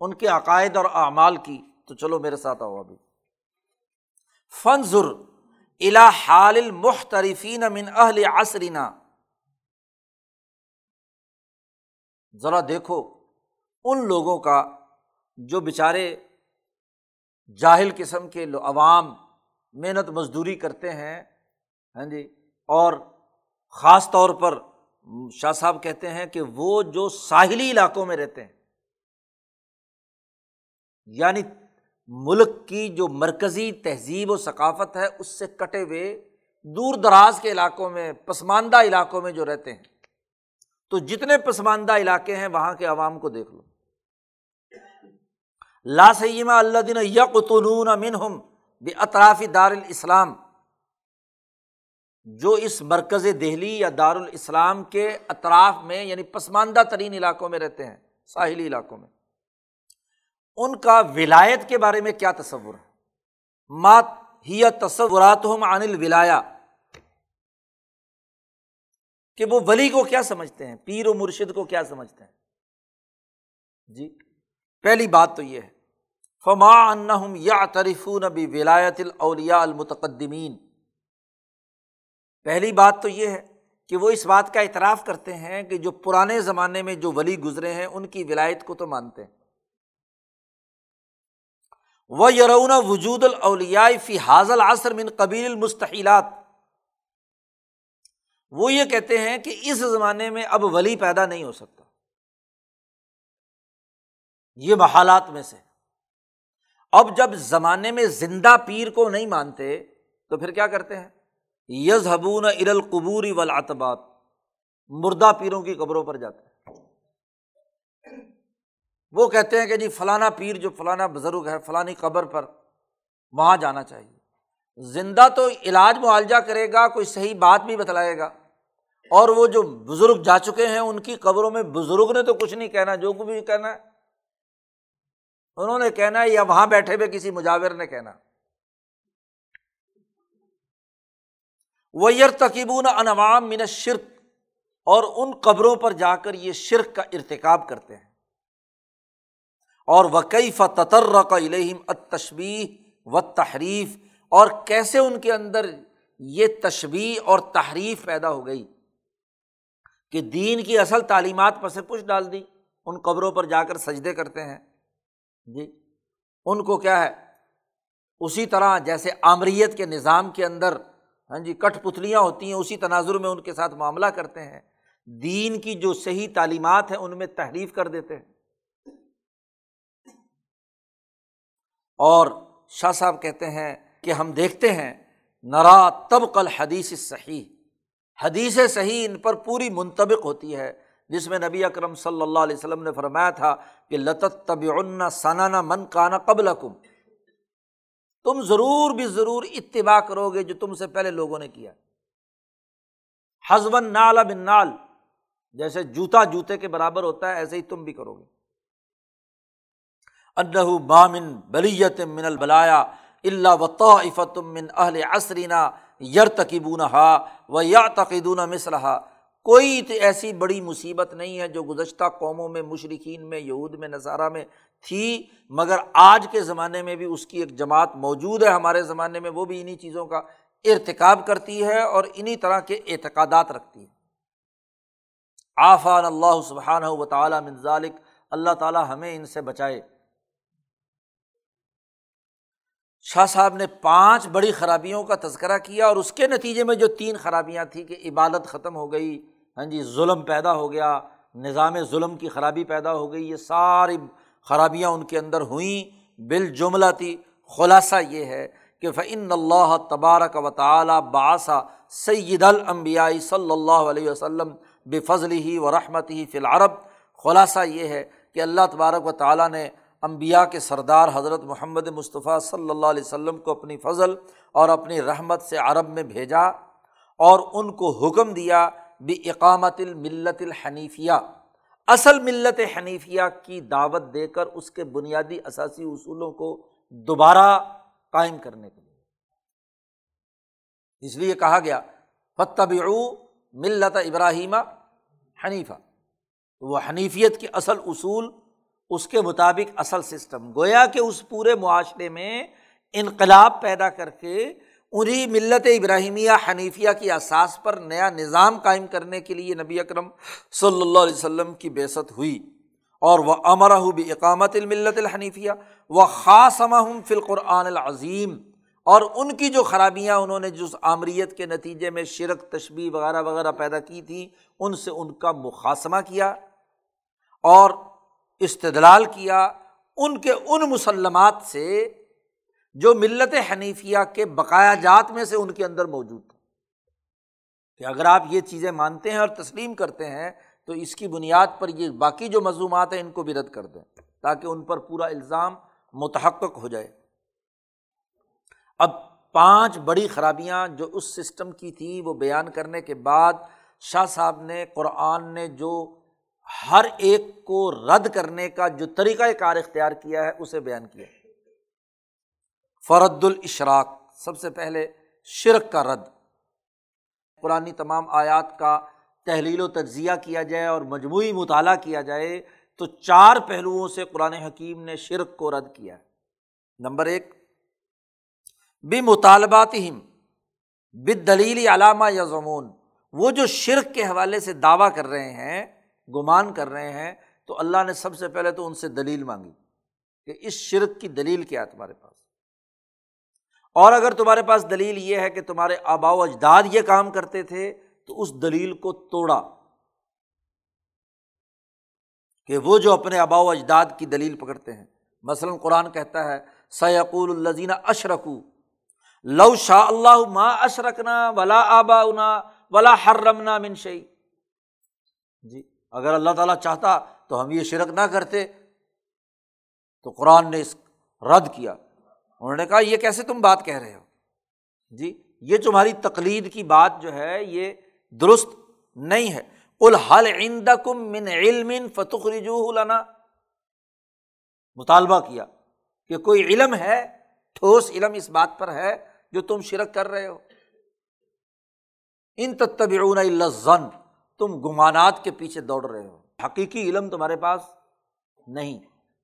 ان کے عقائد اور اعمال کی، تو چلو میرے ساتھ آؤ ابھی۔ فنظر الا حال المحترفین من اہل عصرنا۔ ذرا دیکھو ان لوگوں کا جو بیچارے جاہل قسم کے عوام محنت مزدوری کرتے ہیں ہاں جی اور خاص طور پر شاہ صاحب کہتے ہیں کہ وہ جو ساحلی علاقوں میں رہتے ہیں یعنی ملک کی جو مرکزی تہذیب و ثقافت ہے، اس سے کٹے ہوئے دور دراز کے علاقوں میں، پسماندہ علاقوں میں جو رہتے ہیں، تو جتنے پسماندہ علاقے ہیں، وہاں کے عوام کو دیکھ لو۔ لا سیما اللہ دن یقتنون منہم بے اطرافی دار الاسلام جو اس مرکز دہلی یا دار الاسلام کے اطراف میں یعنی پسماندہ ترین علاقوں میں رہتے ہیں، ساحلی علاقوں میں۔ ان کا ولایت کے بارے میں کیا تصور ہے؟ مات ہی تصورات ہم عن الولایا کہ وہ ولی کو کیا سمجھتے ہیں؟ پیر و مرشد کو کیا سمجھتے ہیں؟ جی۔ پہلی بات تو یہ ہے۔ فما ان یا تریفون ابی ولایت الاولیا المتقدمین پہلی بات تو یہ ہے کہ وہ اس بات کا اعتراف کرتے ہیں کہ جو پرانے زمانے میں جو ولی گزرے ہیں، ان کی ولایت کو تو مانتے ہیں۔ وہ یرون وجود الاولیاء فی حاضل عصر من قبیل المستحیلات وہ یہ کہتے ہیں کہ اس زمانے میں اب ولی پیدا نہیں ہو سکتا۔ یہ محالات میں سے۔ اب جب زمانے میں زندہ پیر کو نہیں مانتے، تو پھر کیا کرتے ہیں؟ یز حبون ار القبوری ولاطبات مردہ پیروں کی قبروں پر جاتے ہیں۔ وہ کہتے ہیں کہ جی فلانا پیر جو فلانا بزرگ ہے، فلانی قبر پر وہاں جانا چاہیے۔ زندہ تو علاج معالجہ کرے گا، کوئی صحیح بات بھی بتلائے گا۔ اور وہ جو بزرگ جا چکے ہیں، ان کی قبروں میں بزرگ نے تو کچھ نہیں کہنا، جو بھی کہنا ہے۔ انہوں نے کہنا ہے یا وہاں بیٹھے ہوئے کسی مجاور نے کہنا۔ ویر تقیبون انوام من شرک اور ان قبروں پر جا کر یہ شرک کا ارتکاب کرتے ہیں۔ اور وکیف تطر کا الہم اتشبی و تحریف اور کیسے ان کے اندر یہ تشبی اور تحریف پیدا ہو گئی کہ دین کی اصل تعلیمات پر سے پوچھ ڈال دی، ان قبروں پر جا کر سجدے کرتے ہیں۔ جی ان کو کیا ہے؟ اسی طرح جیسے آمریت کے نظام کے اندر ہاں جی کٹ پتلیاں ہوتی ہیں، اسی تناظر میں ان کے ساتھ معاملہ کرتے ہیں۔ دین کی جو صحیح تعلیمات ہیں، ان میں تحریف کر دیتے ہیں۔ اور شاہ صاحب کہتے ہیں کہ ہم دیکھتے ہیں، نرا تب کل حدیث صحیح حدیث صحیح ان پر پوری منطبق ہوتی ہے۔ جس میں نبی اکرم صلی اللہ علیہ وسلم نے فرمایا تھا کہ لطت طب ثنانا من کانا قبل کم تم ضرور بھی ضرور اتباع کرو گے جو تم سے پہلے لوگوں نے کیا۔ حزبن نال بن نال جیسے جوتا جوتے کے برابر ہوتا ہے، ایسے ہی تم بھی کرو گے۔ انہ بامن بلیت من البلایا اللہ و طفت من اہل عصرینا یر تقیبون ہا و یا تقیدون مصرحا کوئی ایسی بڑی مصیبت نہیں ہے جو گزشتہ قوموں میں، مشرقین میں، یہود میں نظارہ میں تھی، مگر آج کے زمانے میں بھی اس کی ایک جماعت موجود ہے ہمارے زمانے میں، وہ بھی انہیں چیزوں کا ارتکاب کرتی ہے اور انہیں طرح کے اعتقادات رکھتی ہے۔ آفان اللہ سبحانہ و تعالیٰ من ذالک، اللہ تعالیٰ ہمیں ان سے بچائے۔ شاہ صاحب نے پانچ بڑی خرابیوں کا تذکرہ کیا اور اس کے نتیجے میں جو تین خرابیاں تھیں کہ عبادت ختم ہو گئی۔ ہاں جی ظلم پیدا ہو گیا، نظام ظلم کی خرابی پیدا ہو گئی، یہ ساری خرابیاں ان کے اندر ہوئیں۔ بال جملہ تھی خلاصہ یہ ہے کہ فعن اللہ تبارک و تعلیٰ باسا سید المبیائی صلی اللہ علیہ وسلم بے فضل ہی و رحمت ہی فی العرب۔ خلاصہ یہ ہے کہ اللہ تبارک و تعالیٰ نے امبیا کے سردار حضرت محمد مصطفیٰ صلی اللہ علیہ وسلم کو اپنی فضل اور اپنی رحمت سے عرب میں بھیجا اور ان کو حکم دیا بھی اقامت الملت الحنیفیہ۔ اصل ملت حنیفیہ کی دعوت دے کر اس کے بنیادی اثاثی اصولوں کو دوبارہ قائم کرنے کے لیے۔ اس لیے کہا گیا فتب ملت ابراہیمہ حنیفہ۔ وہ حنیفیت کے اصل اصول، اس کے مطابق اصل سسٹم۔ گویا کہ اس پورے معاشرے میں انقلاب پیدا کر کے انہیں ملت ابراہیمیہ حنیفیہ کی اساس پر نیا نظام قائم کرنے کے لیے نبی اکرم صلی اللہ علیہ وسلم کی بیست ہوئی۔ اور وہ امرا بھی اقامت الملت الحنیفیہ و خاص فی القرآن العظیم۔ اور ان کی جو خرابیاں انہوں نے جس آمریت کے نتیجے میں شرک تشبی وغیرہ وغیرہ پیدا کی تھیں ان سے ان کا مقاصمہ کیا اور استدلال کیا۔ ان کے ان مسلمات سے جو ملت حنیفیہ کے بقایا جات میں سے ان کے اندر موجود تھا کہ اگر آپ یہ چیزیں مانتے ہیں اور تسلیم کرتے ہیں، تو اس کی بنیاد پر یہ باقی جو مضمومات ہیں، ان کو بھی رد کر دیں تاکہ ان پر پورا الزام متحق ہو جائے۔ اب پانچ بڑی خرابیاں جو اس سسٹم کی تھیں وہ بیان کرنے کے بعد شاہ صاحب نے، قرآن نے جو ہر ایک کو رد کرنے کا جو طریقۂ کار اختیار کیا ہے، اسے بیان کیا۔ ہے فرد الاشراق، سب سے پہلے شرک کا رد۔ پرانی تمام آیات کا تحلیل و تجزیہ کیا جائے اور مجموعی مطالعہ کیا جائے، تو چار پہلوؤں سے قرآن حکیم نے شرک کو رد کیا۔ نمبر ایک بھی مطالبات ہم بد دلیل علامہ یا زمون وہ جو شرک کے حوالے سے دعویٰ کر رہے ہیں، گمان کر رہے ہیں، تو اللہ نے سب سے پہلے تو ان سے دلیل مانگی کہ اس شرک کی دلیل کیا ہے تمہارے پاس۔ اور اگر تمہارے پاس دلیل یہ ہے کہ تمہارے آبا و اجداد یہ کام کرتے تھے، تو اس دلیل کو توڑا کہ وہ جو اپنے آبا و اجداد کی دلیل پکڑتے ہیں۔ مثلاً قرآن کہتا ہے سیقول الزین اشرکو لو شاہ اللہ ما اشرکنا ولا آبا ولا حرمنا منشئی جی اگر اللہ تعالیٰ چاہتا تو ہم یہ شرک نہ کرتے۔ تو قرآن نے اس رد کیا۔ انہوں نے کہا، یہ کیسے تم بات کہہ رہے ہو؟ جی یہ تمہاری تقلید کی بات جو ہے، یہ درست نہیں ہے۔ الحل عند کم من علم فتح رجوع لنا؟ مطالبہ کیا کہ کوئی علم ہے، ٹھوس علم اس بات پر ہے جو تم شرک کر رہے ہو۔ ان تتبعون الا ضن تم گمانات کے پیچھے دوڑ رہے ہو۔ حقیقی علم تمہارے پاس نہیں۔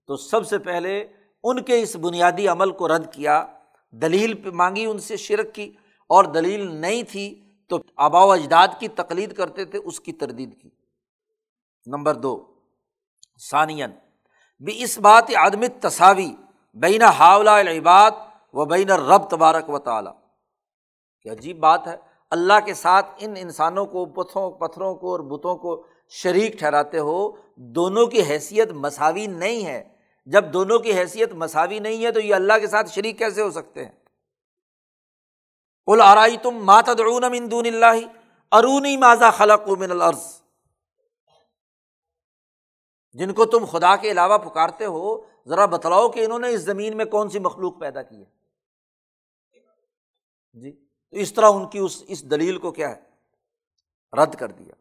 تو سب سے پہلے ان کے اس بنیادی عمل کو رد کیا، دلیل پہ مانگی، ان سے شرک کی، اور دلیل نہیں تھی تو آبا و اجداد کی تقلید کرتے تھے، اس کی تردید کی۔ نمبر دو ثانین بھی اس بات عدم تصاوی بین حاولہ العباد و بین رب تبارک و تعالیٰ۔ کہ عجیب بات ہے، اللہ کے ساتھ ان انسانوں کو، پتھروں پتھروں کو اور بتوں کو شریک ٹھہراتے ہو، دونوں کی حیثیت مساوی نہیں ہے۔ جب دونوں کی حیثیت مساوی نہیں ہے تو یہ اللہ کے ساتھ شریک کیسے ہو سکتے ہیں؟ آرائی تم ماتدعون من دون اللہ؟ ارونی ماضا خلق من الارض؟ جن کو تم خدا کے علاوہ پکارتے ہو، ذرا بتلاؤ کہ انہوں نے اس زمین میں کون سی مخلوق پیدا کی ہے۔ جی تو اس طرح ان کی اس اس دلیل کو کیا ہے؟ رد کر دیا۔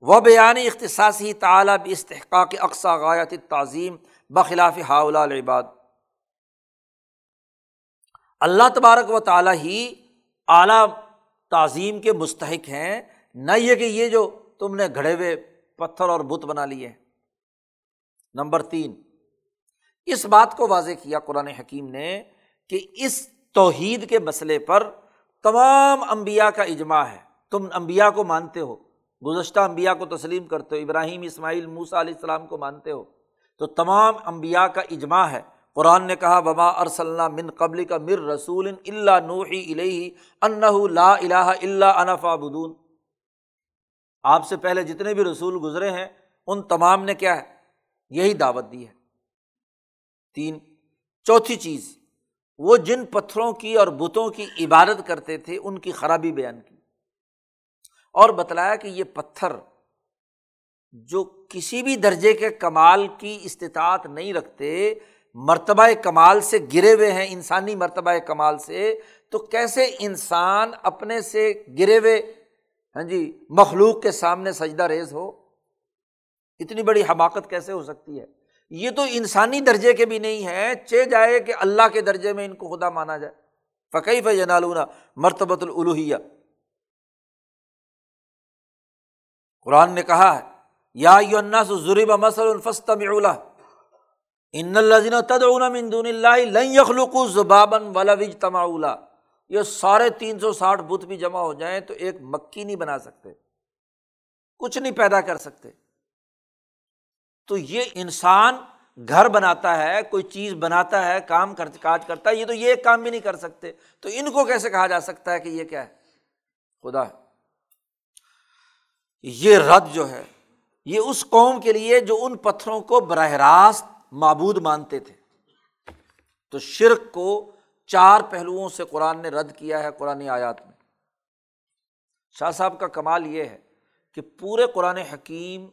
وہ بیان اختصاصی تعلیٰ استحقاق اقسا غایت تعظیم بخلاف ہاؤلا العباد۔ اللہ تبارک و تعالیٰ ہی اعلیٰ تعظیم کے مستحق ہیں۔ نہ یہ کہ یہ جو تم نے گھڑے ہوئے پتھر اور بت بنا لیے۔ نمبر تین، اس بات کو واضح کیا قرآن حکیم نے کہ اس توحید کے مسئلے پر تمام امبیا کا اجماع ہے۔ تم امبیا کو مانتے ہو، گزشتہ امبیا کو تسلیم کرتے ہو، ابراہیم، اسماعیل موسا علیہ السلام کو مانتے ہو۔ تو تمام امبیا کا اجماع ہے۔ قرآن نے کہا وبا ارسل من قبل کا مر رسول اللہ نوحی انہ لا الہ اللہ انفا بدون آپ سے پہلے جتنے بھی رسول گزرے ہیں، ان جو کسی بھی درجے کے کمال کی استطاعت نہیں رکھتے، مرتبہ کمال سے گرے ہوئے ہیں، انسانی مرتبہ کمال سے، تو کیسے انسان اپنے سے گرے ہوئے ہاں جی مخلوق کے سامنے سجدہ ریز ہو؟ اتنی بڑی حماقت کیسے ہو سکتی ہے؟ یہ تو انسانی درجے کے بھی نہیں ہے چے جائے کہ اللہ کے درجے میں ان کو خدا مانا جائے۔ فقی فنالونا مرتبۃ الوحیہ قرآن نے کہا ہے یا ضریب مسل الفست ان الزین تدعون من دون اللہ لن يخلقوا زبابا ولا اجتماعوا یہ سارے تین سو ساٹھ بت بھی جمع ہو جائیں تو ایک مکھی نہیں بنا سکتے، کچھ نہیں پیدا کر سکتے۔ تو یہ انسان گھر بناتا ہے، کوئی چیز بناتا ہے، کام کر کاج کرتا ہے، یہ تو یہ ایک کام بھی نہیں کر سکتے۔ تو ان کو کیسے کہا جا سکتا ہے کہ یہ کیا ہے؟ خدا ہے۔ یہ رد جو ہے یہ اس قوم کے لیے جو ان پتھروں کو براہ راست معبود مانتے تھے۔ تو شرک کو چار پہلوؤں سے قرآن نے رد کیا ہے قرآن آیات میں۔ شاہ صاحب کا کمال یہ ہے کہ پورے قرآن حکیم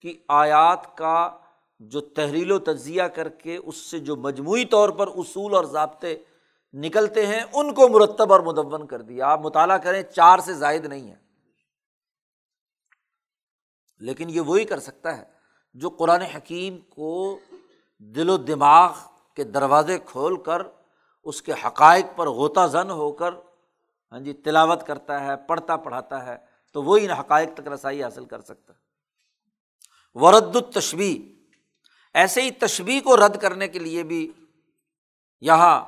کی آیات کا جو تحریل و تجزیہ کر کے اس سے جو مجموعی طور پر اصول اور ضابطے نکلتے ہیں، ان کو مرتب اور مدون کر دیا۔ آپ مطالعہ کریں، چار سے زائد نہیں ہے لیکن یہ وہی کر سکتا ہے جو قرآن حکیم کو دل و دماغ کے دروازے کھول کر اس کے حقائق پر غوطہ زن ہو کر ہاں جی تلاوت کرتا ہے، پڑھتا پڑھاتا ہے، تو وہ ان حقائق تک رسائی حاصل کر سکتا ہے۔ ورد التشبی ایسے ہی تشبی کو رد کرنے کے لیے بھی یہاں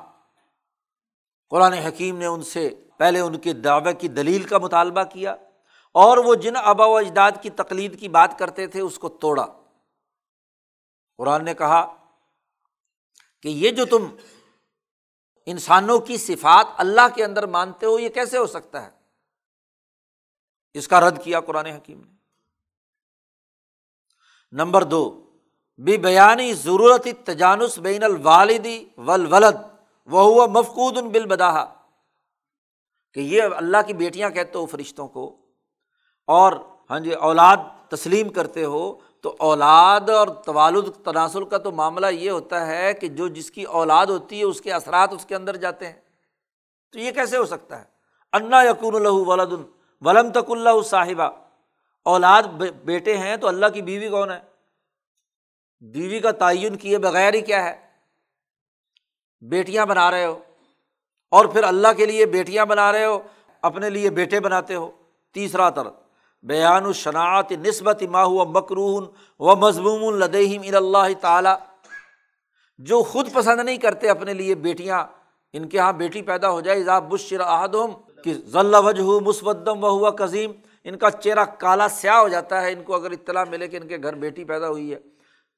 قرآن حکیم نے ان سے پہلے ان کے دعوے کی دلیل کا مطالبہ کیا۔ اور وہ جن آبا و اجداد کی تقلید کی بات کرتے تھے، اس کو توڑا۔ قرآن نے کہا کہ یہ جو تم انسانوں کی صفات اللہ کے اندر مانتے ہو، یہ کیسے ہو سکتا ہے؟ اس کا رد کیا قرآن حکیم نے۔ نمبر دو بے بیانی ضرورت تجانس بین الوالدی ولد وہ ہوا مفقود ان بالبداہ کہ یہ اللہ کی بیٹیاں کہتے ہو فرشتوں کو اور ہاں جی اولاد تسلیم کرتے ہو، تو اولاد اور توالد، تناسل کا تو معاملہ یہ ہوتا ہے کہ جو جس کی اولاد ہوتی ہے، اس کے اثرات اس کے اندر جاتے ہیں۔ تو یہ کیسے ہو سکتا ہے؟ انا یقون اللہ ولاد ولم تک اللہ صاحبہ۔ اولاد بیٹے ہیں تو اللہ کی بیوی کون ہے؟ بیوی کا تعین کیے بغیر ہی کیا ہے؟ بیٹیاں بنا رہے ہو۔ اور پھر اللہ کے لیے بیٹیاں بنا رہے ہو، اپنے لیے بیٹے بناتے ہو۔ تیسرا تر بیان الشناعت نسبت ماہو مکرون و مضموم الدیم اللہ تعالیٰ۔ جو خود پسند نہیں کرتے اپنے لیے بیٹیاں، ان کے یہاں بیٹی پیدا ہو جائے۔ ذا بشر احدم کہ ذلّ وجہ مسودم و ہوا قظیم ان کا چہرہ کالا سیاہ ہو جاتا ہے۔ ان کو اگر اطلاع ملے کہ ان کے گھر بیٹی پیدا ہوئی ہے،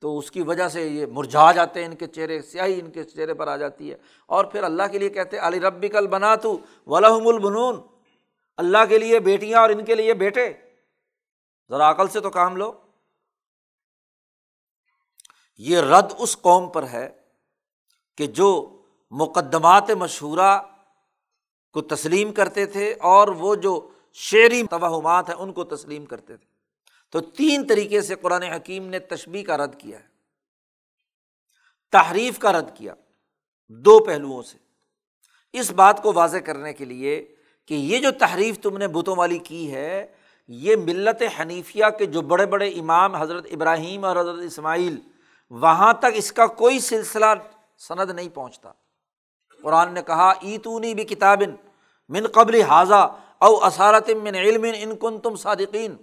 تو اس کی وجہ سے یہ مرجھا جاتے ہیں۔ ان کے چہرے سیاہی ان کے چہرے پر آ جاتی ہے۔ اور پھر اللہ کے لیے کہتے علی ربی کل بنا تو ولحم البنون۔ اللہ کے لیے بیٹیاں اور ان کے لیے بیٹے۔ ذرا عقل سے تو کام لو۔ یہ رد اس قوم پر ہے کہ جو مقدمات مشہورہ کو تسلیم کرتے تھے اور وہ جو شعری توہمات ہیں ان کو تسلیم کرتے تھے۔ تو تین طریقے سے قرآن حکیم نے تشبیح کا رد کیا ہے۔ تحریف کا رد کیا دو پہلوؤں سے۔ اس بات کو واضح کرنے کے لیے کہ یہ جو تحریف تم نے بتوں والی کی ہے یہ ملت حنیفیہ کے جو بڑے بڑے امام حضرت ابراہیم اور حضرت اسماعیل، وہاں تک اس کا کوئی سلسلہ سند نہیں پہنچتا۔ قرآن نے کہا، ایتونی بھی کتاب من قبل حاضہ او اسارت من علم ان کن تم صادقین۔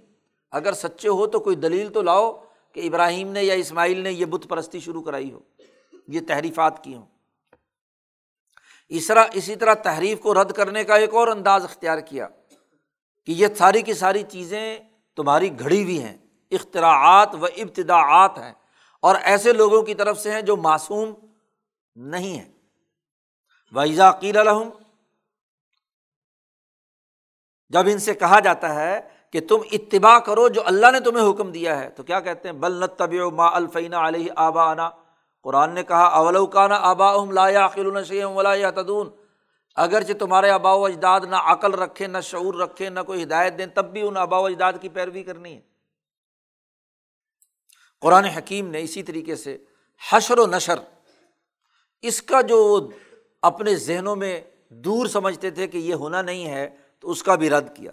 اگر سچے ہو تو کوئی دلیل تو لاؤ کہ ابراہیم نے یا اسماعیل نے یہ بت پرستی شروع کرائی ہو، یہ تحریفات کی ہوں۔ اس طرح، اسی طرح تحریف کو رد کرنے کا ایک اور انداز اختیار کیا۔ کہ یہ ساری کی ساری چیزیں تمہاری گھڑی ہوئی ہیں، اختراعات و ابتداعات ہیں، اور ایسے لوگوں کی طرف سے ہیں جو معصوم نہیں ہیں۔ ویزا قیر الحم جب ان سے کہا جاتا ہے کہ تم اتباع کرو جو اللہ نے تمہیں حکم دیا ہے، تو کیا کہتے ہیں؟ بل طبی ما الفینہ علیہ آبا انا قرآن نے کہا اولوکانہ آبا لا عقل شیم ولا تدون اگرچہ تمہارے آبا و اجداد نہ عقل رکھے، نہ شعور رکھے، نہ کوئی ہدایت دیں، تب بھی ان آبا و اجداد کی پیروی کرنی ہے۔ قرآن حکیم نے اسی طریقے سے حشر و نشر، اس کا جو اپنے ذہنوں میں دور سمجھتے تھے کہ یہ ہونا نہیں ہے، تو اس کا بھی رد کیا۔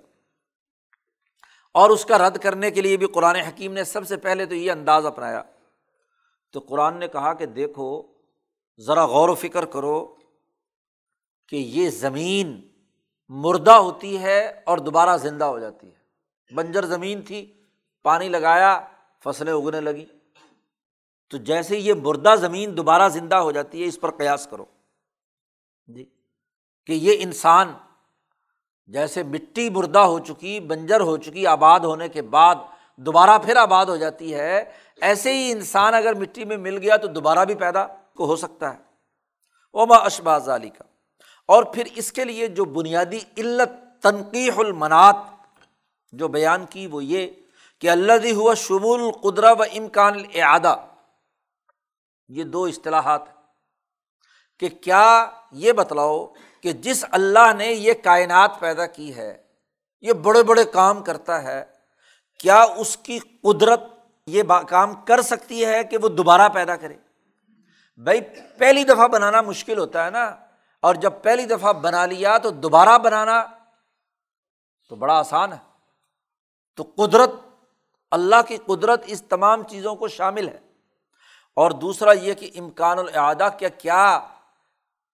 اور اس کا رد کرنے کے لیے بھی قرآن حکیم نے سب سے پہلے تو یہ انداز اپنایا۔ تو قرآن نے کہا کہ دیکھو، ذرا غور و فکر کرو کہ یہ زمین مردہ ہوتی ہے اور دوبارہ زندہ ہو جاتی ہے۔ بنجر زمین تھی، پانی لگایا، فصلیں اگنے لگی تو جیسے یہ مردہ زمین دوبارہ زندہ ہو جاتی ہے، اس پر قیاس کرو۔ جی کہ یہ انسان جیسے مٹی مردہ ہو چکی، بنجر ہو چکی، آباد ہونے کے بعد دوبارہ پھر آباد ہو جاتی ہے، ایسے ہی انسان اگر مٹی میں مل گیا تو دوبارہ بھی پیدا کو ہو سکتا ہے۔ اوما اشباز علی کا اور پھر اس کے لیے جو بنیادی علت تنقیح المنات جو بیان کی وہ یہ کہ اللہ دی ہوا شمول قدرہ و امکان اعادہ یہ دو اصطلاحات کہ کیا یہ بتلاؤ کہ جس اللہ نے یہ کائنات پیدا کی ہے، یہ بڑے بڑے کام کرتا ہے، کیا اس کی قدرت یہ کام کر سکتی ہے کہ وہ دوبارہ پیدا کرے؟ بھائی، پہلی دفعہ بنانا مشکل ہوتا ہے نا۔ اور جب پہلی دفعہ بنا لیا تو دوبارہ بنانا تو بڑا آسان ہے۔ تو قدرت، اللہ کی قدرت اس تمام چیزوں کو شامل ہے۔ اور دوسرا یہ کہ امکان العادہ، کیا کیا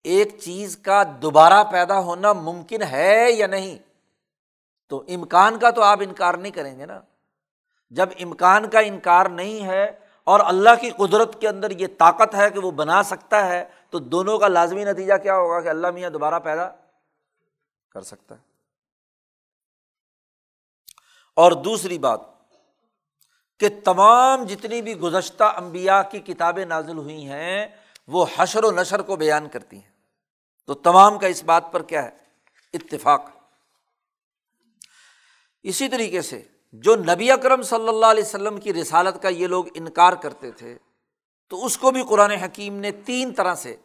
ایک چیز کا دوبارہ پیدا ہونا ممکن ہے یا نہیں؟ تو امکان کا تو آپ انکار نہیں کریں گے نا۔ جب امکان کا انکار نہیں ہے اور اللہ کی قدرت کے اندر یہ طاقت ہے کہ وہ بنا سکتا ہے، تو دونوں کا لازمی نتیجہ کیا ہوگا کہ اللہ میاں دوبارہ پیدا کر سکتا ہے؟ اور دوسری بات کہ تمام جتنی بھی گزشتہ امبیا کی کتابیں نازل ہوئی ہیں، وہ حشر و نشر کو بیان کرتی ہیں۔ تو تمام کا اس بات پر کیا ہے؟ اتفاق۔ اسی طریقے سے جو نبی اکرم صلی اللہ علیہ وسلم کی رسالت کا یہ لوگ انکار کرتے تھے، تو اس کو بھی قرآن حکیم نے تین طرح سے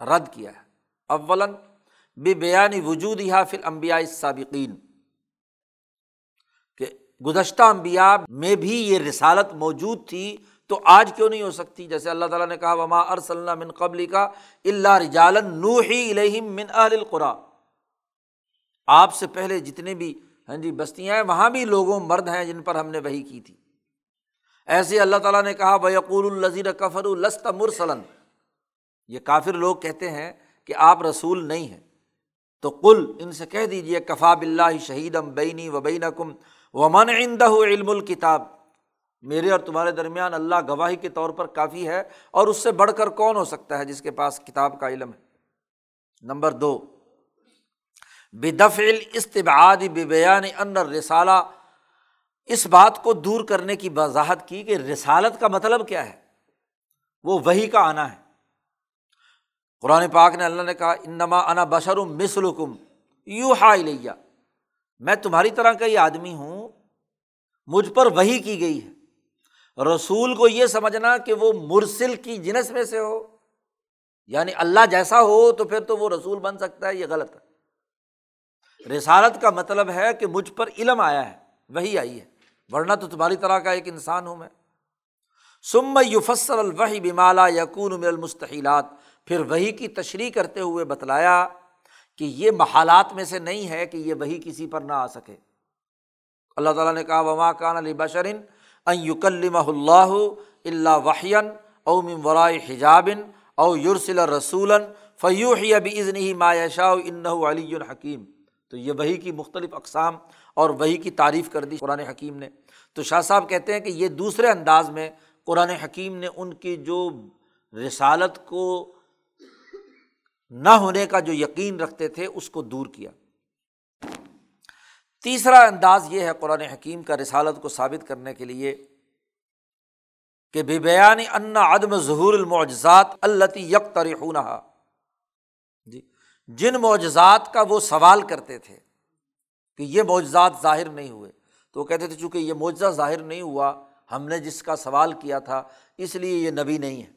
رد کیا ہے۔ اولن بے بیانی وجود یا پھر امبیا سابقین کہ گزشتہ امبیا میں بھی یہ رسالت موجود تھی، تو آج کیوں نہیں ہو سکتی؟ جیسے اللہ تعالیٰ نے کہا، وما ارسل من قبل کا اللہ رجالن نو ہی الہم من اہل القرا آپ سے پہلے جتنے بھی ہاں جی بستیاں ہیں، وہاں بھی لوگوں مرد ہیں جن پر ہم نے وہی کی تھی۔ ایسے اللہ تعالیٰ نے کہا بیقول الزیر کفر الست مرسلن یہ کافر لوگ کہتے ہیں کہ آپ رسول نہیں ہیں۔ تو کل ان سے کہہ دیجیے کفا بلّہ شہید ام بینی و بین کم و من عندہ علم الکتاب میرے اور تمہارے درمیان اللہ گواہی کے طور پر کافی ہے، اور اس سے بڑھ کر کون ہو سکتا ہے جس کے پاس کتاب کا علم ہے؟ نمبر دو۔ بدفعل استباد بیان ان رسالہ اس بات کو دور کرنے کی وضاحت کی کہ رسالت کا مطلب کیا ہے؟ وہ وہی کا آنا ہے۔ قرآن پاک نے اللہ نے کہا، انما انا بشر مسلکم یو ہا لیا میں تمہاری طرح کا ہی آدمی ہوں، مجھ پر وہی کی گئی ہے۔ رسول کو یہ سمجھنا کہ وہ مرسل کی جنس میں سے ہو یعنی اللہ جیسا ہو تو پھر تو وہ رسول بن سکتا ہے، یہ غلط ہے۔ رسالت کا مطلب ہے کہ مجھ پر علم آیا ہے وہی آئی ہے۔ ورنہ تو تمہاری طرح کا ایک انسان ہوں میں۔ سم یوفسر الوحی بمالا یقون من المستحیلات۔ پھر وہی کی تشریح کرتے ہوئے بتلایا کہ یہ محالات میں سے نہیں ہے کہ یہ وہی کسی پر نہ آ سکے۔ اللہ تعالیٰ نے کہا، وما کان علی بشرن یکلم اللہ اللہ وحین او مم ورائے حجابن او یورسل رسول فیوحی اب ہی مایشا ان علی الحکیم تو یہ وہی کی مختلف اقسام اور وہی کی تعریف کر دی قرآن حکیم نے۔ تو شاہ صاحب کہتے ہیں کہ یہ دوسرے انداز میں قرآن حکیم نے ان کی جو رسالت کو نہ ہونے کا جو یقین رکھتے تھے، اس کو دور کیا۔ تیسرا انداز یہ ہے قرآن حکیم کا رسالت کو ثابت کرنے کے لیے کہ بے بیانی ان عدم ظہور المعجزات اللہ یک ترخون جی۔ جن معجزات کا وہ سوال کرتے تھے کہ یہ معجزات ظاہر نہیں ہوئے۔ تو وہ کہتے تھے چونکہ یہ معجزہ ظاہر نہیں ہوا، ہم نے جس کا سوال کیا تھا، اس لیے یہ نبی نہیں ہے۔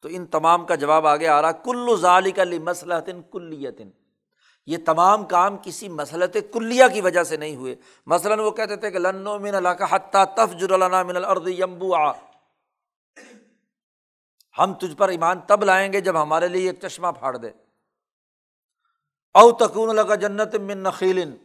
تو ان تمام کا جواب آگے آ رہا کل ظالی کا مسلطن کلیتن۔ یہ تمام کام کسی مسلط کلیہ کی وجہ سے نہیں ہوئے۔ مثلاً وہ کہتے تھے کہ لنو من اللہ کا حتیٰ تف جرنا من الرد یمبو آ ہم تجھ پر ایمان تب لائیں گے جب ہمارے لیے ایک چشمہ پھاڑ دے۔ او تکون لگا جنت من نخیل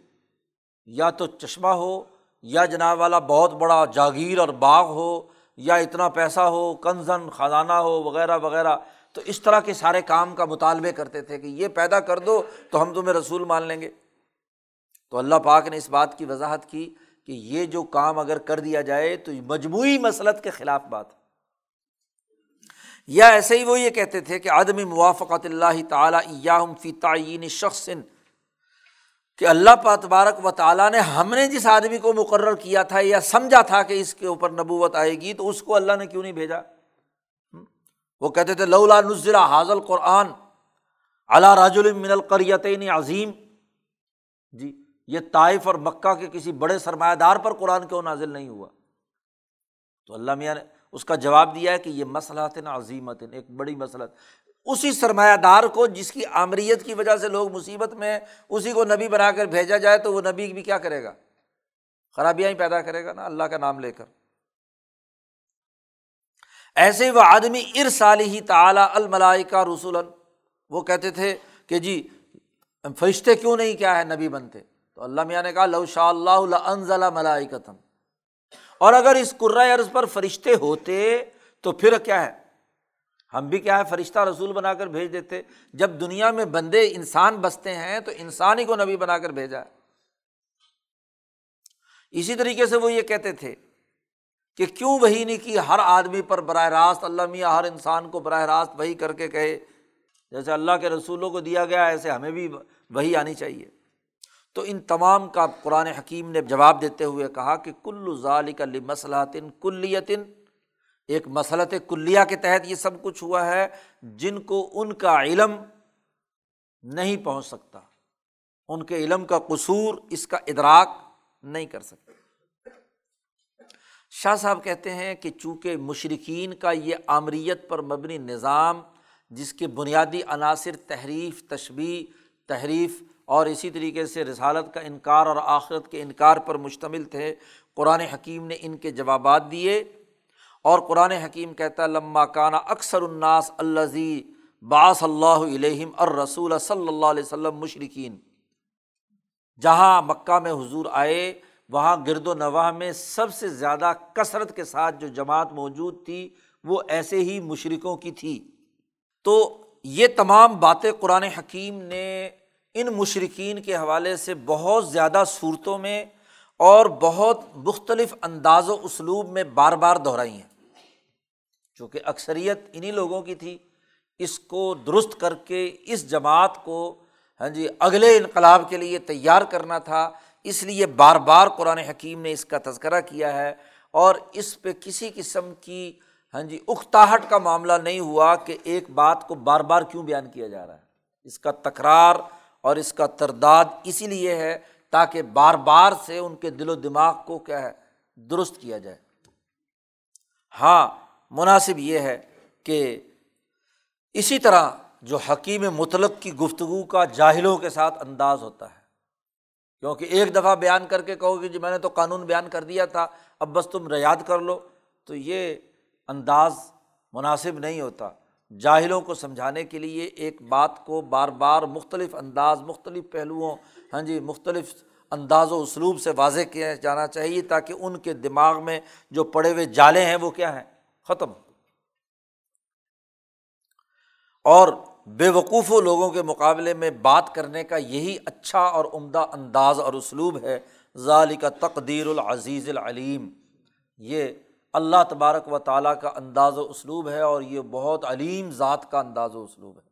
یا تو چشمہ ہو، یا جناب والا بہت بڑا جاگیر اور باغ ہو، یا اتنا پیسہ ہو، کنزن، خزانہ ہو، وغیرہ وغیرہ۔ تو اس طرح کے سارے کام کا مطالبے کرتے تھے کہ یہ پیدا کر دو تو ہم تمہیں رسول مان لیں گے۔ تو اللہ پاک نے اس بات کی وضاحت کی کہ یہ جو کام اگر کر دیا جائے تو مجموعی مسلط کے خلاف بات یا ایسے ہی وہ یہ کہتے تھے کہ آدمی موافقت اللہ تعالیٰ فی تعین شخص کہ اللہ پاتبارک و تعالیٰ نے ہم نے جس آدمی کو مقرر کیا تھا یا سمجھا تھا کہ اس کے اوپر نبوت آئے گی تو اس کو اللہ نے کیوں نہیں بھیجا؟ وہ کہتے تھے، لولا نزلہ حاضل قرآن اللہ راج المن القریتین عظیم۔ جی یہ طائف اور مکہ کے کسی بڑے سرمایہ دار پر قرآن کیوں نازل نہیں ہوا؟ تو اللہ میاں نے اس کا جواب دیا ہے کہ یہ مسئلہ عظیمت ایک بڑی مسلط اسی سرمایہ دار کو جس کی آمریت کی وجہ سے لوگ مصیبت میں اسی کو نبی بنا کر بھیجا جائے تو وہ نبی بھی کیا کرے گا؟ خرابیاں ہی پیدا کرے گا نا اللہ کا نام لے کر۔ ایسے وہ آدمی ارسال ہی تعلیٰ الملائی کا رسول وہ کہتے تھے کہ جی فرشتے کیوں نہیں کیا ہے نبی بنتے؟ تو اللہ میاں نے کہا، لو شاء اللہ انزلہ ملائی اور اگر اس عرض پر فرشتے ہوتے تو پھر کیا ہے؟ ہم بھی کیا ہے؟ فرشتہ رسول بنا کر بھیج دیتے۔ جب دنیا میں بندے انسان بستے ہیں تو انسان ہی کو نبی بنا کر بھیجا۔ ہے اسی طریقے سے وہ یہ کہتے تھے کہ کیوں وہی نہیں کی ہر آدمی پر براہ راست اللہ میاں ہر انسان کو براہ راست وہی کر کے کہے۔ جیسے اللہ کے رسولوں کو دیا گیا، ایسے ہمیں بھی وہی آنی چاہیے۔ تو ان تمام کا قرآن حکیم نے جواب دیتے ہوئے کہا کہ کل ظال کا مسلحتن کلیتن، ایک مسلط کلیہ کے تحت یہ سب کچھ ہوا ہے جن کو ان کا علم نہیں پہنچ سکتا، ان کے علم کا قصور اس کا ادراک نہیں کر سکتا۔ شاہ صاحب کہتے ہیں کہ چونکہ مشرقین کا یہ آمریت پر مبنی نظام، جس کے بنیادی عناصر تحریف تشبی تحریف اور اسی طریقے سے رسالت کا انکار اور آخرت کے انکار پر مشتمل تھے۔ قرآن حکیم نے ان کے جوابات دیے اور قرآن حکیم کہتا لمہ کانا اکثر الناس الزی باص اللہ علیہم الرسول صلی اللہ علیہ وسلم مشرقین جہاں مکہ میں حضور آئے، وہاں گرد و نواح میں سب سے زیادہ کثرت کے ساتھ جو جماعت موجود تھی، وہ ایسے ہی مشرقوں کی تھی۔ تو یہ تمام باتیں قرآن حکیم نے ان مشرقین کے حوالے سے بہت زیادہ صورتوں میں اور بہت مختلف انداز و اسلوب میں بار بار دہرائی ہیں۔ چونکہ اکثریت انہیں لوگوں کی تھی، اس کو درست کر کے اس جماعت کو ہاں جی اگلے انقلاب کے لیے تیار کرنا تھا۔ اس لیے بار بار قرآن حکیم نے اس کا تذکرہ کیا ہے۔ اور اس پہ کسی قسم کی ہاں جی اختاہٹ کا معاملہ نہیں ہوا کہ ایک بات کو بار بار کیوں بیان کیا جا رہا ہے۔ اس کا تکرار اور اس کا ترداد اسی لیے ہے تاکہ بار بار سے ان کے دل و دماغ کو کیا ہے، درست کیا جائے۔ ہاں مناسب یہ ہے کہ اسی طرح جو حکیم مطلق کی گفتگو کا جاہلوں کے ساتھ انداز ہوتا ہے۔ کیونکہ ایک دفعہ بیان کر کے کہو کہ جی میں نے تو قانون بیان کر دیا تھا، اب بس تم ریاد کر لو، تو یہ انداز مناسب نہیں ہوتا۔ جاہلوں کو سمجھانے کے لیے ایک بات کو بار بار مختلف انداز، مختلف پہلوؤں ہاں جی مختلف انداز و اسلوب سے واضح کیا جانا چاہیے تاکہ ان کے دماغ میں جو پڑے ہوئے جالے ہیں وہ کیا ہیں؟ ختم اور بے وقوف و لوگوں کے مقابلے میں بات کرنے کا یہی اچھا اور عمدہ انداز اور اسلوب ہے ظالی کا تقدیر العزیز العلیم۔ یہ اللہ تبارک و تعالیٰ کا انداز و اسلوب ہے اور یہ بہت علیم ذات کا انداز و اسلوب ہے۔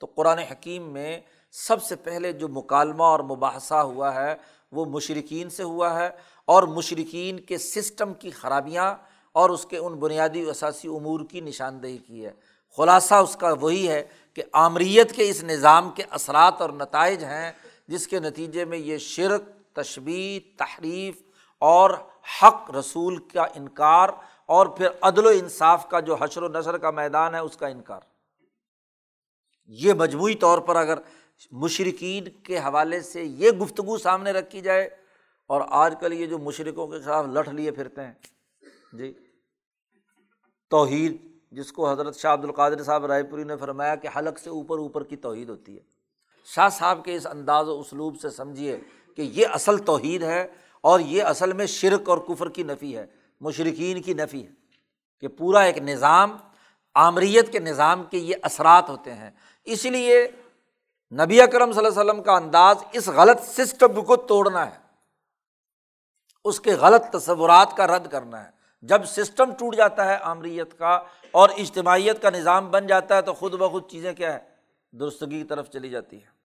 تو قرآن حکیم میں سب سے پہلے جو مکالمہ اور مباحثہ ہوا ہے وہ مشرقین سے ہوا ہے اور مشرقین کے سسٹم کی خرابیاں اور اس کے ان بنیادی اثاثی امور کی نشاندہی کی ہے۔ خلاصہ اس کا وہی ہے کہ آمریت کے اس نظام کے اثرات اور نتائج ہیں جس کے نتیجے میں یہ شرک تشبی تحریف اور حق رسول کا انکار اور پھر عدل و انصاف کا جو حشر و نثر کا میدان ہے اس کا انکار۔ یہ مجموعی طور پر اگر مشرقین کے حوالے سے یہ گفتگو سامنے رکھی جائے اور آج کل یہ جو مشرقوں کے خلاف لٹ لیے پھرتے ہیں۔ جی۔ توحید، جس کو حضرت شاہ عبد القادر صاحب رائے پوری نے فرمایا کہ حلق سے اوپر اوپر کی توحید ہوتی ہے۔ شاہ صاحب کے اس انداز و اسلوب سے سمجھیے کہ یہ اصل توحید ہے۔ اور یہ اصل میں شرک اور کفر کی نفی ہے مشرقین کی نفی ہے کہ پورا ایک نظام، آمریت کے نظام کے یہ اثرات ہوتے ہیں۔ اس لیے نبی اکرم صلی اللہ علیہ وسلم کا انداز اس غلط سسٹم کو توڑنا ہے۔ اس کے غلط تصورات کا رد کرنا ہے۔ جب سسٹم ٹوٹ جاتا ہے آمریت کا اور اجتماعیت کا نظام بن جاتا ہے تو خود بخود چیزیں کیا ہے؟ درستگی کی طرف چلی جاتی ہے